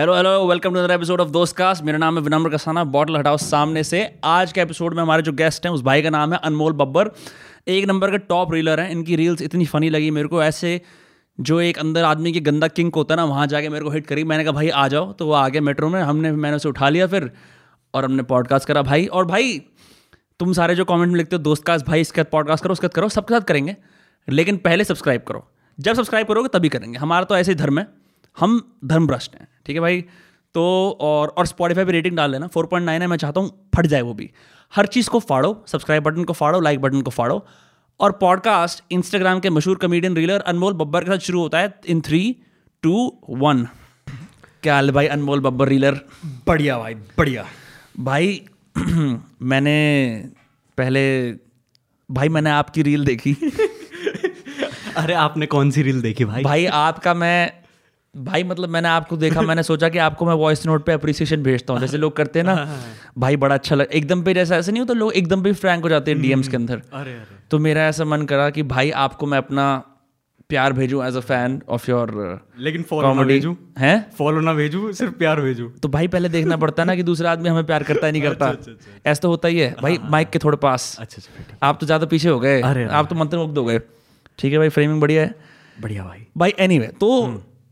Hello hello welcome to other episode of Dost cast मेरा नाम है विनम्र कसाना बॉटल हटाओ सामने से। आज के एपिसोड में हमारे जो गेस्ट हैं, उस भाई का नाम है अनमोल बब्बर। एक नंबर के टॉप रीलर हैं, इनकी रील्स इतनी फनी लगी मेरे को। ऐसे जो एक अंदर आदमी की गंदा किंक होता है ना, वहाँ जाके मेरे को हिट करी। मैंने कहा, भाई, आ जाओ। तो वो आ गया मेट्रो में। हमने, मैंने उसे उठा लिया फिर, और हमने पॉडकास्ट करा भाई। और भाई, तुम सारे जो कमेंट में लिखते हो दोस्त कास्ट भाई, इसके साथ पॉडकास्ट करो, उसके बाद करो, सबके साथ करेंगे। लेकिन पहले सब्सक्राइब करो। जब सब्सक्राइब करोगे, तभी करेंगे। हमारा तो ऐसे ही धर्म है। हम धर्म भ्रष्ट हैं ठीक है भाई? तो और और स्पॉटीफाई पे रेटिंग डाल लेना फोर पॉइंट नाइन है मैं चाहता हूँ फट जाए वो भी। हर चीज़ को फाड़ो सब्सक्राइब बटन को फाड़ो लाइक बटन को फाड़ो। और पॉडकास्ट इंस्टाग्राम के मशहूर कमेडियन रीलर अनमोल बब्बर के साथ शुरू होता है इन थ्री टू वन क्या हाल भाई अनमोल बब्बर रीलर बढ़िया भाई बढ़िया। भाई मैंने पहले भाई मैंने आपकी रील देखी। अरे आपने कौन सी रील देखी भाई? भाई आपका मैं भाई मतलब मैंने आपको देखा मैंने सोचा कि आपको मैं वॉइस नोट पे अप्रिसिएशन भेजता हूँ। जैसे लोग करते हैं ना भाई बड़ा अच्छा लग एकदम पे जैसा ऐसा नहीं होता तो लोग एकदम पे फ्रैंक हो जाते हैं डीएम्स के अंदर। अरे अरे। तो मेरा ऐसा मन करा कि भाई आपको मैं अपना प्यार भेजूं as a fan of your लेकिन फॉलो ना भेजू? हैं? फॉलो ना भेजू सिर्फ़ प्यार भेजू? तो भाई पहले देखना पड़ता है ना कि दूसरा आदमी हमें प्यार करता है नहीं करता। ऐसा तो होता ही है। भाई माइक के थोड़े पास। अच्छा अच्छा आप तो ज़्यादा पीछे हो गए। आप तो मंत्र मुग्ध हो गए। ठीक है भाई फ्रेमिंग बढ़िया है। बढ़िया भाई। भाई एनीवे तो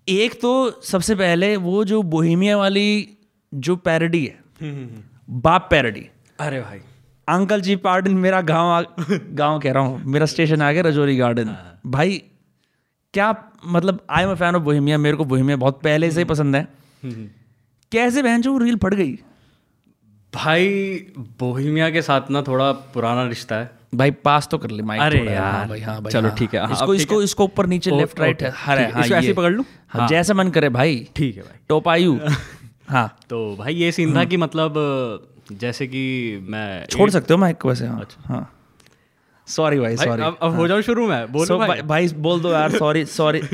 एक तो सबसे पहले वो जो बोहिमिया वाली जो पैरडी है बाप पैरडी अरे भाई। अंकल जी पार्डन मेरा गाँव गाँव कह रहा हूँ मेरा स्टेशन आ गया रजौरी गार्डन भाई क्या मतलब I am a fan of Bohemia मेरे को बोहिमिया बहुत पहले से ही पसंद है। कैसे बहन जो रील फट गई? भाई बोहिमिया के साथ ना थोड़ा पुराना रिश्ता है। भाई पास तो कर ले माइक अरे यार। भाई हाँ भाई चलो। ठीक है, इसको इसको इसको ऊपर नीचे लेफ़्ट राइट हर इसको ऐसे पकड़ लूँ? हाँ, हाँ। मन करे भाई ठीक है भाई। आयु। हाँ। तो भाई ये सीन था कि मतलब जैसे कि मैं छोड़ सकते हो माइक को वैसे हाँ। अच्छा। हाँ। सॉरी भाई सॉरी अब अब हो जाऊँ शुरू में? बोलो So, भाई। भाई बोल दो यार सॉरी सॉरी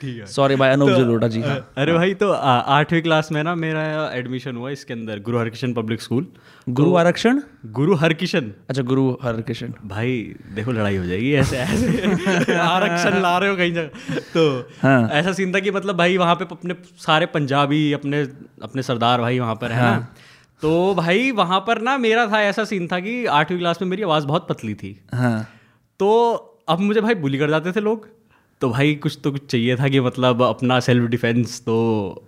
ठीक है। सॉरी भाई अनूप जलोटा जी हाँ। अरे भाई तो आठवीं क्लास में ना मेरा एडमिशन हुआ इसके अंदर गुरु हरकिशन पब्लिक स्कूल गुरु आरक्षण गुरु हरकिशन। अच्छा गुरु हरकिशन. भाई देखो लड़ाई हो जाएगी ऐसे ऐसे। आरक्षण ला रहे हो कहीं जगह। तो हाँ। ऐसा सीन था कि मतलब भाई वहाँ पे अपने सारे पंजाबी अपने अपने सरदार भाई वहाँ पर है ना। तो भाई वहाँ पर ना मेरा था ऐसा सीन था कि आठवीं क्लास में मेरी आवाज़ बहुत पतली थी। हाँ। तो अब मुझे भाई बुली कर जाते थे लोग। तो भाई कुछ तो कुछ चाहिए था कि मतलब अपना सेल्फ डिफेंस तो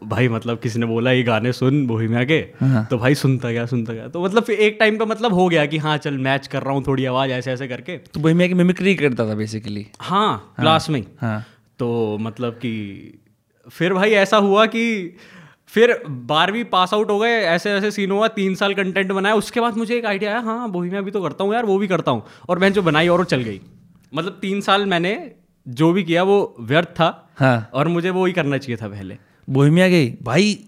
भाई मतलब किसी ने बोला ये गाने सुन बोहिमिया के तो भाई सुनता गया सुनता गया। तो मतलब एक टाइम पे मतलब हो गया कि हाँ चल मैच कर रहा हूँ थोड़ी आवाज़ ऐसे ऐसे करके। तो वही मैं की मिमिक्री करता था बेसिकली हाँ क्लास में हाँ। तो मतलब कि फिर भाई ऐसा हुआ कि फिर बारहवीं पास आउट हो गए ऐसे ऐसे सीन हुआ तीन साल कंटेंट बनाया उसके बाद मुझे एक आइडिया आया हाँ वही मैं भी तो करता हूँ यार वो भी करता हूँ। और मैंने जो बनाई और वो चल गई। मतलब तीन साल मैंने जो भी किया वो व्यर्थ था हाँ। और मुझे वो ही करना चाहिए था पहले। बोहिमिया गई भाई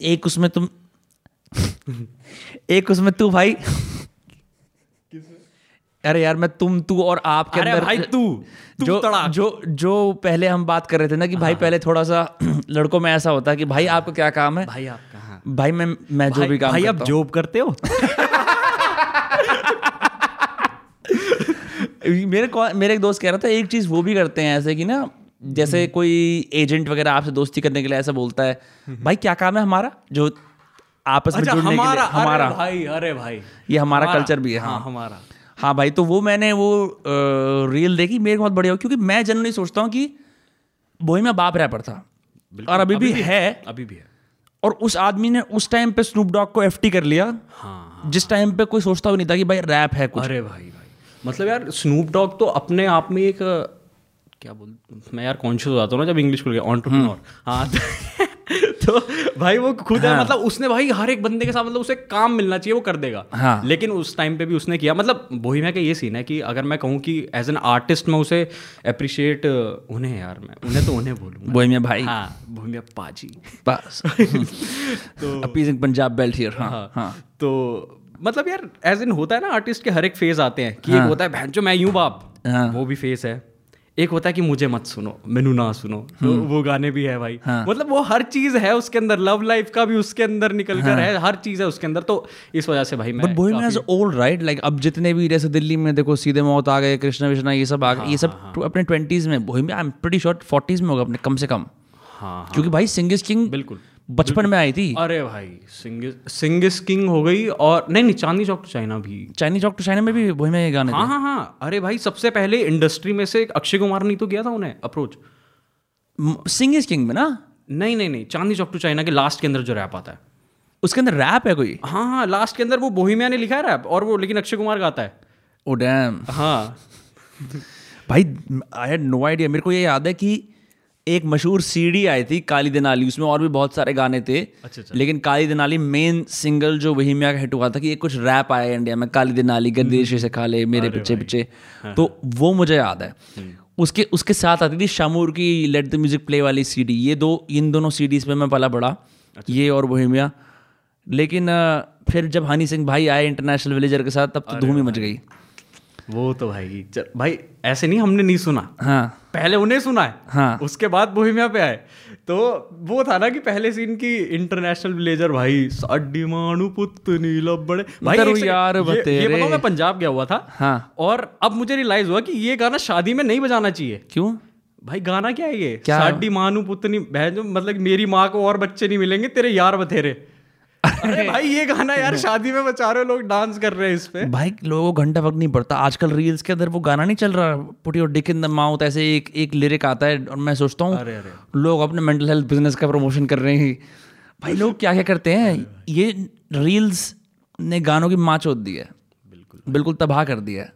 एक उसमें तुम एक उसमें तू भाई अरे यार मैं तुम तू और आप के अंदर भाई तू तू जो। जो जो पहले हम बात कर रहे थे ना कि भाई पहले थोड़ा सा लड़कों में ऐसा होता है कि भाई आपका क्या काम है? भाई आप कहाँ भाई मैं मैं जो भी काम भाई आप जॉब करते हो? मेरे मेरे एक दोस्त कह रहा था एक चीज़ वो भी करते हैं ऐसे कि ना जैसे कोई एजेंट वगैरह आपसे दोस्ती करने के लिए ऐसा बोलता है भाई क्या काम है हमारा? जो आपस में अच्छा जुड़ने के लिए हमारा अरे भाई अरे भाई। ये हमारा कल्चर भी है हाँ हाँ। हमारा। हाँ भाई तो वो मैंने वो रील देखी मेरे को बहुत बढ़िया क्योंकि मैं जनरली सोचता हूँ कि बोही में बाप रैपर था। और अभी भी है। अभी भी है। और उस आदमी ने उस टाइम पे स्नूप डॉग को एफटी कर लिया। हाँ हाँ, जिस टाइम पे कोई सोचता भी नहीं था कि भाई रैप है कुछ। अरे भाई भाई। मतलब यार स्नूप डॉग तो अपने आप में एक क्या बोल मैं यार कॉन्शियस हो जाता हूँ ना जब इंग्लिश खुल गया। ऑन्टरप्रेन्योर हाँ तो भाई वो खुद हाँ. है। मतलब उसने भाई हर एक बंदे के साथ मतलब उसे काम मिलना चाहिए वो कर देगा। हाँ। लेकिन उस टाइम पे भी उसने किया। मतलब बोहिमिया का ये सीन है कि अगर मैं कहूँ कि एज एन आर्टिस्ट मैं उसे अप्रिशिएट उन्हें यार मैं उन्हें तो उन्हें बोलूँगा। बोही में भाई। हाँ बोहिमिया पाजी। बस। तो अपीजिंग पंजाब बेल्ट हियर हाँ हाँ तो मतलब यार एज इन होता है ना आर्टिस्ट के हर एक फ़ेज़ आते हैं कि एक होता है बहन जो मैं यूँ बाप हाँ। वो भी फेस है। एक होता है कि मुझे मत सुनो मैनू ना सुनो। तो वो गाने भी है भाई। हाँ। मतलब वो हर चीज़ है उसके अंदर लव लाइफ का भी उसके अंदर निकल कर है हर चीज़ है उसके अंदर। तो इस वजह से भाई मैं बट ओल्ड राइट लाइक अब जितने भी जैसे दिल्ली में देखो सीधे मौत आ गए कृष्णा विष्णा ये सब आ गए ये सब तो अपने ट्वेंटीज में Bohemia I am pretty sure forties में होगा अपने कम से कम। हाँ। क्योंकि भाई सिंगिस किंग बिल्कुल। बचपन में आई थी। अरे भाई सिंगिस सिंगिस किंग हो गई और नहीं नहीं चांदनी चौक टू चाइना भी। चाइनीज़ चौक टू चाइना में भी वही में गाने हाँ हाँ हाँ। अरे भाई सबसे पहले इंडस्ट्री में से अक्षय कुमार ने तो किया था उन्हें अप्रोच। सिंग इज़ किंग में ना? नहीं नहीं नहीं चांदनी चौक टू चाइना के लास्ट के अंदर जो रैप आता है। उसके अंदर रैप है कोई? हाँ हाँ लास्ट के अंदर वो बोहिमिया ने लिखा है रैप और वो लेकिन अक्षय कुमार गाता है। Oh damn. हाँ। भाई आई हैड नो आइडिया मेरे को ये याद है कि एक मशहूर सीडी आई थी काली दिनाली उसमें और भी बहुत सारे गाने थे। अच्छा, लेकिन काली दिनाली मेन सिंगल जो वही में हिट हुआ था कि ये कुछ रैप आया इंडिया में काली दिनाली गद्देश से खा ले मेरे पीछे पीछे। तो वो मुझे याद है। उसके उसके साथ आती थी शामूर की लेट द म्यूज़िक प्ले वाली सीडी ये दो इन दोनों सीडीज पे मैं पला बड़ा ये और बोहेमिया लेकिन फिर जब हनी सिंह भाई आए इंटरनेशनल विलेजर के साथ तब तो धूम ही मच गई। वो तो भाई चल, भाई ऐसे नहीं हमने नहीं सुना। हाँ। पहले उन्हें सुना है हाँ। उसके बाद बोहिमिया पे आए। तो वो था ना कि पहले सीन की इंटरनेशनल विलेजर भाई साडी मानू पुत नीला बड़े। भाई एक यार ये, ये। बताऊँ मैं पंजाब गया हुआ था हाँ। और अब मुझे रियलाइज़ हुआ कि ये गाना शादी में नहीं बजाना चाहिए। क्यों? भाई गाना क्या है ये? साडी मानू पुतनी बहन जो मतलब मेरी माँ को और बच्चे नहीं मिलेंगे तेरे यार बथेरे। अरे भाई ये गाना यार शादी में बचा रहे लोग डांस कर रहे हैं इस पे। भाई लोगों को घंटा वक्त नहीं पड़ता। आजकल रील्स के अंदर वो गाना नहीं चल रहा। Put your dick in the mouth ऐसे एक एक लिरिक आता है और मैं सोचता हूँ लोग अपने मेंटल हेल्थ बिज़नेस का प्रमोशन कर रहे हैं। भाई लोग क्या क्या करते हैं? ये रील्स ने गानों की माँ चोत दी है। बिल्कुल। बिल्कुल तबाह कर दिया है।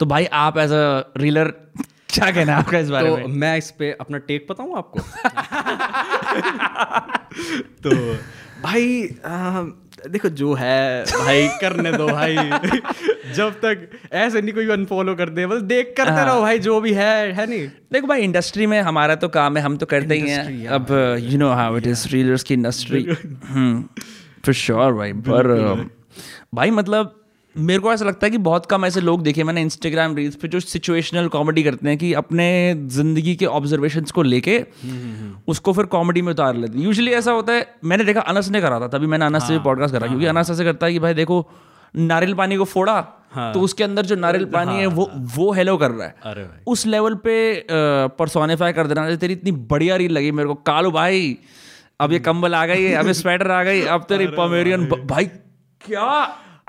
तो भाई आप एज अ रीलर क्या कहना है आपका इस बारे तो में? मैं इस पे अपना टेक बताऊँ आपको? तो भाई आ, देखो जो है भाई करने दो भाई। जब तक ऐसे नहीं कोई अनफॉलो कर दे बस देख करते हाँ। रहो भाई जो भी है है नहीं? देखो भाई इंडस्ट्री में हमारा तो काम है हम तो करते ही हैं। अब you know how it is reelers की इंडस्ट्री फॉर श्योर भाई पर भाई मतलब मेरे को ऐसा लगता है कि बहुत कम ऐसे लोग देखे मैंने इंस्टाग्राम रील्स पे जो सिचुएशनल कॉमेडी करते हैं कि अपने ज़िंदगी के ऑब्जर्वेशंस को लेके उसको फिर कॉमेडी में उतार लेते हैं। यूजुअली ऐसा होता है मैंने देखा अनस ने करा था तभी मैंने अनस से भी पॉडकास्ट करा क्योंकि अनस ऐसे करता है कि भाई देखो नारियल पानी को फोड़ा हाँ, तो उसके अंदर जो नारियल पानी हाँ, है वो हाँ, वो हेलो कर रहा है। अरे उस लेवल पे परसोनिफाई कर देना तेरी इतनी बढ़िया रील लगी मेरे को। कालू भाई अब ये कंबल आ गई है अब ये स्वेटर आ गई अब तेरी पमेरियन भाई क्या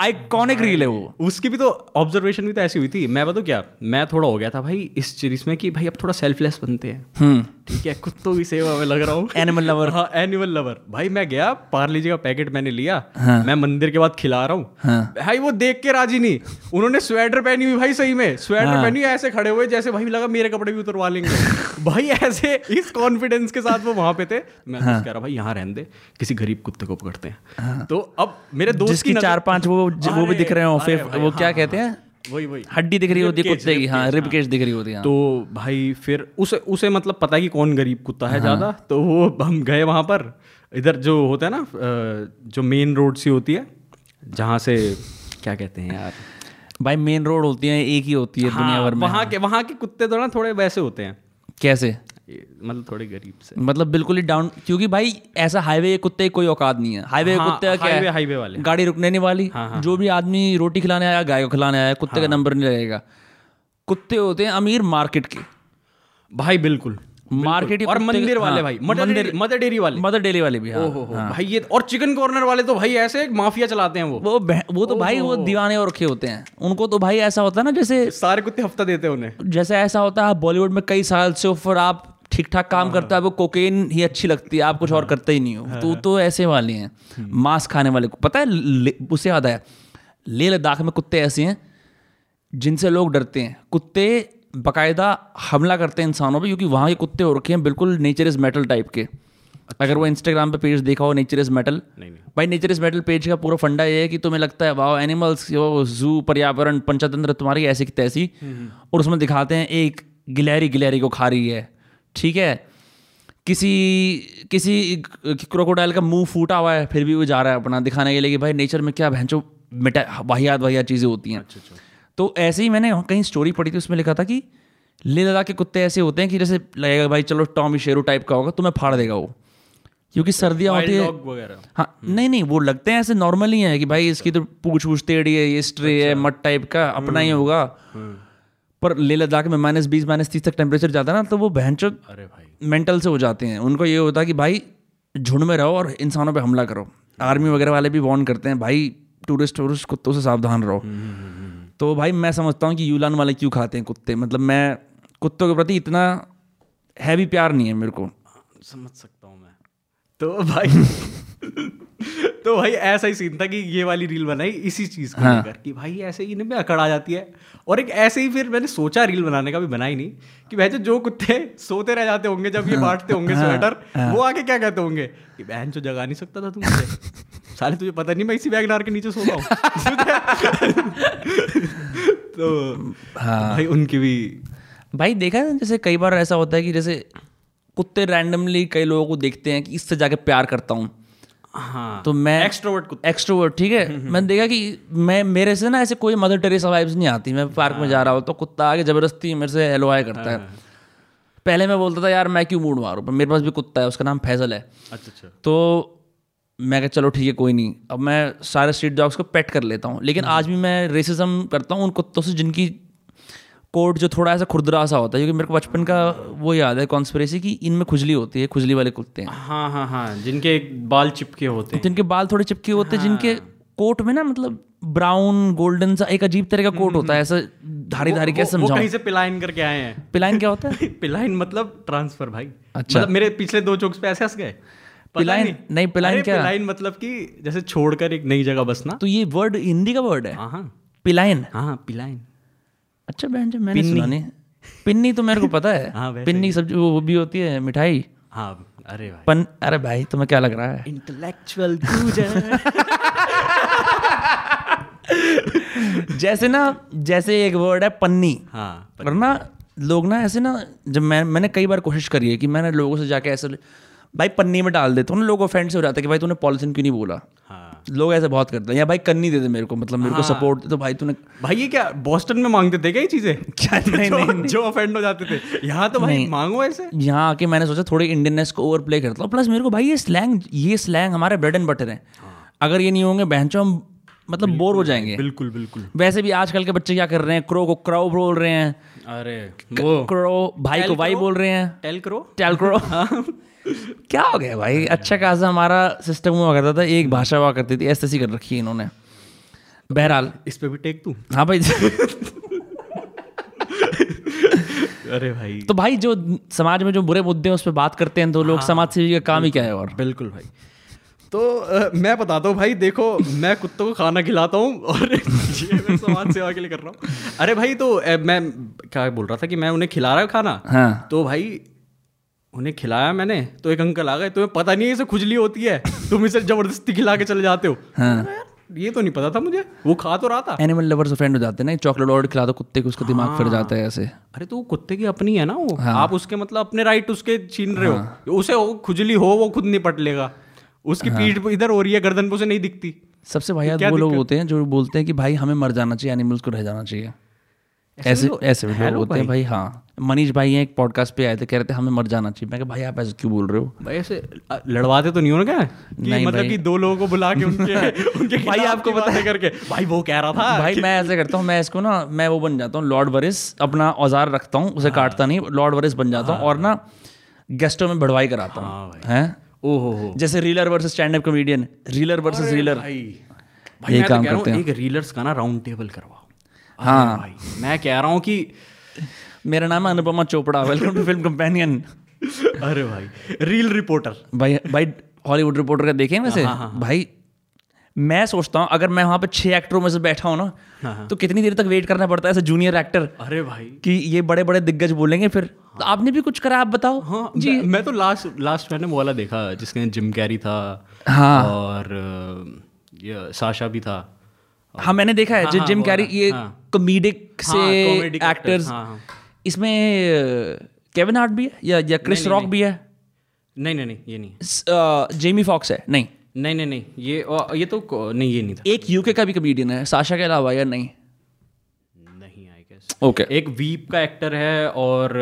आइकॉनिक रील है वो। उसकी भी तो ऑब्जर्वेशन भी तो ऐसी हुई थी। मैं बताऊँ क्या? मैं थोड़ा हो गया था भाई इस चीज़ में कि भाई अब थोड़ा सेल्फलेस बनते हैं। हम्म। ठीक है कुत्तों की सेवा में लग रहा हूँ। एनिमल लवर हाँ एनिमल लवर भाई मैं गया पार्ले जी का पैकेट मैंने लिया। हाँ। मैं मंदिर के बाद खिला रहा हूँ। हाँ। भाई वो देख के राज़ी नहीं। उन्होंने स्वेटर पहनी हुई भाई सही में। स्वेटर हाँ। पहनी हुई ऐसे खड़े हुए जैसे भाई लगा मेरे कपड़े भी उतरवा लेंगे। भाई ऐसे इस कॉन्फिडेंस के साथ वो वहाँ पे थे। मैं हाँ। तो कह रहा भाई यहाँ रहने दे किसी गरीब कुत्ते को पकड़ते हैं। तो अब मेरे दोस्त की चार पाँच वो वो भी दिख रहे हो फिर वो हाँ, क्या हाँ, कहते हैं वही वही। हड्डी दिख रही होती है कुत्ते की हाँ रिब केज दिख रही होती है। हाँ। तो भाई फिर उसे उसे मतलब पता है कि कौन गरीब कुत्ता है ज़्यादा तो वो हम गए वहाँ पर। इधर जो होता है ना जो मेन रोड सी होती है जहाँ से क्या कहते हैं यार? भाई मेन रोड होती है एक ही होती है हाँ, दुनिया भर में वहाँ के वहाँ के कुत्ते तो ना थोड़े वैसे होते हैं। कैसे? मतलब थोड़े गरीब से। मतलब बिल्कुल ही डाउन क्योंकि भाई ऐसा हाईवे के कुत्ते कोई औकात नहीं है। हाईवे हाँ, कुत्ते क्या हाईवे हाईवे वाले। गाड़ी रुकने नहीं वाली। हाँ, हाँ, जो भी आदमी रोटी खिलाने आया गाय को खिलाने आया कुत्ते हाँ। का नंबर नहीं लगेगा। कुत्ते होते हैं अमीर मार्केट के। भाई बिल्कुल। मार्केट और मंदिर वाले हाँ, भाई मदर मंदिर- डेरी वाले। मदर डेली वाले भी हाँ ओहो हो भाई ये और चिकन कॉर्नर वाले तो भाई ऐसे माफिया चलाते हैं वो। वो वो तो भाई वो दीवाने और रखे होते हैं। उनको तो भाई ऐसा होता है ना जैसे सारे कुत्ते हफ़्ता देते हैं उन्हें। जैसे ऐसा होता है बॉलीवुड में कई साल से ऊपर आप ठीक ठाक काम हाँ। करते हो आपको कोकेन ही अच्छी लगती है आप कुछ और करते ही नहीं हो। तो तो ऐसे वाले हैं हम्म। मांस खाने वाले को। पता है उसे याद आया लेह लद्दाख में कुत्ते ऐसे हैं जिनसे लोग डरते हैं। कुत्ते बकायदा हमला करते हैं इंसानों पर क्योंकि वहाँ के कुत्ते हो रखे हैं बिल्कुल नेचर इज़ मेटल टाइप के। अच्छा। अगर वो इंस्टाग्राम पे पेज देखा हो नेचर इज़ मेटल। भाई नेचर इज़ मेटल पेज का पूरा फंडा ये है कि तुम्हें लगता है वाह एनिमल्स वो जू पर्यावरण पंचतंत्र तुम्हारी ऐसी की तैसी। और उसमें दिखाते हैं एक गिलहरी गिलहरी को खा रही है। ठीक है? किसी किसी क्रोकोडाइल का मुँह फूटा हुआ है फिर भी वो जा रहा है अपना दिखाने के लिए कि भाई नेचर में क्या भैंचो मिटा वाहियात वाहियात चीज़ें होती हैं। तो ऐसे ही मैंने कहीं स्टोरी पढ़ी थी उसमें लिखा था कि ले लदा के कुत्ते ऐसे होते हैं कि जैसे लगेगा भाई चलो टॉमी शेरू टाइप का होगा तुम्हें फाड़ देगा वो। क्योंकि सर्दियाँ होती है। हाँ नहीं नहीं वो लगते हैं ऐसे नॉर्मल ही है कि भाई इसकी तो पूछ पूछ टेढ़ी है ये स्ट्रे है मट टाइप का अपना ही होगा। पर ले लद्दाख में माइनस बीस माइनस तीस तक टेम्परेचर जाता है ना तो वो बहनचो अरे भाई। मेंटल से हो जाते हैं। उनको ये होता है कि भाई झुंड में रहो और इंसानों पे हमला करो। आर्मी वगैरह वाले भी वार्न करते हैं भाई टूरिस्ट टूरिस्ट कुत्तों से सावधान रहो। तो भाई मैं समझता हूँ कि यूलान वाले क्यों खाते हैं कुत्ते? मतलब मैं कुत्तों के प्रति इतना हैवी प्यार नहीं है मेरे को। समझ सकता हूँ मैं। तो भाई तो भाई ऐसा ही सीन था कि ये वाली रील बनाई इसी चीज़ को हाँ। लेकर कि भाई ऐसे ही इन्हें में अकड़ आ जाती है। और एक ऐसे ही फिर मैंने सोचा रील बनाने का भी बनाई नहीं कि भाई जो कुत्ते सोते रह जाते होंगे जब ये बांटते होंगे हाँ, स्वेटर वो आके क्या कहते होंगे? कि बहन जो जगा नहीं सकता था तू मुझे। साले तुझे पता नहीं मैं इसी वैगनार के नीचे सोता हूँ। तो हाँ। भाई उनकी भी भाई देखा है ना, जैसे कई बार ऐसा होता है कि जैसे कुत्ते रैंडमली कई लोगों को देखते हैं कि इससे जाके प्यार करता हूँ। हाँ। तो मैं एक्सट्रोवर्ट एक्सट्रोवर्ट ठीक है? मैंने देखा कि मैं मेरे से ना ऐसे कोई मदर टेरेसा वाइब्स नहीं आती। मैं पार्क में जा रहा हूँ तो कुत्ता आके ज़बरदस्ती मेरे से हेलो हाय करता है। पहले मैं बोलता था यार मैं क्यों मूड मारूँ? पर मेरे पास भी कुत्ता है उसका नाम फैजल है। अच्छा अच्छा। तो मैं कहा चलो ठीक है कोई नहीं। अब मैं सारे स्ट्रीट डॉग्स को पेट कर लेता हूँ। लेकिन आज भी मैं रेसिज्म करता हूँ उन कुत्तों से जिनकी कोट जो थोड़ा ऐसा खुरदरा सा होता है क्योंकि मेरे को बचपन का वो याद है कॉन्स्परेसी की इनमें खुजली होती है खुजली वाले कुत्ते हैं। हाँ हाँ हाँ जिनके बाल चिपके होते हैं। जिनके बाल थोड़े चिपके होते हैं जिनके कोट में ना मतलब ब्राउन गोल्डन सा एक अजीब तरह का कोट होता है ऐसा धारी धारी कैसे समझाऊं? कहीं से पिलाइन करके आए हैं। पिलाइन क्या होता है? पिलाइन मतलब ट्रांसफ़र भाई। अच्छा। मतलब मेरे पिछले दो जोक्स पे ऐसे हंस गए? पिलाइन- नहीं, नहीं पिलाइन क्या? पिलाइन मतलब कि जैसे छोड़कर एक नई जगह बसना। तो ये वर्ड हिंदी का वर्ड है? हाँ हाँ। पिलाइन हाँ हाँ पिलाइन अच्छा बहन जी मैंने सुना नहीं पिन्नी तो मेरे को पता है। हाँ, पिन्नी सब्ज़ी वो भी होती है मिठाई। हाँ अरे भाई। पन अरे भाई तुम्हें क्या लग रहा है? इंटेलेक्चुअल जैसे ना जैसे एक वर्ड है पन्नी। हाँ और ना लोग ना ऐसे ना जब मैं मैंने कई बार कोशिश करी है कि मैंने लोगों से जाके ऐसे भाई पन्नी में डाल देता हूँ ना लोग ऑफेंड से हो जाता है कि भाई तूने पॉलिथिन क्यों नहीं बोला? हाँ। लोग ऐसे बहुत करते हैं या भाई कन्नी दे दे मेरे को मतलब मेरे को सपोर्ट दे तो भाई तूने भाई ये क्या बॉस्टन में मांगते थे क्या ये चीज़ें? क्या? नहीं जो, नहीं जो ऑफेंड हो जाते थे। यहाँ तो भाई मांगो ऐसे। यहाँ आके मैंने सोचा थोड़ी इंडियननेस को ओवर प्ले करता हूँ। प्लस मेरे को भाई ये स्लैंग ये स्लैंग हमारे ब्रेड एंड बटर है। अगर ये नहीं होंगे बहनचो हम मतलब बोर हो जाएँगे। बिल्कुल बिल्कुल। वैसे भी आजकल के बच्चे क्या कर रहे हैं? क्रो को क्राउ बोल रहे हैं। अरे क्रो भाई को भाई बोल रहे हैं। टेल क्रो टेल क्रो क्या हो गया भाई? अच्छा खासा हमारा सिस्टम हुआ करता था एक भाषा हुआ करती थी ऐसे ऐसी कर रखी है इन्होंने। बहरहाल। इस पे भी टेक तू। हाँ भाई। अरे भाई। तो भाई जो समाज में जो बुरे मुद्दे हैं उस पर बात करते हैं तो लोग समाज सेवी का काम ही क्या है और? बिल्कुल भाई। तो अ, मैं बताता हूँ भाई देखो मैं कुत्तों को खाना खिलाता हूँ और ये मैं समाज सेवा के लिए कर रहा हूँ। अरे भाई तो अ, मैं क्या बोल रहा था कि मैं उन्हें खिला रहा हूँ खाना? हाँ। तो भाई उन्हें खिलाया मैंने तो एक अंकल आ गए तुम्हें पता नहीं है इसे खुजली होती है। तुम इसे ज़बरदस्ती खिला के चले जाते हो। हाँ। ये तो नहीं पता था मुझे वो खा तो रहा था। एनिमल लवर्स फ्रेंड हो जाते हैं ना चॉकलेट ऑर्डर खिला दो कुत्ते को उसका दिमाग फिर जाता है ऐसे। अरे तो वो कुत्ते की अपनी है ना वो। आप उसके मतलब अपने राइट उसके छीन रहे हो। उसे वो खुजली हो वो खुद निपट लेगा। उसकी पीठ इधर हो रही है गर्दन पे उसे नहीं दिखती। सबसे भाई वो लोग होते हैं जो बोलते हैं कि भाई हमें मर जाना चाहिए एनिमल्स को रह जाना चाहिए। ऐसे ऐसे भी लोग होते हैं भाई। हाँ। मनीष भाई हैं एक पॉडकास्ट पे आए थे कह रहे थे हमें मर जाना चाहिए। मैं कहा भाई आप ऐसे क्यों बोल रहे हो? भाई ऐसे लड़वाते तो नहीं हो ना क्या? नहीं मतलब कि दो लोगों को बुला के उनके उनके भाई, आपको बातें करके। भाई वो कह रहा था भाई मैं ऐसे करता हूँ मैं इसको ना मैं वो बन जाता हूँ लॉर्ड वरिस अपना औज़ार रखता हूँ उसे काटता नहीं लॉर्ड वरिस बन जाता हूँ और ना गेस्टों में बढ़वाई कराता हाँ हूँ हैं? ओ हो। हो जैसे reeler versus stand up comedian reeler versus reeler. भाई। भाई मैं तो काम कह रहा करते हूँ। हैं। एक रीलर्स का ना राउंड टेबल करवाओ। अरे हाँ। भाई मैं कह रहा हूँ कि मेरा नाम है Anupama Chopra welcome to film companion अरे भाई रील रिपोर्टर भाई भाई हॉलीवुड रिपोर्टर का देखें वैसे? हाँ, भाई मैं सोचता हूँ अगर मैं वहाँ पे छह एक्टरों में से बैठा हूँ ना हाँ, ना तो कितनी देर तक वेट करना पड़ता है ऐसे जूनियर एक्टर अरे भाई। कि ये बड़े बड़े दिग्गज बोलेंगे फिर? तो आपने भी कुछ करा आप बताओ। हाँ जी। मैं, मैं तो लास्ट लास्ट मैंने वो वाला देखा जिसके जिम कैरी था हाँ। और ये साशा भी था। हाँ मैंने देखा है हाँ, जिम कैरी ये हाँ। कॉमेडिक से हाँ, actors, एक्टर्स। इसमें केविन हार्ट भी है या या क्रिस रॉक भी है? नहीं नहीं नहीं ये नहीं जेमी फॉक्स है? नहीं। नहीं नहीं नहीं ये ये तो नहीं ये नहीं था। एक यूके का भी कॉमेडियन है साशा के अलावा या नहीं? नहीं आई गेस ओके एक वीप का एक्टर है और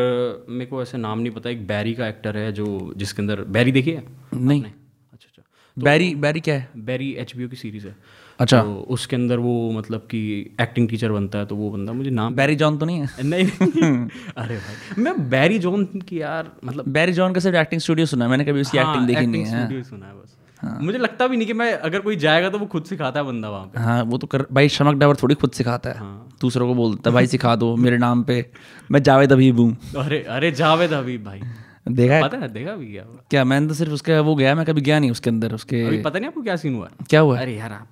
मेरे को ऐसे नाम नहीं पता एक बैरी का एक्टर है जो जिसके अंदर बैरी देखिए नहीं। अच्छा अच्छा। बैरी बैरी क्या है? बैरी एच की सीरीज़ है। अच्छा। तो उसके अंदर वो मतलब कि एक्टिंग टीचर बनता है तो वो बंदा मुझे नाम बैरी जॉन तो नहीं है? नहीं। अरे भाई मैं बैरी जॉन की यार मतलब बैरी जॉन का सिर्फ़ एक्टिंग स्टूडियो सुना है मैंने कभी उसकी हाँ, एक्टिंग देखी नहीं है। सुना है बस। हाँ। मुझे लगता भी नहीं कि मैं अगर कोई जाएगा तो वो खुद सिखाता है बंदा वहाँ पे। हाँ वो तो कर भाई शमक डावर थोड़ी खुद सिखाता है। हाँ। दूसरों को बोलता है भाई सिखा दो मेरे नाम पे मैं जावेद अबीब हूँ। अरे अरे जावेद हबीब भाई। देखा है? पता है देखा भी क्या क्या मैंने तो सिर्फ़ उसका वो गया मैं कभी गया नहीं उसके अंदर उसके अभी पता नहीं आपको क्या सीन हुआ? क्या हुआ? अरे यार क्या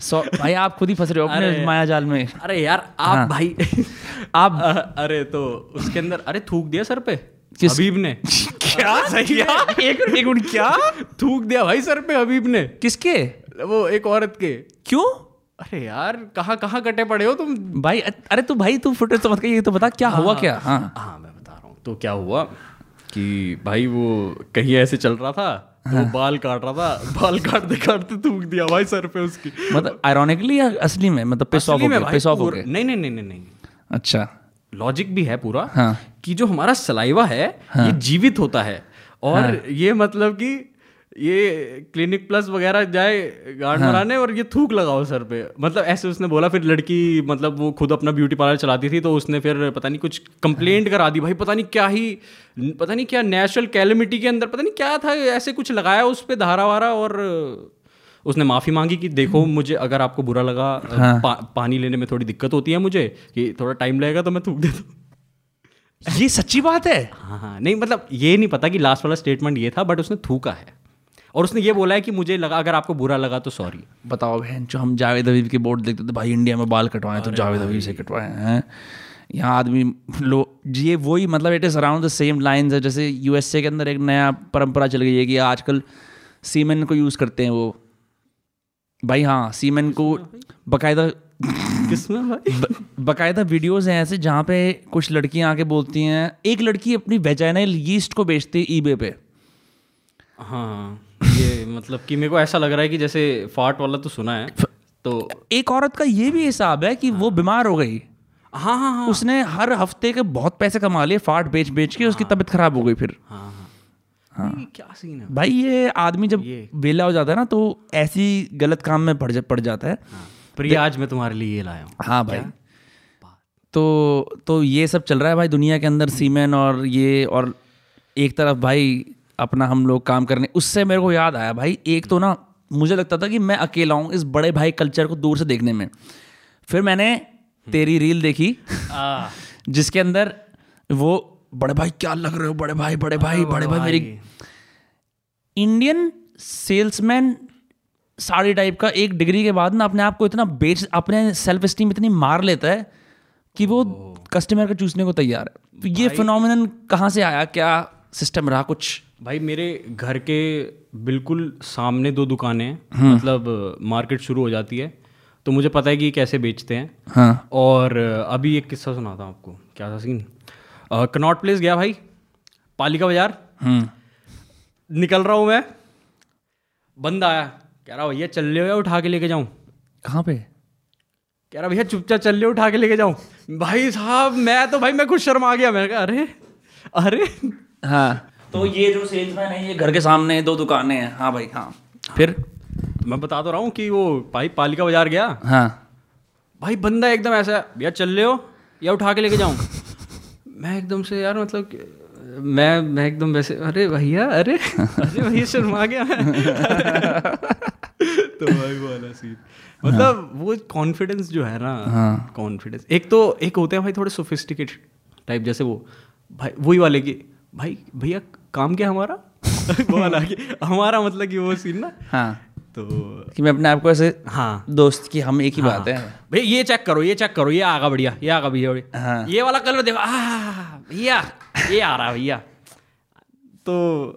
सौ भाई आप खुद ही फंस रहे हो अपने माया जाल में। अरे यार आप हाँ। भाई। आप आ, अरे तो उसके अंदर अरे थूक दिया सर पे। किस- हबीब ने। क्या? सही है। एक एक मिनट क्या? थूक दिया भाई सर पे हबीब ने। किसके? वो एक औरत के। क्यों? अरे यार कहाँ कहाँ कटे पड़े हो तुम? भाई अरे तू भाई तू फुटेज तो मत कहिए तो बता क्या हुआ क्या? हाँ। हाँ मैं बता रहा हूँ। तो क्या हुआ कि भाई वो कहीं ऐसे चल रहा था तो वो बाल काट रहा था बाल काटते काटते थूक दिया भाई सर पे उसकी। मतलब आयरोनिकली या असली में? मतलब पिस ऑफ़ हो गया पिस ऑफ़ हो गया। नहीं नहीं नहीं नहीं नहीं। अच्छा। लॉजिक भी है पूरा हाँ। कि जो हमारा सलाइवा है हाँ. ये जीवित होता है। और हाँ. ये मतलब कि ये क्लिनिक प्लस वगैरह जाए गार्ड मराने और ये थूक लगाओ सर पे। मतलब ऐसे उसने बोला फिर लड़की मतलब वो खुद अपना ब्यूटी पार्लर चलाती थी तो उसने फिर पता नहीं कुछ कंप्लेंट हाँ। करा दी। भाई पता नहीं क्या ही पता नहीं क्या नेचुरल कैलमिटी के अंदर पता नहीं क्या था ऐसे कुछ लगाया उस पर धारा वारा और उसने माफ़ी मांगी कि देखो मुझे अगर आपको बुरा लगा पा, पानी लेने में थोड़ी दिक्कत होती है मुझे कि थोड़ा टाइम लगेगा तो मैं थूक देता हूँ ये सच्ची बात है? हाँ हाँ नहीं मतलब ये नहीं पता कि लास्ट वाला स्टेटमेंट ये था बट उसने थूका है। और उसने ये बोला है कि मुझे लगा अगर आपको बुरा लगा तो सॉरी बताओ बहन जो हम जावेद अबीब के बोर्ड देखते थे भाई इंडिया में बाल कटवाए तो जावेद अबीब से कटवाए हैं? यहाँ आदमी लो ये वही मतलब it is around the same lines है जैसे यूएसए के अंदर एक नया परंपरा चल गई है कि आजकल सीमेन को यूज़ करते हैं वो। भाई हाँ सीमेन को बाकायदा किसमें भाई? बकायदा वीडियोस हैं ऐसे जहाँ पे कुछ लड़कियाँ आके बोलती हैं एक लड़की अपनी वेजाइनल यीस्ट को बेचती है ईबे पे। हाँ। मतलब कि मेरे को ऐसा लग रहा है कि जैसे फाट वाला तो सुना है तो एक औरत का ये भी हिसाब है कि वो बीमार हो गई। हाँ हाँ हाँ। उसने हर हफ़्ते के बहुत पैसे कमा लिए फाट बेच बेच के उसकी तबीयत खराब हो गई फिर। हाँ हाँ। ये क्या सीन है? भाई ये आदमी जब वेला हो जाता है ना तो ऐसी गलत काम में पड़ जा, पड़ जाता है। हाँ। प्रिया आज मैं तुम्हारे लिए ये लाया हूँ। हाँ भाई। तो तो ये सब चल रहा है भाई दुनिया के अंदर सीमेन और ये और एक तरफ़ भाई अपना हम लोग काम करने। उससे मेरे को याद आया भाई एक तो ना मुझे लगता था कि मैं अकेला हूँ इस बड़े भाई कल्चर को दूर से देखने में। फिर मैंने तेरी रील देखी जिसके अंदर वो बड़े भाई क्या लग रहे हो? बड़े भाई बड़े भाई बड़े भाई मेरी इंडियन सेल्समैन साड़ी टाइप का एक डिग्री के बाद ना अपने आप को इतना बेच अपने सेल्फ स्टीम इतनी मार लेता है कि वो कस्टमर का चूसने को तैयार है। ये फिनोमिनन कहाँ से आया? क्या सिस्टम रहा कुछ? भाई मेरे घर के बिल्कुल सामने दो दुकानें हैं। मतलब मार्केट शुरू हो जाती है तो मुझे पता है कि ये कैसे बेचते हैं। हाँ। और अभी एक किस्सा सुनाता हूँ आपको। क्या था सीन कनॉट प्लेस गया भाई पालिका बाज़ार। हम्म निकल रहा हूँ मैं। बंद आया। कह रहा भैया चल ले उठा के लेके जाऊँ। कहाँ पे? कह रहा भैया चुपचाप चल ले उठा के लेके जाऊँ। भाई साहब मैं तो भाई मैं कुछ शर्मा गया। मैंने कहा अरे अरे हाँ। तो ये जो सेल्समैन है ये घर के सामने दो दुकानें हैं। हाँ भाई हाँ। फिर? मैं बता तो रहा हूँ कि वो भाई पालिका बाज़ार गया। हाँ। भाई बंदा एकदम ऐसा है, भैया चल ले हो या उठा के लेके जाऊँ? मैं एकदम से यार मतलब मैं मैं एकदम वैसे अरे भैया अरे अरे भैया शर्मा गया मैं। तो भाई वो वाला सीन मतलब वो कॉन्फिडेंस जो है ना हाँ। कॉन्फिडेंस एक तो एक होते हैं भाई थोड़े सोफिस्टिकेटेड टाइप जैसे वो भाई वही वाले की भाई भैया काम क्या हमारा? वो वाला कि हमारा मतलब कि वो सीन ना। हाँ। तो कि मैं अपने आप को ऐसे हाँ। दोस्त की हम एक ही हाँ, बात है। भैया ये चेक करो ये चेक करो ये आगा बढ़िया ये आगा भैया। हाँ। ये वाला कलर देखो भैया ये आ रहा भैया। तो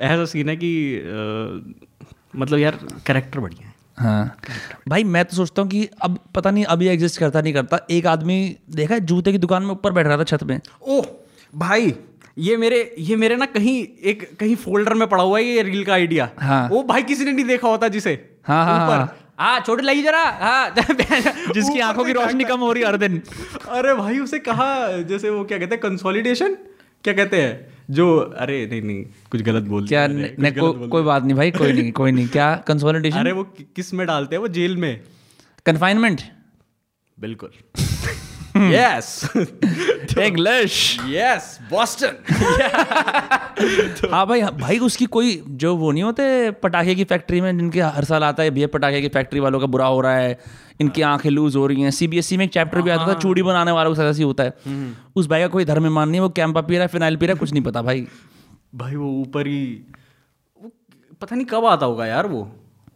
ऐसा सीन है कि अ, मतलब यार करेक्टर बढ़िया है। हाँ। भाई मैं तो सोचता हूँ कि अब पता नहीं अभी एग्जिस्ट करता नहीं करता। एक आदमी देखा है जूते की दुकान में ऊपर बैठ रहा था छत में। ओह भाई ये मेरे ये मेरे ना कहीं एक कहीं फोल्डर में पड़ा हुआ है ये रील का आइडिया हाँ। वो भाई किसी ने नहीं देखा होता जिसे। हाँ, हाँ, हाँ। हाँ छोटी लगी जरा। हाँ जिसकी आँखों की रोशनी कम हो रही है हर दिन। अरे भाई उसे कहा जैसे वो क्या कहते हैं कंसोलिडेशन क्या कहते हैं? जो अरे नहीं नहीं कुछ गलत बोल क्या दिया न, न, को, कोई बात नहीं भाई कोई नहीं कोई नहीं। क्या कंसोलिडेशन अरे वो किसमें डालते हैं? वो जेल में। कन्फाइनमेंट बिल्कुल। यस इंग्लिश यस बॉस्टन हाँ भाई भाई उसकी कोई जो वो नहीं होते पटाखे की फैक्ट्री में जिनके हर साल आता है भैया पटाखे की फैक्ट्री वालों का बुरा हो रहा है इनकी आँखें लूज हो रही हैं। सीबीएसई में एक चैप्टर भी आता था चूड़ी बनाने वालों के साथ ऐसे ही होता है। उस भाई का कोई धर्म ईमान नहीं वो कैंपा पी रहा है फिनाइल पी रहा है कुछ नहीं पता भाई। भाई वो ऊपर ही पता नहीं कब आता होगा यार वो।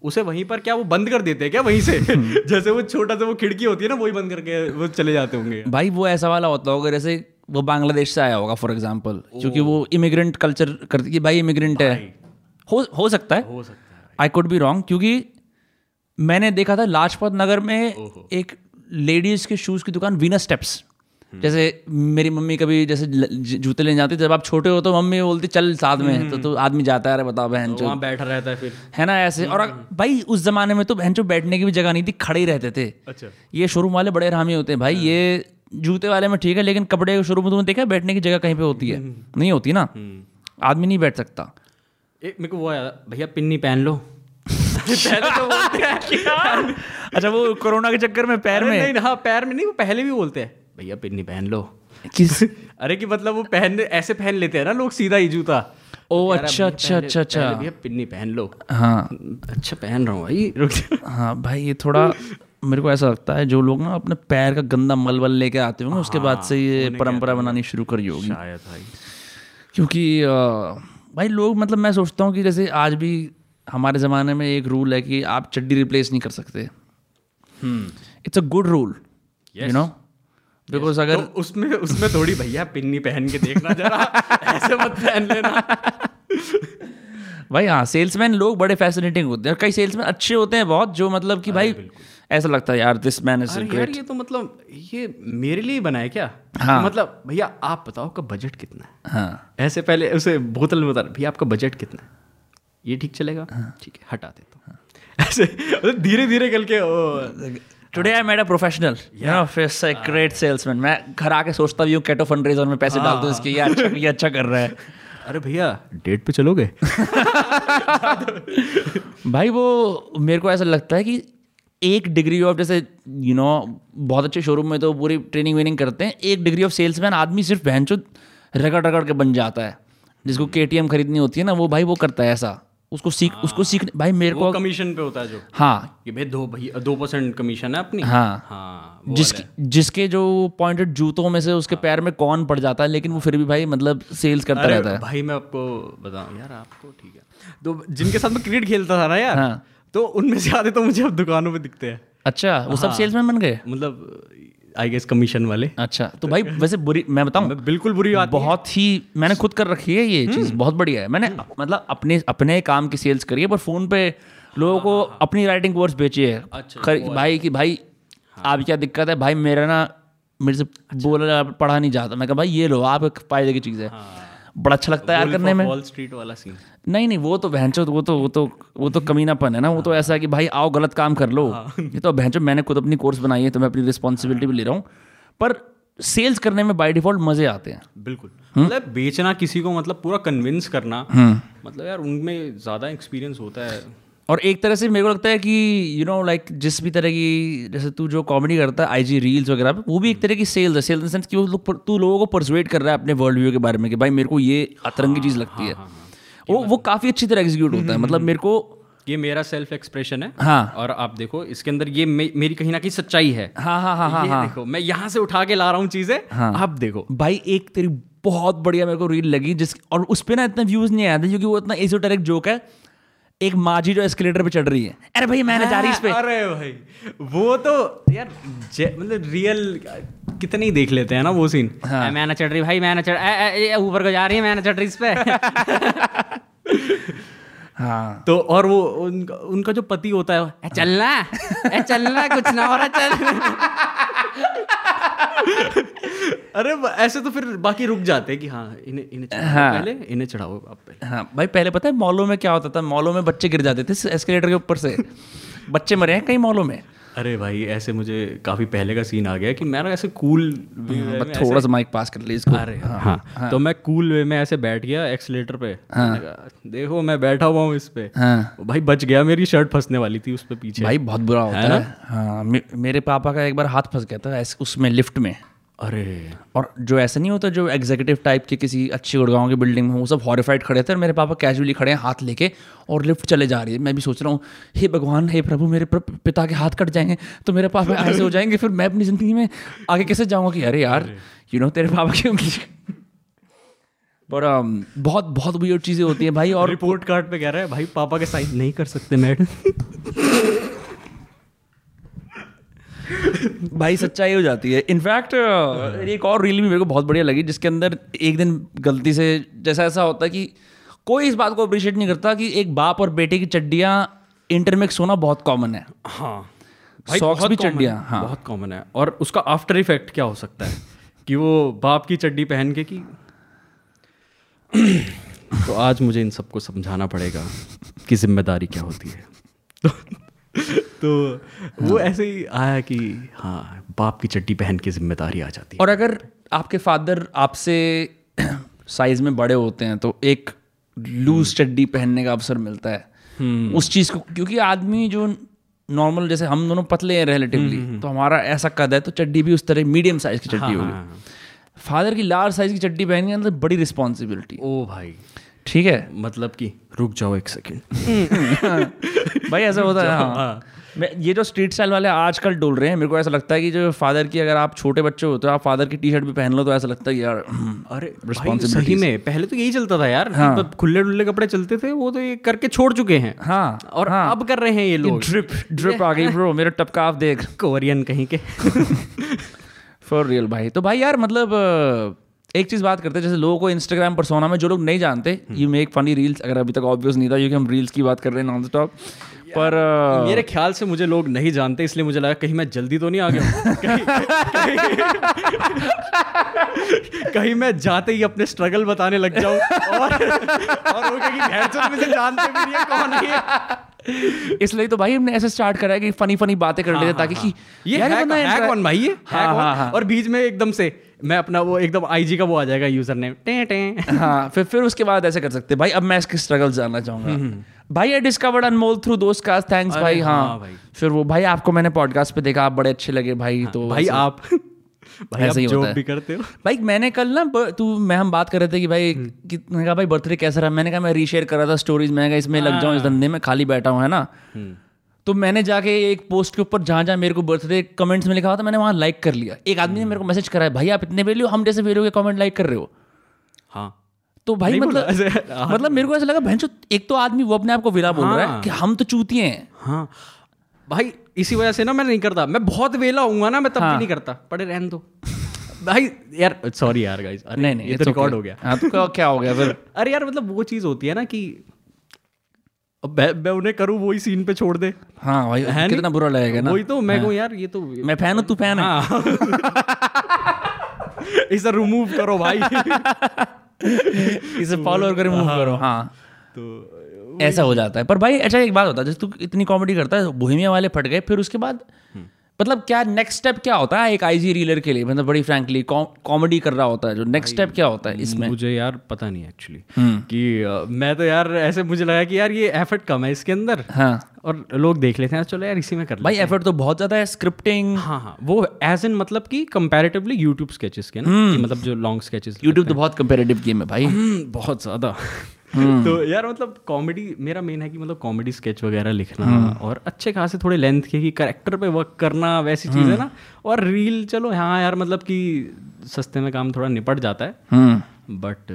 उसे वहीं पर क्या वो बंद कर देते हैं क्या वहीं से? जैसे वो छोटा सा वो खिड़की होती है ना वही बंद करके वो चले जाते होंगे। भाई वो ऐसा वाला होता होगा जैसे वो बांग्लादेश से आया होगा फॉर एग्ज़ाम्पल क्योंकि वो इमिग्रेंट कल्चर करती कि भाई इमिग्रेंट है। हो हो सकता है। हो सकता है आई कुड बी रॉन्ग क्योंकि मैंने देखा था लाजपत नगर में एक लेडीज़ के शूज़ की दुकान वीनस स्टेप्स जैसे मेरी मम्मी कभी जैसे जूते लेने जाती जब आप छोटे हो तो मम्मी बोलती चल साथ में। तो, तो आदमी जाता है अरे बताओ बहन तो जो वहाँ बैठा रहता है फिर। है ना ऐसे? और भाई उस जमाने में तो बहन जो बैठने की भी जगह नहीं थी खड़े ही रहते थे। अच्छा। ये शोरूम वाले बड़े हरामी होते हैं। भाई ये जूते वाले में ठीक है लेकिन कपड़े के शोरूम में तुमने देखा बैठने की जगह कहीं पे होती है? नहीं होती ना? आदमी नहीं बैठ सकता। एक मेरे को वो आया भैया पिन्नी पहन लो। पहले तो बोलते हैं अच्छा वो कोरोना के चक्कर में पैर में? नहीं हाँ पैर में नहीं वो पहले भी बोलते हैं। भैया पिन्नी पहन लो। किस? अरे कि मतलब वो पहन ऐसे पहन लेते हैं ना लोग सीधा ही जूता। ओ अच्छा अच्छा अच्छा अच्छा। पहले भैया पिन्नी पहन लो। हाँ। अच्छा पहन रहा हूँ भाई रुक हाँ भाई ये थोड़ा मेरे को ऐसा लगता है जो लोग ना अपने पैर का गंदा मलबल लेके आते होंगे उसके बाद से ये परंपरा बनानी शुरू करी होगी। शायद भाई। क्योंकि भाई लोग मतलब मैं सोचता हूँ कि जैसे आज भी हमारे ज़माने में एक रूल है कि आप चड्डी रिप्लेस नहीं कर सकते। It's a good rule you know because अगर तो उसमें उसमें थोड़ी भैया पिन्नी पहन के देखना जरा। ऐसे मत पहन लेना। भाई हाँ सेल्समैन लोग बड़े फैसिनेटिंग होते हैं। कई सेल्समैन अच्छे होते हैं बहुत जो मतलब कि भाई ऐसा लगता है यार दिस मैन इज़ यार ये तो मतलब ये मेरे लिए बना है क्या? हाँ। मतलब भैया आप बताओ का बजट कितना है? हाँ। ऐसे पहले उसे बोतल में बता भैया आपका बजट कितना है? ये ठीक चलेगा? हाँ। ठीक है हटा देता हूँ। ऐसे धीरे धीरे करके today I made a professional you know fees a great salesman मैं घर आके सोचता भी हूँ कैटो फंडरेजर में पैसे डाल दूँ इसके ये अच्छा ये अच्छा कर रहा है. अरे भैया। डेट पे चलोगे? भाई वो मेरे को ऐसा लगता है कि एक डिग्री ऑफ़ जैसे यू नो बहुत अच्छे शोरूम में तो पूरी ट्रेनिंग वेनिंग करते हैं एक डिग्री ऑफ़ सेल्समैन आदमी सिर्फ़ बहन चो रगड़ रगड़ के बन जाता है। जिसको के खरीदनी होती है ना वो भाई वो करता है ऐसा। उसको सीख उसको सीखने भाई मेरे को कमीशन पे होता है जो। हाँ। कि भाई दो भैया दो परसेंट कमीशन है अपनी। हाँ। हाँ जिसके जिसके जो पॉइंटेड जूतों में से उसके पैर में कौन पड़ जाता है लेकिन वो फिर भी भाई मतलब सेल्स करता रहता है। भाई मैं आपको बताऊँ यार आपको ठीक है। तो जिनके साथ मैं क्रिकेट खेलता था ना यार हाँ। तो उनमें से आधे तो मुझे अब दुकानों पे दिखते हैं। अच्छा वो सब सेल्समैन बन गए? मतलब आई गेस कमीशन वाले। अच्छा तो भाई वैसे बुरी मैं बताऊँ बिल्कुल बुरी बात बहुत ही मैंने खुद कर रखी है ये चीज़ बहुत बढ़िया है। मैंने मतलब अपने अपने काम की सेल्स करी है पर फ़ोन पे लोगों को अपनी राइटिंग वर्ड्स बेची है। अच्छा, भाई की भाई आप क्या दिक्कत है? भाई मेरा ना मेरे से बोला पढ़ा नहीं जाता। मैं कहा भाई ये लो आप एक फ़ायदे की चीज़ है। बड़ा अच्छा लगता है यार करने में। वॉल स्ट्रीट वाला सीन नहीं नहीं वो तो भैंचो वो तो वो तो वो तो कमीनापन है ना वो तो ऐसा है कि भाई आओ गलत काम कर लो। ये तो भैंचो मैंने खुद अपनी कोर्स बनाई है तो मैं अपनी रिस्पॉन्सिबिलिटी भी ले रहा हूँ। पर सेल्स करने में बाय डिफ़ॉल्ट मज़े आते हैं। बिल्कुल। मतलब बेचना किसी को मतलब पूरा कन्विंस करना मतलब यार उनमें ज़्यादा एक्सपीरियंस होता है। और एक तरह से मेरे को लगता है कि यू नो लाइक जिस भी तरह की जैसे तू जो कॉमेडी करता है आईजी रील्स वगैरह पे वो भी एक तरह की सेल्स है। सेल्स इन सेंस कि वो लोग तू लोगों को परसुएट कर रहा है अपने वर्ल्ड व्यू के बारे में कि भाई मेरे को ये अतरंगी चीज़ लगती है वो वो काफ़ी अच्छी तरह एग्जीक्यूट होता है। मतलब मेरे को ये मेरा सेल्फ एक्सप्रेशन है। हाँ। और आप देखो इसके अंदर ये मे, मेरी कहीं ना कहीं सच्चाई है। हाँ हाँ हाँ हाँ ये देखो मैं यहाँ से उठा के ला रहा हूँ चीज़ें हाँ। आप देखो। भाई एक तेरी बहुत बढ़िया मेरे को रील लगी जिस और उस पर ना इतना व्यूज़ नहीं आया था क्योंकि वो इतना एसोटेरिक जोक है एक माजी जो एस्केलेटर पे चढ़ रही है। अरे भाई मैंने जा रही इस पे। अरे भाई वो तो यार मतलब रियल कितने ही देख लेते हैं ना वो सीन हाँ। मैं ना चढ़ रही भाई मैंने चढ़ ऊपर को जा रही है मैंने चढ़ रही इस पे। हाँ। तो और वो उनका, उनका जो पति होता है ए, चलना ए, चलना कुछ ना हो रहा चल। अरे ऐसे तो फिर बाकी रुक जाते हैं कि हाँ इन्हें इन्हें चढ़ाओ हाँ। पहले इन्हें चढ़ाओ आप पहले। हाँ भाई पहले पता है मॉलों में क्या होता था? मॉलों में बच्चे गिर जाते थे एस्केलेटर के ऊपर से। बच्चे मरे हैं कई मॉलों में। अरे भाई ऐसे मुझे काफ़ी पहले का सीन आ गया कि मैं ना ऐसे कूल बस थोड़ा सा माइक पास कर ली इसको। अरे हाँ, हाँ, हाँ, तो मैं कूल वे में ऐसे बैठ गया एक्सलेटर पे। कहा, देखो मैं बैठा हुआ हूँ इस पे। हाँ। भाई बच गया मेरी शर्ट फंसने वाली थी उस पे पीछे। भाई बहुत बुरा होता है। हाँ मे- मेरे पापा का एक बार हाथ फंस गया था उसमें लिफ्ट में। अरे। और जो ऐसा नहीं होता जो एग्जीक्यूटिव टाइप के किसी अच्छी गुड़गांव की बिल्डिंग में वो सब हॉरिफाइड खड़े थे और मेरे पापा कैजुअली खड़े हैं हाथ लेके और लिफ्ट चले जा रही है। मैं भी सोच रहा हूँ हे भगवान हे प्रभु मेरे प्र- पिता के हाथ कट जाएँगे तो मेरे पापा ऐसे हो जाएँगे फिर मैं अपनी ज़िंदगी में आगे कैसे जाऊँगा कि अरे यार यू नो तेरे पापा क्यों पर बहुत बहुत वियर्ड चीज़ें होती हैं भाई और रिपोर्ट कार्ड पे कह रहा है भाई पापा के साइन नहीं कर सकते मैडम. भाई सच्चाई हो जाती है। इनफैक्ट एक और रील भी मेरे को बहुत बढ़िया लगी जिसके अंदर एक दिन गलती से जैसा ऐसा होता है कि कोई इस बात को अप्रिशिएट नहीं करता कि एक बाप और बेटे की चड्डियाँ इंटरमिक्स होना बहुत कॉमन है। हाँ। Socks बहुत भी चड्डियाँ, हाँ। बहुत कॉमन है। और उसका आफ्टर इफ़ेक्ट क्या हो सकता है? कि वो बाप की चड्डी पहन के कि तो आज मुझे इन सबको समझाना पड़ेगा कि ज़िम्मेदारी क्या होती है। तो, वो ऐसे ही आया कि हाँ बाप की चड्डी पहन के ज़िम्मेदारी आ जाती है। और अगर आपके फादर आपसे साइज़ में बड़े होते हैं तो एक लूज चड्डी पहनने का अवसर मिलता है। उस चीज़ को क्योंकि आदमी जो नॉर्मल जैसे हम दोनों पतले हैं रिलेटिवली तो हमारा ऐसा कद है तो चड्डी भी उस तरह मीडियम साइज़ की चड्डी होगी। फादर की लार्ज साइज़ की चड्डी पहनने के अंदर बड़ी रिस्पॉन्सिबिलिटी ओ भाई। ठीक है? मतलब कि रुक जाओ एक सेकंड भाई ऐसा होता है। हाँ। मैं ये जो स्ट्रीट स्टाइल वाले आजकल डोल रहे हैं मेरे को ऐसा लगता है कि जो फादर की अगर आप छोटे बच्चे हो तो आप फादर की टी शर्ट भी पहन लो तो ऐसा लगता है यार अरे भाई, Responsibilities. सही में पहले तो यही चलता था यार मतलब खुले डुल्ले कपड़े चलते थे वो तो ये करके छोड़ चुके हैं। हाँ और हाँ। अब कर रहे हैं ये लोग। ड्रिप ड्रिप आ गई ब्रो मेरा टपका आप देख। कोरियन कहीं के। फॉर रियल भाई। तो भाई यार मतलब एक चीज़ बात करते हैं जैसे लोगों को इंस्टाग्राम पर सोना में जो लोग नहीं जानते यू मेक फनी रील्स अगर अभी तक ऑब्वियस नहीं था क्योंकि हम रील्स की बात कर रहे हैं नॉन स्टॉप पर अ, मेरे ख्याल से मुझे लोग नहीं जानते इसलिए मुझे लगा कहीं मैं जल्दी तो नहीं आ गया कहीं, कहीं, कहीं मैं जाते ही अपने स्ट्रगल बताने लग जाऊँ। और और वो कहेगी मुझे जानते भी नहीं है कौन है इसलिए तो भाई हमने ऐसे स्टार्ट करा है कि फनी फनी बातें कर लेते ताकि कि ये यार है, बंदा है कौन भाई ये है हाँ, हाँ, हाँ। और बीच में एकदम से मैं अपना वो एकदम आईजी का वो आ जाएगा यूज़र नेम टे टे। हाँ फिर फिर उसके बाद ऐसे कर सकते हैं। भाई अब मैं इसके स्ट्रगल जानना चाहूँगा। भाई I discovered Anmol through Dost cast thanks भाई हाँ। हाँ भाई। फिर वो भाई आपको मैंने पॉडकास्ट पे देखा आप बड़े अच्छे लगे भाई तो भाई आप भाई ऐसे ही होता है। भी करते हो। भाई मैंने कल ना तू मैं हम बात कर रहे थे कि भाई कि मैंने कहा भाई बर्थडे कैसा रहा? मैंने कहा मैं रीशेयर कर रहा था स्टोरीज मैं कहा इसमें लग जाऊँ इस धंधे में खाली बैठा हूँ है ना? तो मैंने जाके एक पोस्ट के ऊपर जहाँ जहाँ मेरे को बर्थडे कमेंट्स में लिखा हुआ था मैंने वहाँ लाइक कर लिया। एक आदमी ने मेरे को मैसेज करा है भाई आप इतने वेल्यू हम जैसे वेल्यू के कमेंट लाइक कर रहे हो? हाँ। तो भाई मतलब हाँ। मतलब मेरे को ऐसा लगा भैंचो एक तो आदमी वो अपने आप को विला बोल रहा है हाँ। कि हम तो चूतिए हैं। हाँ। भाई इसी वजह से ना मैं नहीं करता। मैं बहुत वेला हूँ ना मैं तब भी हाँ। नहीं करता। पड़े रहन दो। भाई यार सॉरी यार गाइस नहीं नहीं ये तो रिकॉर्ड. हो गया। हाँ तो क्या- क्या हो गया फिर? अरे यार मतलब वो चीज़ होती है ना कि मैं मैं उन्हें करूँ वही सीन पे छोड़ दे। हाँ भाई है कितना बुरा लगेगा ना। वही तो मैं कहूँ यार ये तो मैं फ़ैन हूँ तू फ़ैन है। हाँ। इसे रिमूव करो भाई। इसे फॉलो कर मूव करो हाँ। तो ऐसा हो जाता है। पर भाई अच्छा एक बात होता है जैसे तू इतनी कॉमेडी करता है बोहिमिया वाले फट गए फिर उसके बाद मतलब क्या नेक्स्ट स्टेप क्या होता है एक आईजी रीलर के लिए? मतलब बड़ी फ्रैंकली कॉमेडी कर रहा होता है जो नेक्स्ट स्टेप क्या होता है इसमें? मुझे यार पता नहीं एक्चुअली कि अ, मैं तो यार ऐसे मुझे लगा कि यार ये एफर्ट कम है इसके अंदर हाँ। और लोग देख लेते हैं चलो यार इसी में कर भाई एफर्ट तो बहुत ज़्यादा है स्क्रिप्टिंग हाँ हाँ वो एज इन मतलब कि कंपैरेटिवली यूट्यूब स्केचेस के ना मतलब जो लॉन्ग स्केचेस यूट्यूब तो बहुत कंपेरेटिव गेम है भाई। बहुत ज़्यादा। तो यार मतलब कॉमेडी मेरा मेन है कि मतलब कॉमेडी स्केच वगैरह लिखना और अच्छे खासे थोड़े लेंथ के कि करेक्टर पे वर्क करना वैसी चीज़ है ना। और रील चलो हाँ यार मतलब कि सस्ते में काम थोड़ा निपट जाता है। हम्म। बट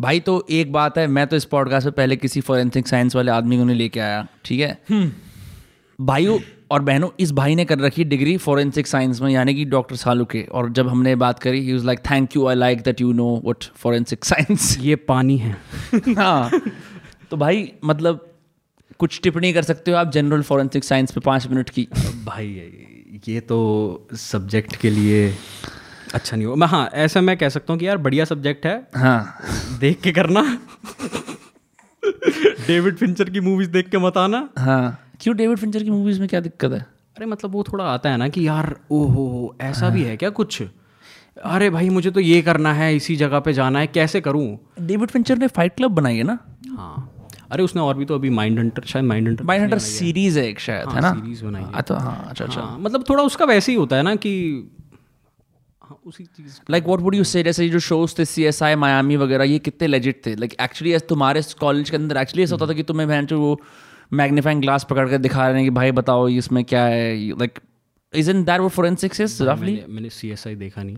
भाई तो एक बात है मैं तो इस पॉडकास्ट में पहले किसी फॉरेंसिक साइंस वाले आदमी को नहीं लेके आया ठीक है? भाइयों और बहनों इस भाई ने कर रखी डिग्री फोरेंसिक साइंस में यानी कि डॉक्टर सालू के। और जब हमने बात करी ही like thank you I like that you know what forensic science ये पानी है। हाँ। तो भाई मतलब कुछ टिप्पणी कर सकते हो आप जनरल फोरेंसिक साइंस पे पाँच मिनट की? भाई ये तो सब्जेक्ट के लिए अच्छा नहीं हो। मैं हाँ ऐसा मैं कह सकता हूँ कि यार बढ़िया सब्जेक्ट है। हाँ। देख के करना। डेविड फिंचर की मूवीज़ देख के मत आना। हाँ। क्यों डेविड फिंचर की मूवीज़ में क्या दिक्कत है? अरे मतलब वो थोड़ा आता है ना कि यार ओहो ऐसा भी है क्या कुछ? अरे भाई मुझे तो ये करना है इसी जगह पे जाना है कैसे करूँ? डेविड फिंचर ने फाइट क्लब बनाई है ना? हाँ। अरे उसने और भी तो अभी माइंड हंटर शायद Mindhunter Mindhunter series है। एक शायद है ना? सीरीज़ बनाई है। हाँ, तो हाँ अच्छा अच्छा। हाँ, मतलब थोड़ा उसका वैसे ही होता है ना कि हाँ, उसी चीज़ like what would you say जैसे जो शोज़ थे सी एस आई मायामी वगैरह ये कितने लेजिट थे? लाइक एक्चुअली तुम्हारे कॉलेज के अंदर एक्चुअली ऐसा होता था कि तुम्हें बहन जो वो मैग्नीफाइंग ग्लास पकड़ कर दिखा रहे हैं कि भाई बताओ इसमें क्या है? लाइक इज़ इन दैट वो फोरेंसिक्स इज़ रफली मैंने सी एस आई देखा नहीं।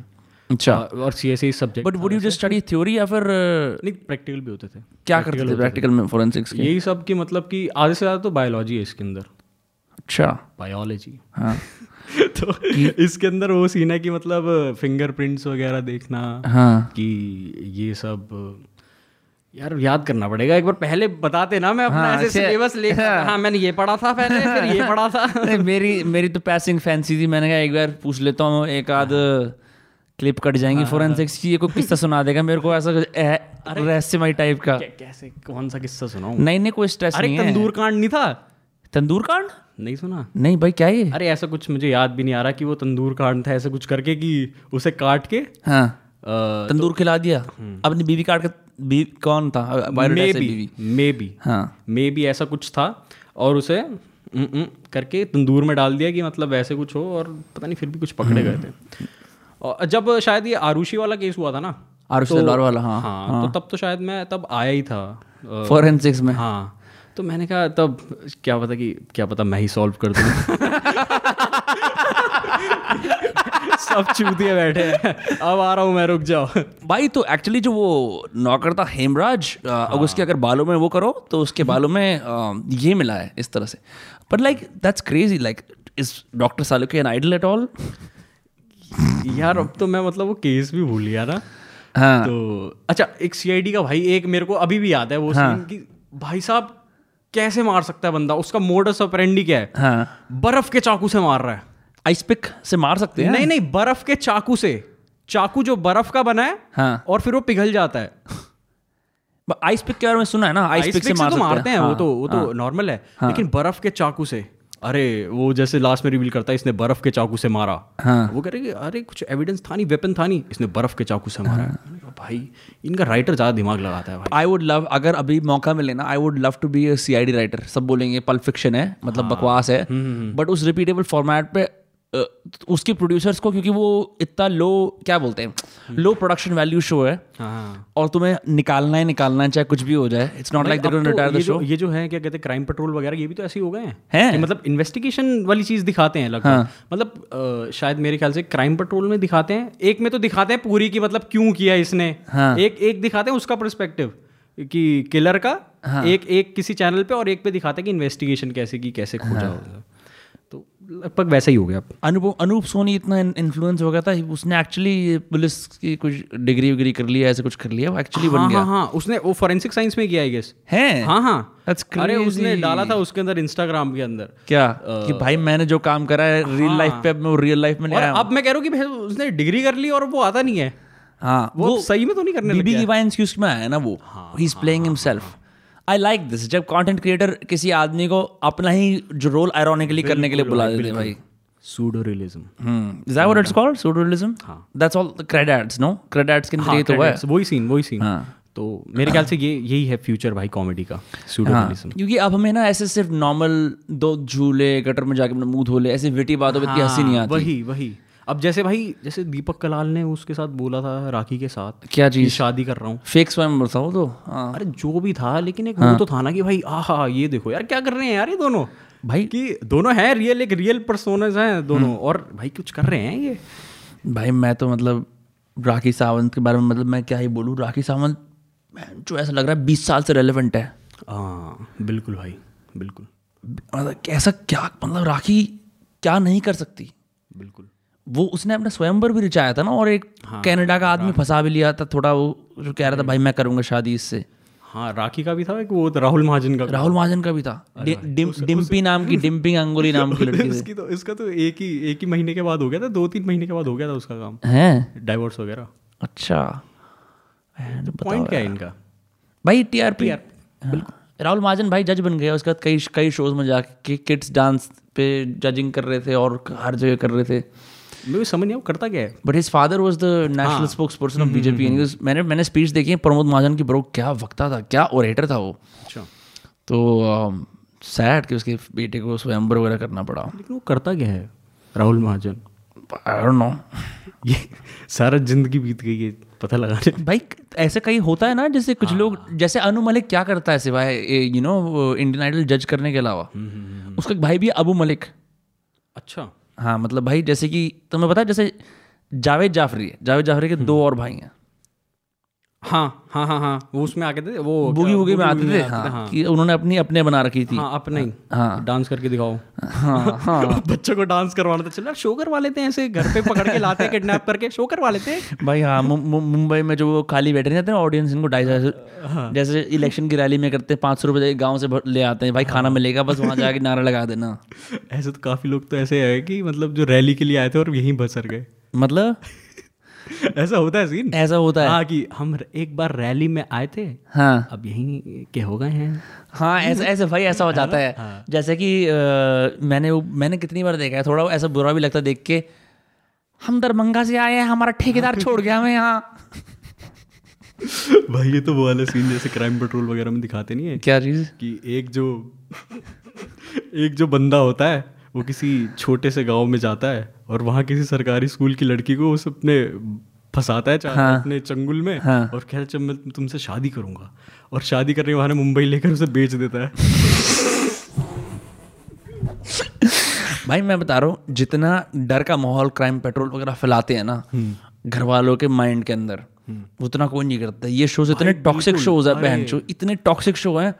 अच्छा। और C S I subject but would you just study theory या फिर uh, नहीं प्रैक्टिकल भी होते थे। क्या करते थे प्रैक्टिकल में फोरेंसिक्स के? यही सब की मतलब कि आधे से ज़्यादा तो बायोलॉजी है इसके अंदर। अच्छा। बायोलॉजी हाँ। तो इसके अंदर वो सीन है कि मतलब फिंगरप्रिंट्स वगैरह देखना हाँ। कि ये सब यार याद करना पड़ेगा। एक बार पहले बताते ना मैं अपना हाँ, ऐसे सिलेबस ले हाँ। मैंने ये पढ़ा था पहले फिर ये पढ़ा था। मेरी मेरी तो पैसिंग फैंसी थी। मैंने कहा एक बार पूछ लेता हूँ एक आध क्लिप कट जाएँगी फोरेंसिक्स की। ये कोई किस्सा सुना देगा मेरे को ऐसा रहस्यमय टाइप का। कैसे कौन सा किस्सा सुनाऊं? नहीं नहीं कोई स्ट्रेस नहीं है। तंदूर कांड नहीं था? तंदूर कांड नहीं सुना। नहीं भाई क्या ये? अरे ऐसा कुछ मुझे याद भी नहीं आ रहा कि वो तंदूर कांड था ऐसा कुछ करके कि उसे काट के हाँ। अ, तंदूर खिला दिया। अपनी बीवी काट के बी कौन था? मे बी मे बी हाँ। मे बी ऐसा कुछ था और उसे करके तंदूर में डाल दिया कि मतलब ऐसे कुछ हो और पता नहीं फिर भी कुछ पकड़े गए थे। और जब शायद ये आरुषि वाला केस हुआ था ना आरुषि तलवार वाला हाँ। हाँ हाँ। तो तब तो शायद मैं तब आया ही था फोरेंसिक्स में। हाँ। तो मैंने कहा तब क्या पता कि क्या पता मैं ही सॉल्व कर दूँ। सब चूतिए बैठे हैं। अब आ रहा हूँ मैं रुक जाओ। भाई तो एक्चुअली जो वो नौकर था हेमराज अ, अगर उसके अगर बालों में वो करो तो उसके बालों में ये मिला है इस तरह से। But like that's crazy like is doctor Salunke an idol at all यार अब तो मैं मतलब वो केस भी भूल गया ना। हाँ। तो अच्छा एक सीआईडी का भाई एक मेरे को अभी भी याद है वो सीन कि भाई साहब कैसे मार सकता है बंदा? उसका मोडस ऑपरेंडी क्या है? हाँ। बर्फ़ के चाकू से मार रहा है। आइस पिक से मार सकते हैं? नहीं नहीं बर्फ़ के चाकू से। चाकू जो बर्फ़ का बना है हाँ। और फिर वो पिघल जाता है। आइस पिक के बारे में सुना है ना? आइस पिक से मार तो मारते हैं वो हाँ, तो वो तो नॉर्मल है। लेकिन बर्फ़ के चाकू से अरे वो जैसे लास्ट में रिवील करता है इसने बर्फ़ के चाकू से मारा। हाँ। वो कह रहे कि अरे कुछ एविडेंस था नहीं वेपन था नहीं इसने बर्फ़ के चाकू से मारा। है। भाई इनका राइटर ज़्यादा दिमाग लगाता है आई वुड लव अगर अभी मौका मिले ना I would love to be C I D writer सब बोलेंगे पल फिक्शन है मतलब हाँ। बकवास है। बट उस रिपीटेबल फॉर्मेट पे उसके प्रोड्यूसर्स को क्योंकि वो इतना लो क्या बोलते हैं लो प्रोडक्शन वैल्यू शो है। हाँ। और तुम्हें निकालना है निकालना है चाहे कुछ भी हो जाए। It's not like they retire the show ये जो है क्या कहते हैं क्राइम पेट्रोल वगैरह ये भी तो ऐसे ही हो गए हैं। हैं? मतलब इन्वेस्टिगेशन वाली चीज़ दिखाते हैं लगभग। हाँ। मतलब अ, शायद मेरे ख्याल से क्राइम पेट्रोल में दिखाते हैं। एक में तो दिखाते हैं पूरी की मतलब क्यों किया इसने। हाँ। एक एक दिखाते हैं उसका परस्पेक्टिव कि किलर का। हाँ। एक एक किसी चैनल पे और एक पे दिखाते हैं कि इन्वेस्टिगेशन कैसे की कैसे खोजा होगा लगभग वैसा ही हो गया। अनूप अनूप सोनी इतना इन्फ्लुएंस हो गया था उसने एक्चुअली पुलिस की कुछ डिग्री वगैरह कर लिया ऐसे कुछ कर लिया वो एक्चुअली बन हाँ गया। हाँ हाँ उसने वो फोरेंसिक साइंस में किया आई गेस है? हाँ हाँ। अरे उसने डाला था उसके अंदर इंस्टाग्राम के अंदर। क्या? कि भाई मैंने जो काम करा है रियल लाइफ पे अब मैं वो रियल लाइफ में ले आया अब मैं कह रहा हूँ कि भाई उसने डिग्री कर ली और वो आता नहीं है। हाँ वो सही में तो नहीं करने बीबी की वाइन्स की उसमें आया ना वो। He is playing himself I like this जब कंटेंट क्रिएटर किसी आदमी को अपना ही जो रोल आयरोनिकली करने के लिए बुला देते हैं भाई। क्रेडिट्स नो क्रेडिट्स के अंदर ये तो है। वही सीन वही सीन हाँ। तो मेरे ख्याल से ये यही है फ्यूचर भाई कॉमेडी का हाँ, क्योंकि अब हमें ना ऐसे सिर्फ़ नॉर्मल दो झूले गटर में जाके अपना मुँह धो ले ऐसी विटी बातों पे इतनी हँसी नहीं आती। वही वही। अब जैसे भाई जैसे दीपक कलाल ने उसके साथ बोला था राखी के साथ क्या चीज़? शादी कर रहा हूँ। फेक स्वयं था वो तो? हाँ। अरे जो भी था लेकिन एक वो तो था ना कि भाई आहा ये देखो यार क्या कर रहे हैं यार ये दोनों? भाई कि दोनों हैं रियल एक रियल पर्सोनस हैं दोनों। और भाई कुछ कर रहे हैं ये? भाई मैं तो मतलब राखी सावंत के बारे में मतलब मैं क्या ही बोलूँ? राखी सावंत जो ऐसा लग रहा है बीस साल से रेलिवेंट है। हाँ बिल्कुल भाई बिल्कुल। मतलब ऐसा क्या मतलब राखी क्या नहीं कर सकती? बिल्कुल। वो उसने अपना स्वयंवर भी रिचाया था ना और एक कनाडा का आदमी फंसा भी लिया था थोड़ा वो जो कह रहा था भाई मैं करूँगा शादी इससे। हाँ राखी का भी था एक वो राहुल महाजन का राहुल महाजन का भी था। डि- डिम, डिम्पी नाम की डिम्पिंग अंगुली नाम की लड़की इसकी तो इसका तो एक ही एक ही महीने के बाद हो गया था दो तीन महीने के बाद हो गया था उसका काम। हैं? डाइवोर्स वगैरह। अच्छा। पॉइंट क्या है। इनका? भाई टीआरपी राहुल महाजन भाई जज बन गए उसके बाद कई कई शोज़ में जाके किड्स डांस पे जजिंग कर रहे थे और हर जगह कर रहे थे। मैं भी समझ नहीं करता क्या है? But his father was the national spokesperson of BJP मैंने मैंने स्पीच देखी है प्रमोद महाजन की ब्रो क्या वक्ता था क्या ओरेटर था वो। अच्छा। तो सैड कि उसके बेटे को स्वयंवर वगैरह करना पड़ा। लेकिन वो करता क्या है Rahul Mahajan? I don't know ये सारा ज़िंदगी बीत गई है पता लगाने भाई ऐसे कहीं होता है ना जैसे कुछ लोग जैसे अनु मलिक क्या करता है सिवाय यू नो इंडियन आइडल जज करने के अलावा। उसका भाई भी अबू मलिक। अच्छा। हाँ मतलब भाई जैसे कि तुम्हें पता है जैसे जावेद जाफरी है जावेद जाफरी के दो और भाई हैं। हाँ हाँ हाँ हाँ वो उसमें आके थे वो बुगी वुगी में आते थे? हाँ हाँ। कि उन्होंने अपनी अपने बना रखी थी। हाँ अपने हाँ। डांस करके दिखाओ। हाँ हाँ। बच्चों को डांस करवाना था चलो शो करवा लेते हैं ऐसे घर पे पकड़ के लाते हैं किडनैप करके शो करवा लेते हैं। भाई हाँ मुंबई में जो खाली बैठे रहते हैं ऑडियंस इनको ढाई। जैसे इलेक्शन की रैली में करते हैं पाँच सौ रुपये गाँव से ले आते हैं भाई खाना मिलेगा बस वहाँ जाके नारा लगा देना। ऐसे तो काफ़ी लोग तो ऐसे है कि मतलब जो रैली के लिए आए थे और यहीं बसर गए। मतलब? ऐसा होता है सीन ऐसा होता है। हाँ कि हम एक बार रैली में आए थे हाँ। अब यहीं के हो गए हैं। हाँ ऐसे ऐसे भाई ऐसा हो जाता है। हाँ। जैसे कि अ, मैंने वो मैंने कितनी बार देखा है थोड़ा ऐसा बुरा भी लगता है देख के। हम दरभंगा से आए हैं हमारा ठेकेदार छोड़ गया हमें यहाँ। भाई ये तो वो वाला सीन जैसे क्राइम पेट्रोल वगैरह में दिखाते नहीं है क्या चीज़? कि एक जो एक जो बंदा होता है वो किसी छोटे से गाँव में जाता है और वहाँ किसी सरकारी स्कूल की लड़की को उस अपने फंसाता है चाहे हाँ। अपने चंगुल में हाँ। और कहता है, मैं तुमसे शादी करूँगा। और शादी करने के बहाने मुंबई लेकर उसे बेच देता है। भाई मैं बता रहा हूँ जितना डर का माहौल क्राइम पेट्रोल वगैरह फैलाते हैं ना घर वालों के माइंड के अंदर उतना कोई नहीं करता। ये शोज़ इतने टॉक्सिक शोज़ है बहन शो इतने टॉक्सिक शो हैं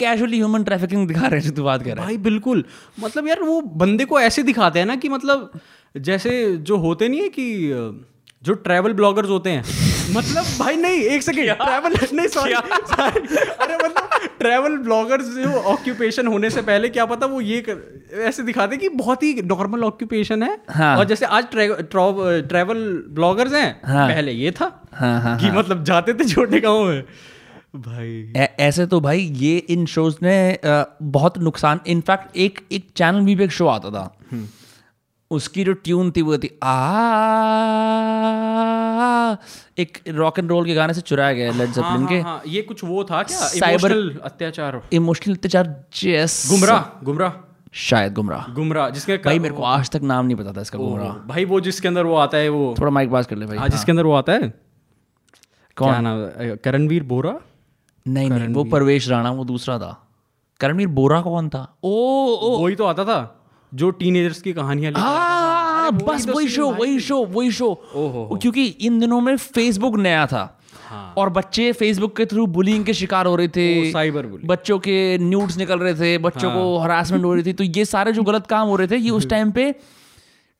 कैजुअली ह्यूमन ट्रैफिकिंग दिखा रहे हैं जो तू बात कर रहा है। भाई बिल्कुल। मतलब यार वो बंदे को ऐसे दिखाते हैं ना कि मतलब जैसे जो होते नहीं है कि जो ट्रैवल ब्लॉगर्स होते हैं। मतलब भाई नहीं एक सेकेंड ट्रैवल नहीं सॉरी अरे मतलब ट्रैवल ब्लॉगर्स जो ऑक्यूपेशन होने से पहले क्या पता वो ये कर, ऐसे दिखाते कि बहुत ही नॉर्मल ऑक्यूपेशन है। हाँ। और जैसे आज ट्रैवल ब्लॉगर्स हैं हाँ। पहले ये था हाँ हाँ कि हाँ. मतलब जाते थे छोटे गाँव में। भाई। ऐ- ऐसे तो भाई ये इन शोज़ ने बहुत नुकसान इनफैक्ट एक एक चैनल भी एक शो आता था। उसकी जो ट्यून थी वो थी आ एक रॉक एंड रोल के गाने से चुराया गया लेड हाँ, जेपलिन के। हाँ, हाँ, ये कुछ वो था क्या? साइबर- अत्याचार। इमोशनल अत्याचार जैस गुमराह गुमराह। शायद गुमराह। गुमराह जिसके भाई मेरे को आज तक नाम नहीं पता था इसका गुमराह। भाई वो जिसके अंदर वो आता है वो थोड़ा माइक पास कर ले भाई। हाँ जिसके अंदर वो आता है? कौन? नाम करणवीर बोरा? नहीं नहीं वो परवेश राणा वो दूसरा था। करणवीर बोरा कौन था? ओ ओ। वही तो आता था जो टीनेजर्स की कहानियाँ हाँ बस वही शो वही शो वही शो। क्योंकि इन दिनों में फेसबुक नया था। हाँ। और बच्चे फेसबुक के थ्रू बुलिंग के शिकार हो रहे थे। साइबर बच्चों के न्यूड्स निकल रहे थे बच्चों हाँ। को हाँ। हरासमेंट हो रही थी। तो ये सारे जो गलत काम हो रहे थे ये उस टाइम पे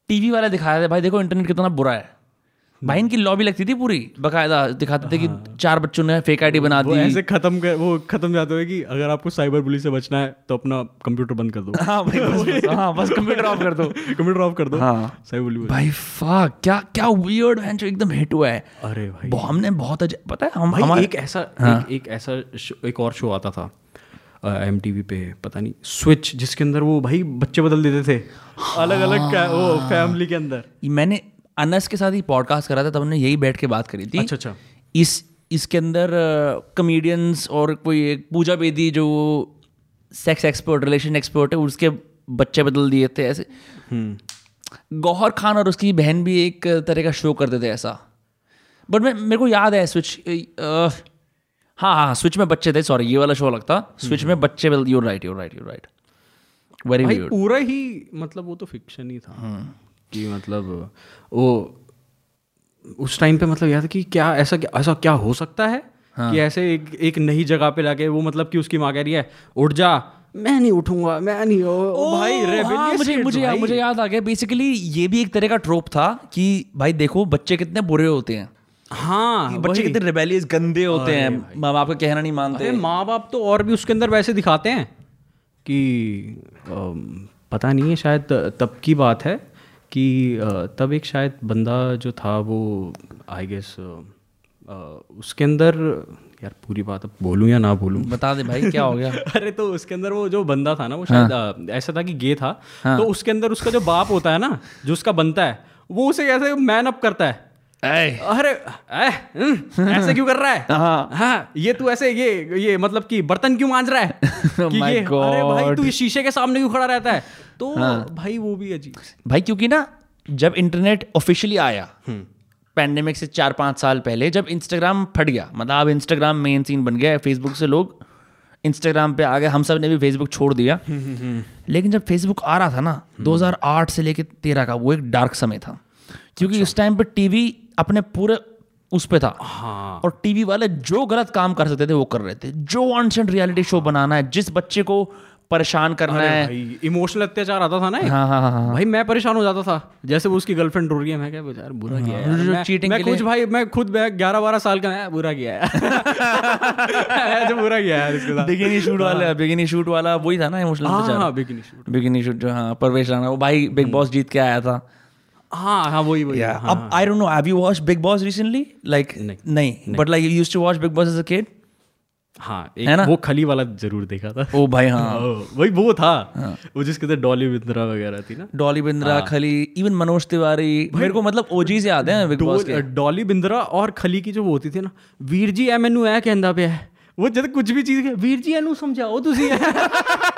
टीवी वाले दिखाए थे भाई देखो इंटरनेट कितना बुरा है। भाई इनकी लॉबी लगती थी पूरी बकायदा दिखाते थे कि चार बच्चों ने फेक आईडी बना हाँ। वो दी। ऐसे खत्म कर वो खत्म जाते हुए कि अगर आपको साइबर बुली से बचना है तो अपना कंप्यूटर बंद कर दो। हाँ भाई बस, बस, हाँ बस कंप्यूटर ऑफ़ कर दो। कंप्यूटर ऑफ़ कर दो। हाँ। साइबर बुली भाई फक क्या क्या वियर्ड है जो एकदम हिट हुआ है। अरे भाई। हमने बहुत अज... पता है हम भाई एक ऐसा एक, एक ऐसा एक और शो आता था एम टी वी पे पता नहीं स्विच जिसके अंदर वो भाई बच्चे बदल देते थे अलग अलग वो फैमिली के अंदर। मैंने अनस के साथ ही पॉडकास्ट करा था तब हमने यही बैठ के बात करी थी। अच्छा अच्छा। इस इसके अंदर कमेडियंस और कोई एक पूजा बेदी जो सेक्स एक्सपर्ट रिलेशन एक्सपर्ट है उसके बच्चे बदल दिए थे ऐसे। गौहर खान और उसकी बहन भी एक तरह का शो करते थे ऐसा। बट मैं मेरे को याद है स्विच हाँ हाँ स्विच में बच्चे थे सॉरी ये वाला शो लगता स्विच में बच्चे बदल you're right you're right you're right very पूरा ही मतलब वो तो फिक्शन ही था। कि मतलब वो उस टाइम पे मतलब याद कि क्या ऐसा क्या ऐसा क्या हो सकता है हाँ. कि ऐसे एक एक नई जगह पे लाके वो मतलब कि उसकी माँ कह रही है उठ जा मैं नहीं उठूँगा मैं नहीं ओ, ओ भाई हाँ, मुझे मुझे भाई। मुझे याद आ गया। बेसिकली ये भी एक तरह का ट्रोप था कि भाई देखो बच्चे कितने बुरे होते हैं। हाँ बच्चे कितने रिबेलियस गंदे होते हैं। माँ बाप का कहना नहीं मानते। माँ बाप तो और भी उसके अंदर वैसे दिखाते हैं कि पता नहीं है शायद तब की बात है। कि तब एक शायद बंदा जो था वो आई गेस उसके अंदर यार पूरी बात अब बोलूँ या ना बोलूँ बता दे भाई क्या हो गया अरे तो उसके अंदर वो जो बंदा था ना वो शायद हाँ। ऐसा था कि गे था हाँ। तो उसके अंदर उसका जो बाप होता है ना जो उसका बनता है वो उसे कैसे मैन अप करता है अरे हम्म, ऐसे क्यों कर रहा है? हाँ। हाँ ये तू ऐसे ये ये मतलब कि बर्तन क्यों मांज रहा है? Oh कि ये अरे भाई तू ये शीशे के सामने क्यों खड़ा रहता है? तो भाई वो भी अजीब भाई क्योंकि ना जब इंटरनेट ऑफिशियली आया पैंडेमिक से चार पाँच साल पहले जब इंस्टाग्राम फट गया मतलब अब इंस्टाग्राम मेन सीन बन गया है फेसबुक से लोग इंस्टाग्राम पे आ गए हम सबने भी फेसबुक छोड़ दिया। लेकिन जब फेसबुक आ रहा था ना 2008 से लेके 13 का वो एक डार्क समय था। क्योंकि उस टाइम पे टीवी अपने पूरे उस पे था। हाँ। और टीवी वाले जो गलत काम कर सकते थे वो कर रहे थे। जो अनसेंट रियलिटी शो बनाना है जिस बच्चे को परेशान करना है। इमोशनल अत्याचार आता था ना हाँ हाँ हाँ हाँ। भाई मैं परेशान हो जाता था। जैसे वो उसकी गर्लफ्रेंड रो रही है मैं क्या यार बुरा किया है जो मैं, cheating मैं कुछ भाई मैं खुद ग्यारह बारह साल का है बुरा किया है जो बुरा किया है बिगिनी शूट वाला बिगिनी शूट वाला वही था ना इमोशनल हाँ हाँ शूट बिगिनी शूट जो हाँ परवेश राणा वो भाई बिग बॉस जीत के आया था। हाँ हाँ वही वही हाँ। अब I don't know have you watch Bigg Boss recently like नहीं। But like you to watch Bigg Boss as a kid हाँ एक है ना? वो खली वाला ज़रूर देखा था। ओ भाई हाँ। वही वो था। हाँ. वो जिसके डॉली बिंद्रा वगैरह थी ना। डॉली बिंद्रा हाँ. खली इवन मनोज तिवारी। मेरे को मतलब ओजी से आते डॉली बिंद्रा और खली की जो वो होती थी ना वीर जी एम मैनू ऐ पे है। वो जब कुछ भी चीज़ वीर जी एनू समझाओ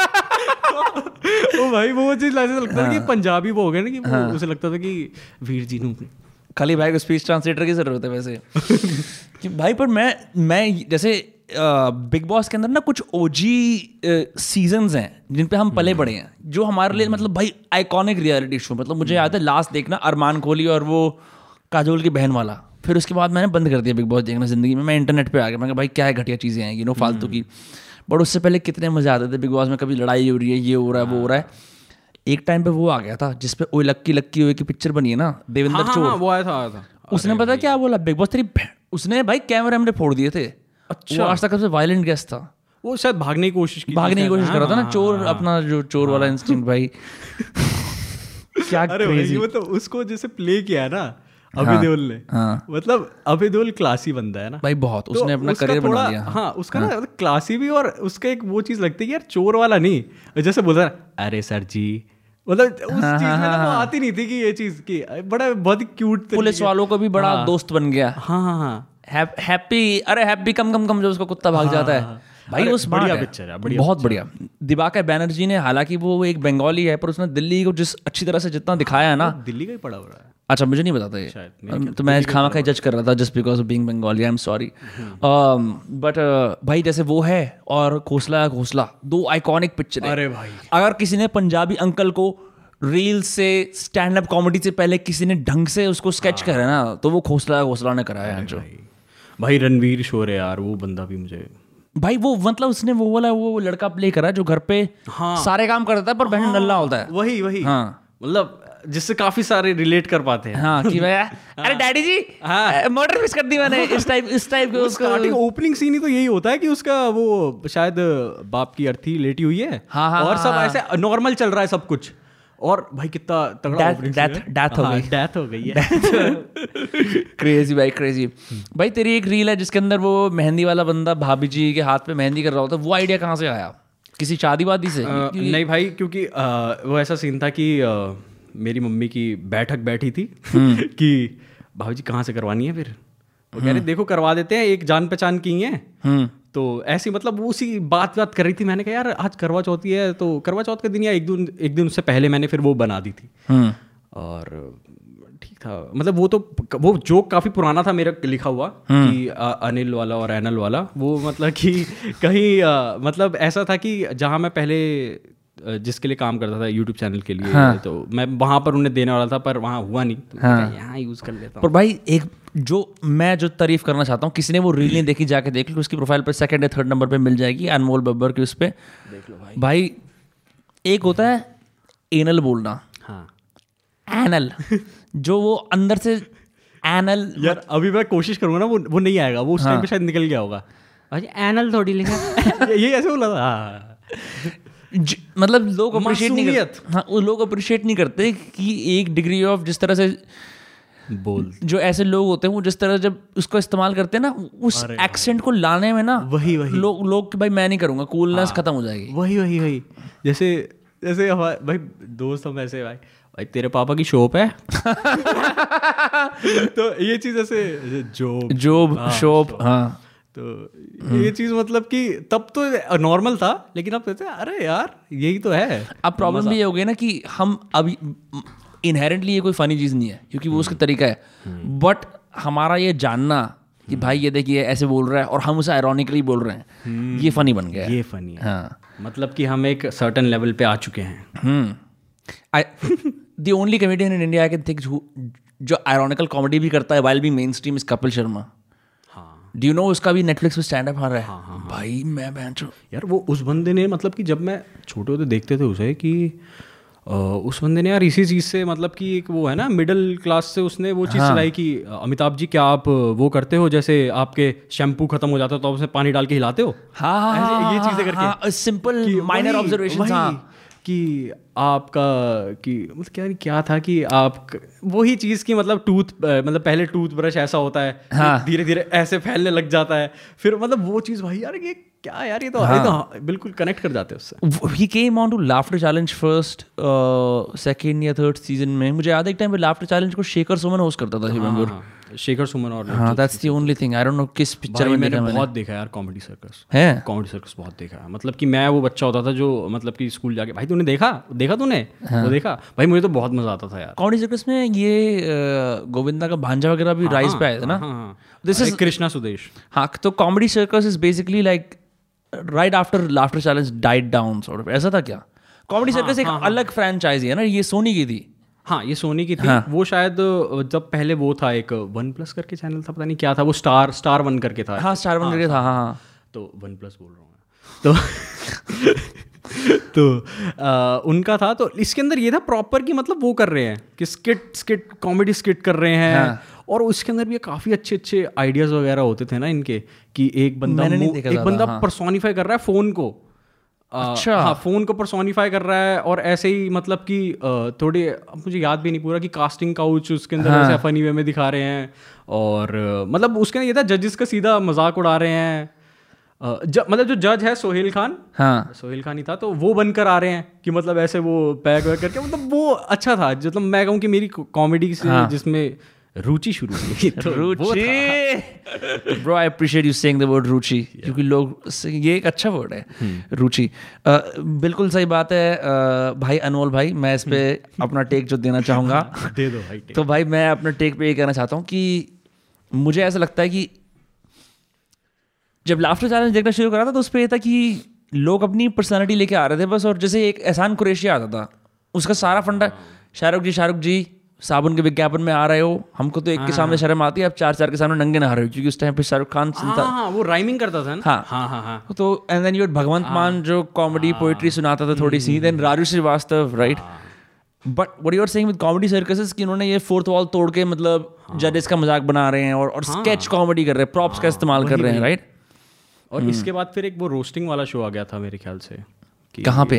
ओ भाई वो चीज़ ऐसे लगता था कि पंजाबी वो हो गया ना कि वो उसे लगता था कि वीर जी नु। खाली भाई को स्पीच ट्रांसलेटर की ज़रूरत है वैसे। कि भाई पर मैं मैं जैसे बिग बॉस के अंदर ना कुछ ओजी सीजन्स हैं जिन पे हम पले बड़े हैं जो हमारे लिए मतलब भाई आइकॉनिक रियलिटी शो मतलब मुझे याद है लास्ट देखना अरमान कोहली और वो काजोल की बहन वाला। फिर उसके बाद मैंने बंद कर दिया बिग बॉस देखना ज़िंदगी में। मैं इंटरनेट पे आ गया मैं कहा भाई क्या है घटिया चीज़ें हैं यू नो फालतू की। बट उससे पहले कितने मज़े आते थे बिग बॉस में कभी लड़ाई हो रही है ये हो रहा है वो हो रहा है। एक टाइम पे वो आ गया था जिसपे ओए लक्की लक्की ओए की पिक्चर बनी है ना देवेंद्र हाँ, हाँ, चोर। हाँ, वो आया था आया था। उसने पता क्या बोला बिग बॉस तेरी उसने भाई कैमरे हमने फोड़ दिए थे। अच्छा। आज तक सबसे वायलेंट गेस्ट था। वो शायद भागने की कोशिश की भागने की कोशिश हाँ, कर रहा था ना हाँ, चोर हाँ। अपना जो चोर वाला इंस्टिंक्ट भाई। क्या अरे भाई मतलब उसको जैसे प्ले किया है ना अभय ने। हाँ। मतलब अभय क्लासी बंदा है ना? भाई बहुत तो उसने अपना करियर बना लिया। हाँ उसका ना क्लासी भी और उसका एक वो चीज़ लगती है यार चोर वाला नहीं। जैसे बोलता है अरे सर जी। मतलब उस हाँ, चीज़ में ना वो आती नहीं थी कि ये चीज़ की बड़ा बहुत क्यूट पुलिस वालों को भी बड़ा दोस्त बन गया। हाँ हाँ हाँ। हैप्पी अरे हैप्पी कम कम कम जब उसका कुत्ता भाग जाता है। भाई स्मार्ट बढ़िया है। है, बढ़िया बहुत बढ़िया। दिवाकर बैनर्जी ने हालाँकि वो एक बंगाली है पर उसने दिल्ली को जिस अच्छी तरह से जितना दिखाया है ना दिल्ली का ही पड़ा हो रहा है। अच्छा मुझे नहीं था ये। तो मैं खामा खा जज कर रहा था just because of being Bengali I am sorry but भाई जैसे वो है और खोसला खोसला दो आइकॉनिक पिक्चर अरे भाई। अगर किसी ने पंजाबी अंकल को रील से स्टैंड अप कॉमेडी से पहले किसी ने ढंग से उसको स्केच हाँ। करा ना तो वो खोसला घोसला ने कराया है जो। भाई। रणवीर शोर है यार वो बंदा भी मुझे भाई वो मतलब उसने वो वाला वो लड़का प्ले करा जो घर पे हाँ। सारे काम करता है पर बहन नल्ला होता है। वही वही। हाँ। मतलब जिससे काफ़ी सारे रिलेट कर पाते हैं। हाँ कि भैया अरे डैडी जी हाँ। मर्डर मिस कर दी मैंने इस टाइप इस टाइप के उसको। स्टार्टिंग ओपनिंग सीन ही तो यही होता है कि उसका वो शायद बाप की अर्थी लेटी हुई है। हाँ, हाँ, और सब हाँ। ऐसे नॉर्मल चल रहा है सब कुछ। और भाई कितना तगड़ा scene death- है। हो हाँ, गई। death हो गई है। क्रेजी भाई क्रेजी भाई तेरी एक रील है जिसके अंदर वो मेहंदी वाला बंदा भाभी जी के हाथ पे मेहंदी कर रहा होता है वो आइडिया कहाँ से आया? किसी शादी वादी से? अ, नहीं भाई क्योंकि अ, वो ऐसा सीन था कि अ, मेरी मम्मी की बैठक बैठी थी हम्म। कि भाभी जी कहाँ से करवानी है फिर? वो कह रहे देखो करवा देते हैं एक जान पहचान की है। हम्म। तो ऐसी मतलब वो उसी बात बात कर रही थी मैंने कहा यार आज करवा चौथी है तो करवा चौथ के दिन या एक दिन एक दिन उससे पहले मैंने फिर वो बना दी थी। हम्म। और ठीक था। मतलब वो तो वो जोक काफ़ी पुराना था मेरा लिखा हुआ कि अनिल वाला और एनल वाला वो मतलब कि कहीं मतलब ऐसा था कि जहाँ मैं पहले जिसके लिए काम करता था यूट्यूब चैनल के लिए हाँ। तो मैं वहाँ पर उन्हें देने वाला था पर वहाँ हुआ नहीं। तो कहा, यहाँ यूज़ कर लेता पर भाई एक जो मैं जो तारीफ़ करना चाहता हूँ किसी ने वो रील नहीं देखी जाके देख लो उसकी प्रोफ़ाइल पे सेकंड या थर्ड नंबर पे मिल जाएगी अनमोल बब्बर की उस पे। देख लो भाई। भाई एक होता है एनल बोलना। हाँ। एनल जो वो अंदर से एनल यार अभी मैं कोशिश करूँगा ना वो वो नहीं आएगा वो उस टाइम पे शायद निकल गया होगा। अच्छा एनल थोड़ी लिखा ये ऐसे बोला था? हाँ। ज- मतलब लोग अप्रिशिएट नहीं करते। हाँ वो लोग अप्रिशिएट नहीं करते कि एक डिग्री ऑफ़ जिस तरह से बोल। जो ऐसे लोग होते हैं वो जिस तरह जब उसको इस्तेमाल करते हैं ना उस एक्सेंट को लाने में ना वही वही। लोग लोग भाई मैं नहीं करूँगा कूलनेस खत्म हो जाएगी। वही वही वही। जैसे जैसे हमारे भाई दोस्त हम ऐसे भाई भाई तेरे पापा की शॉप है? तो ये चीज़ ऐसे जॉब जोब शोप हाँ। तो ये चीज़ मतलब कि तब तो नॉर्मल था लेकिन अब कहते हैं अरे यार यही तो है। अब प्रॉब्लम भी ये हो गई ना कि हम अभी इनहेरेंटली ये कोई फनी चीज़ नहीं है क्योंकि वो उसका तरीका है। बट हमारा ये जानना कि भाई ये देखिए ऐसे बोल रहा है और हम उसे आयरॉनिकली बोल रहे हैं ये फनी बन गया ये फनी है। हाँ। मतलब कि हम एक सर्टन लेवल पे आ चुके हैं। हम्म। The only comedian in India I can think जो आयरॉनिकल कॉमेडी भी करता है while be mainstream is Kapil Sharma do you know उसका भी नेटफ्लिक्स पे स्टैंड अप आ रहा है? भाई मैं बहन यार वो उस बंदे ने मतलब कि जब मैं छोटे होते देखते थे उसे कि उस बंदे ने यार इसी चीज़ से मतलब कि एक वो है ना मिडिल क्लास से उसने वो चीज़ चलाई कि। अमिताभ जी क्या आप वो करते हो? जैसे आपके शैम्पू खत्म हो जाता है तो आप उसमें पानी डाल के हिलाते हो? हाँ हाँ हाँ ये हाँ, चीज़ें करके हाँ, सिंपल माइनर ऑब्जर्वेशन हाँ। कि आपका कि मतलब क्या क्या था कि आप वही चीज़ की मतलब टूथ मतलब पहले टूथब्रश ऐसा होता है हाँ। धीरे धीरे ऐसे फैलने लग जाता है। फिर मतलब वो चीज़ भाई यार ये क्या यार ये तो ये तो बिल्कुल कनेक्ट कर जाते हैं उससे। He came on to Laughter Challenge first second या थर्ड सीज़न में। मुझे याद एक टाइम पे लाफ्टर चैलेंज को शेखर सुमन होस्ट करता था रिमेंबर हाँ, शेखर सुमन और हाँ that's the only thing I don't know किस पिक्चर में मैंने बहुत देखा यार कॉमेडी सर्कस है? कॉमेडी सर्कस बहुत देखा मतलब कि मैं वो बच्चा होता था जो मतलब कि स्कूल जाके भाई तूने देखा? देखा तूने? वो देखा? भाई मुझे तो बहुत मज़ा आता था यार। कॉमेडी सर्कस में ये गोविंदा का भांजा वगैरह भी राइज पे आए थे ना? हाँ दिस इज़ कृष्णा सुदेश। हाँ तो Comedy Circus is basically like right after Laughter Challenge died down sort ऐसा था क्या? कॉमेडी सर्कस एक अलग फ्रेंचाइजी है ना ये सोनी की थी। हाँ ये सोनी की थी। वो शायद जब पहले वो था एक वन प्लस करके चैनल था पता नहीं क्या था वो स्टार स्टार वन करके था। हाँ स्टार वन करके था हाँ। हाँ तो वन प्लस बोल रहा हूँ तो तो अ, उनका था तो इसके अंदर ये था प्रॉपर कि मतलब वो कर रहे हैं कि स्किट स्किट कॉमेडी स्किट कर रहे हैं। हाँ। और उसके अंदर भी काफ़ी अच्छे अच्छे आइडियाज़ वगैरह होते थे ना इनके कि एक बंदा एक बंदा हाँ। पर्सोनिफाई कर रहा है फ़ोन को। अच्छा। हाँ फ़ोन को पर्सोनिफाई कर रहा है और ऐसे ही मतलब कि थोड़ी मुझे याद भी नहीं पूरा कि कास्टिंग काउच उसके अंदर हाँ। फनी वे में दिखा रहे हैं और मतलब उसके अंदर ये था जजेस का सीधा मज़ाक उड़ा रहे हैं ज, मतलब जो जज है सोहेल खान हाँ सोहेल खान ही था तो वो बनकर आ रहे हैं कि मतलब ऐसे वो पैक वैक करके मतलब वो अच्छा था मतलब मैं कहूँ कि मेरी कॉमेडी हाँ। जिसमें रुचि शुरू हुई। तो रुचि। Bro I appreciate you saying the word रुचि क्योंकि लोग ये एक अच्छा वर्ड है हम्म। रुचि। बिल्कुल सही बात है भाई अनमोल भाई मैं इस पे अपना टेक जो देना चाहूँगा दे दो भाई तो भाई मैं अपने टेक पे ये कहना चाहता हूँ कि मुझे ऐसा लगता है कि जब लाफ्टर चैलेंज देखना शुरू करा था तो उस पर यह था कि लोग अपनी पर्सनैलिटी लेके आ रहे थे बस और जैसे एक एहसान कुरेशिया आता था उसका सारा फंडा शाहरुख जी शाहरुख जी साबुन के विज्ञापन में आ रहे हो हमको तो एक के सामने शर्म आती है अब चार चार के सामने नंगे नहा रहे हो क्योंकि उस टाइम पे शाहरुख खान हाँ हाँ वो राइमिंग करता था ना? हाँ। हाँ हाँ हाँ। तो एंड देन यू भगवंत मान जो कॉमेडी पोएट्री सुनाता था थोड़ी सी then Raju Srivastava right but what you're saying with comedy circuses कि उन्होंने ये फोर्थ वॉल तोड़ के मतलब जजेस का मज़ाक बना रहे हैं और और स्केच कॉमेडी कर रहे हैं प्रॉप्स का इस्तेमाल कर रहे हैं राइट और इसके बाद फिर एक वो रोस्टिंग वाला शो आ गया था मेरे ख्याल से कहाँ पे?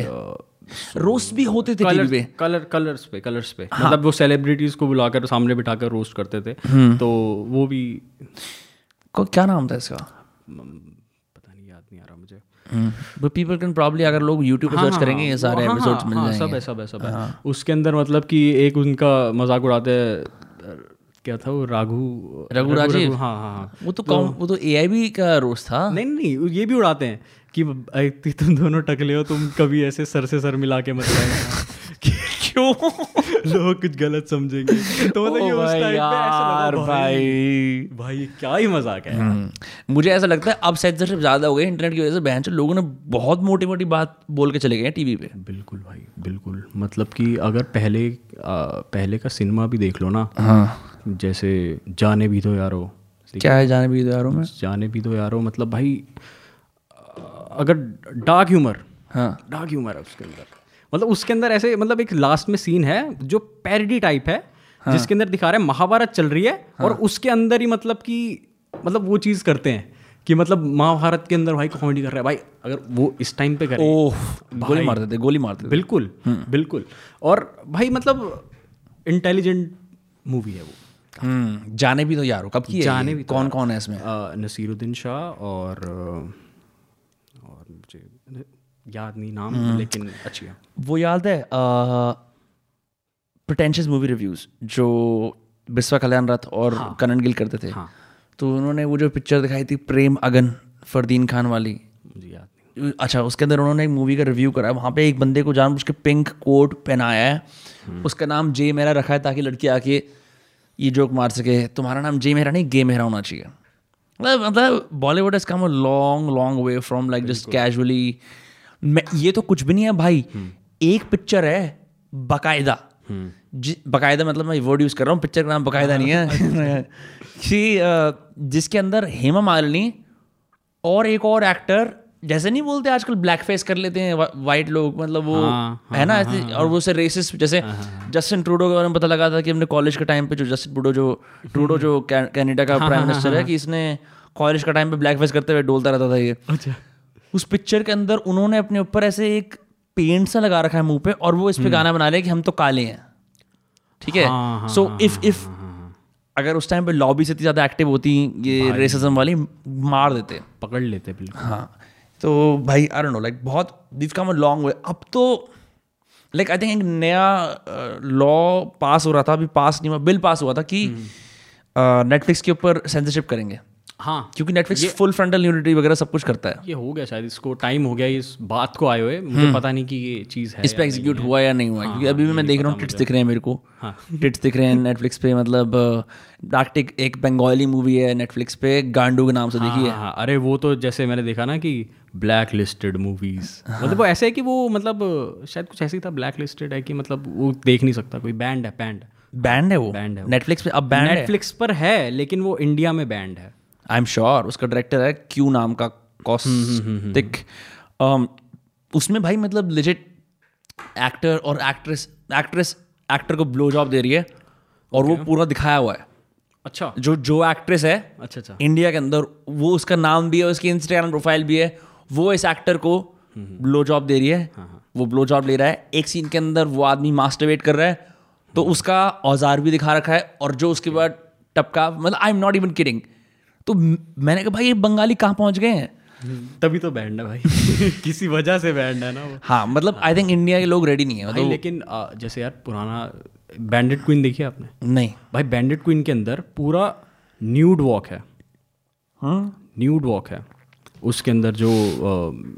रोस्ट भी होते थे टीवी पे कलर कलर कलर्स पे कलर्स पे। हाँ. मतलब वो सेलिब्रिटीज को बुलाकर सामने बिठाकर रोस्ट करते थे। तो वो भी को क्या नाम था इसका? पता नहीं याद नहीं आ रहा मुझे। बट पीपल कैन प्रॉब्ली अगर लोग यूट्यूब पे सर्च करेंगे ये सारे हाँ, एपिसोड्स हाँ, मिल हाँ, जाएँगे। सब है सब है सब है। उसके अंदर मतलब कि एक उनका मज़ाक उड़ाते हैं, क्या था वो राघु रघु राजीव? हाँ हाँ हाँ। वो तो कॉम वो तो एआईबी का रोस्ट था। नहीं नहीं, ये भी उड़ाते हैं। कि तुम दोनों टकले हो तुम कभी ऐसे सर से सर मिला के मत क्यों? लोग कुछ गलत समझेंगे। तो मतलब ओ उस भाई टाइम पे ऐसा यार लगा भाई। भाई क्या ही मज़ाक है हम्म। मुझे ऐसा लगता है अब सेंसरशिप ज़्यादा हो गई इंटरनेट की वजह से। बहन लोगों ने बहुत मोटी मोटी बात बोल के चले गए हैं टीवी पे। बिल्कुल भाई बिल्कुल। मतलब कि अगर पहले आ, पहले का सिनेमा भी देख लो ना हाँ। जैसे जाने भी दो यारो। क्या है जाने भी यारों में? जाने भी दो यारो मतलब भाई अगर डार्क ह्यूमर हाँ। डार्क ह्यूमर है उसके अंदर। मतलब उसके अंदर ऐसे मतलब एक लास्ट में सीन है जो पैरडी टाइप है हाँ. जिसके अंदर दिखा रहा है महाभारत चल रही है हाँ. और उसके अंदर ही मतलब कि मतलब वो चीज़ करते हैं कि मतलब महाभारत के अंदर भाई कॉमेडी कर रहा है। भाई अगर वो इस टाइम पे करे ओह गोली मार देते गोली मार देते बिल्कुल बिल्कुल। और भाई मतलब इंटेलिजेंट मूवी है वो। हम्म जाने भी तो यार हो कब की जाने? भी तो कौन कौन है इसमें? नसीरुद्दीन शाह और याद नहीं नाम हम्म। लेकिन अच्छी है। वो याद है प्रिटेंशियस मूवी रिव्यूज़ जो बिस्वा कल्याण रथ और हाँ, करण गिल करते थे। हाँ। तो उन्होंने वो जो पिक्चर दिखाई थी प्रेम अगन फरदीन खान वाली। मुझे याद नहीं। अच्छा उसके अंदर उन्होंने एक मूवी का रिव्यू करा वहाँ पे एक बंदे को जान उसके पिंक कोट पहनाया है। उसका नाम जे मेरा रखा है ताकि लड़की आके ये जोक मार सके। तुम्हारा नाम जे मेरा नहीं गे मेरा होना चाहिए। मतलब मतलब Bollywood is come a long long way from like just casually ये तो कुछ भी नहीं है भाई। एक पिक्चर है बाकायदा। जि- बाकायदा मतलब मैं वर्ड यूज़ कर रहा हूँ पिक्चर का नाम बाकायदा नहीं है। कि जिसके अंदर हेमा मालिनी और एक और एक्टर जैसे नहीं बोलते आजकल ब्लैक फेस कर लेते हैं वाइट लोग मतलब वो हाँ, है ना ऐसे और वो से रेसिस जैसे जस्टिन ट्रूडो के बारे में पता लगा था कि हमने कॉलेज के टाइम पे जो जस्टिन ट्रूडो जो ट्रूडो जो कै- कनाडा का प्राइम मिनिस्टर है कि इसने कॉलेज का टाइम पे ब्लैक फेस करते हुए डोलता रहता था ये। अच्छा। उस पिक्चर के अंदर उन्होंने अपने ऊपर ऐसे एक पेंट सा लगा रखा है मुँह पे और वो इस पे गाना बना रहे कि हम तो काले हैं। ठीक है? सो इफ़ इफ़ अगर उस टाइम पे लॉबी से इतनी ज़्यादा एक्टिव होती ये रेसिज्म वाली मार देते। पकड़ लेते बिल्कुल। हाँ। तो भाई आई डोंट नो लाइक बहुत this come a long way अब तो लाइक आई थिंक एक नया लॉ पास हो रहा था अभी पास नहीं हुआ बिल पास हुआ था कि नेटफ्लिक्स के ऊपर सेंसरशिप करेंगे। हाँ। क्योंकि नेटफ्लिक्स फुल फ्रंटल न्यूडिटी वगैरह सब कुछ करता है। ये हो गया शायद इसको टाइम हो गया इस बात को आए हुए। मुझे पता नहीं कि ये चीज़ है हम्म। इस पर एग्जीक्यूट हुआ या नहीं हुआ क्योंकि अभी भी मैं देख रहा हूँ टिट्स दिख रहे हैं मेरे को। हाँ। टिट्स दिख रहे हैं नेटफ्लिक्स पे मतलब डार्कटिक एक बंगाली मूवी है नेटफ्लिक्स पे गांडू के नाम से देखी है। हाँ, हाँ, अरे वो तो जैसे मैंने देखा ना कि ब्लैक लिस्टेड मूवीज़ मतलब वो ऐसे है कि वो मतलब शायद कुछ ऐसे ही था ब्लैक लिस्टेड है कि मतलब वो देख नहीं सकता कोई बैंड है बैंड बैंड है वो? Banned है नेटफ्लिक्स पे अब बैंड है? नेटफ्लिक्स पर है लेकिन वो इंडिया में बैंड है। आई एम श्योर उसका डायरेक्टर है क्यू नाम का कॉस्टिक उसमें भाई मतलब लिजिट एक्टर और एक्ट्रेस एक्ट्रेस एक्टर को ब्लो जॉब दे रही है और okay. वो पूरा दिखाया हुआ है। अच्छा। जो जो एक्ट्रेस है अच्छा अच्छा। इंडिया के अंदर वो उसका नाम भी है उसकी इंस्टाग्राम प्रोफ़ाइल भी है वो इस एक्टर को ब्लो जॉब दे रही है। हाँ. वो ब्लो जॉब ले रहा है। एक सीन के अंदर वो आदमी मास्टरवेट कर रहा है तो उसका औज़ार भी दिखा रखा है और जो उसके बाद टपका मतलब I am not even kidding तो मैंने कहा भाई ये बंगाली कहाँ पहुँच गए हैं? तभी तो बैंड है भाई। किसी वजह से बैंड है ना वो। हाँ मतलब आई थिंक इंडिया के लोग रेडी नहीं है भाई मतलब लेकिन आ, जैसे यार पुराना बैंडेड क्वीन देखी आपने? नहीं। भाई बैंडेड क्वीन के अंदर पूरा न्यूड वॉक है। हाँ। न्यूड वॉक है। उसके अंदर जो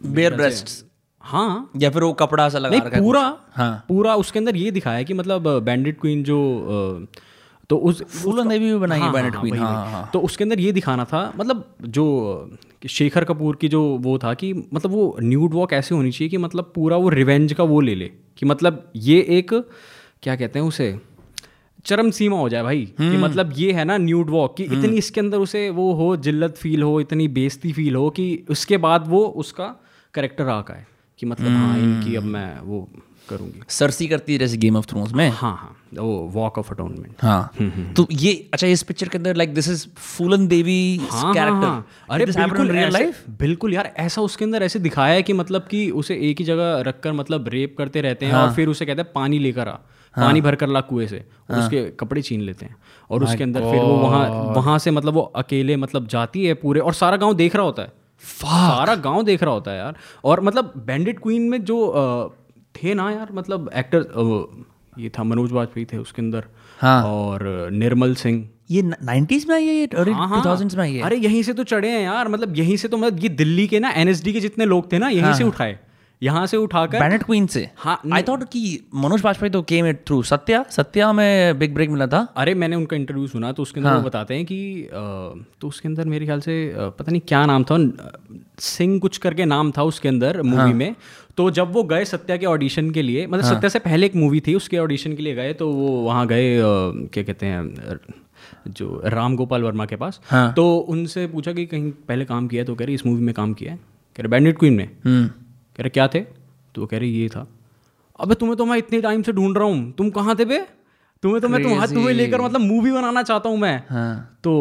बेयर ब्रेस्ट हाँ? या फिर वो कपड़ा सा लगा नहीं पूरा हाँ। पूरा उसके अंदर ये दिखाया है कि मतलब बैंडेड क्वीन जो अ, तो उस फूलन देवी भी बनाई है हाँ, Bandit हाँ, हाँ, हाँ। तो उसके अंदर ये दिखाना था मतलब जो शेखर कपूर की जो वो था कि मतलब वो न्यूड वॉक ऐसे होनी चाहिए कि मतलब पूरा वो रिवेंज का वो ले ले कि मतलब ये एक क्या कहते हैं उसे चरम सीमा हो जाए भाई कि हम्म। मतलब ये है ना न्यूड वॉक कि इतनी इसके अंदर उसे वो हो जिल्लत फील हो इतनी बेइज्जती फील हो कि उसके बाद वो उसका करेक्टर आका है कि मतलब हाँ हम्म। इनकी अब मैं वो करूँगी। सरसी करती है जैसे गेम ऑफ़ थ्रोन्स में? हाँ हाँ वो वॉक ऑफ़ अटोनमेंट हाँ। तो ये अच्छा इस पिक्चर के अंदर like this is Phoolan Devi हाँ, कैरेक्टर अरे बिल्कुल रियल लाइफ बिल्कुल यार ऐसा उसके अंदर ऐसे दिखाया है कि मतलब कि उसे एक ही जगह रखकर मतलब रेप करते रहते हैं और फिर उसे कहते हैं पानी लेकर आ। हाँ. पानी भर कर ला कुएँ से। और उसके कपड़े छीन लेते हैं। और उसके अंदर फिर वो वहाँ वहाँ से मतलब वो अकेले मतलब जाती है पूरे और सारा गाँव देख रहा होता है। सारा गाँव देख रहा होता है यार। और मतलब बैंडेड क्वीन में जो थे ना यार मतलब एक्टर ये था मनोज वाजपेयी थे उसके अंदर हाँ। और निर्मल सिंह। ये नाइन्टीज में आई है ये हाँ, टू हाँ। में आई है? अरे यहीं से तो चढ़े हैं यार मतलब यहीं से तो मतलब ये दिल्ली के ना एनएसडी के जितने लोग थे ना यहीं हाँ, से उठाए। यहाँ से उठाकर बैंडेड क्वीन से? हाँ, आई थॉट कि मनोज वाजपेयी तो came it through Satya? Satya में बिग ब्रेक मिला था? अरे मैंने उनका इंटरव्यू सुना तो उसके अंदर हाँ. वो बताते हैं कि तो उसके अंदर मेरे ख्याल से पता नहीं क्या नाम था सिंह कुछ करके नाम था उसके अंदर मूवी हाँ. में। तो जब वो गए सत्या के ऑडिशन के लिए मतलब सत्या से पहले एक मूवी थी उसके ऑडिशन के लिए गए तो वो वहाँ गए क्या कहते हैं जो राम गोपाल वर्मा के पास। हाँ। तो उनसे पूछा कि कहीं पहले काम किया है? तो कह रहे इस मूवी में काम किया है। कह रहे बैंडेड क्वीन में। हम्म। कह रहे क्या थे? तो वो कह रहे ये था। अबे तुम्हें तो मैं इतने टाइम से ढूंढ रहा हूँ। तुम कहाँ थे बे? तुम्हें तो मैं तुम्हारा तुम्हें लेकर मतलब मूवी बनाना चाहता हूँ मैं। हाँ। तो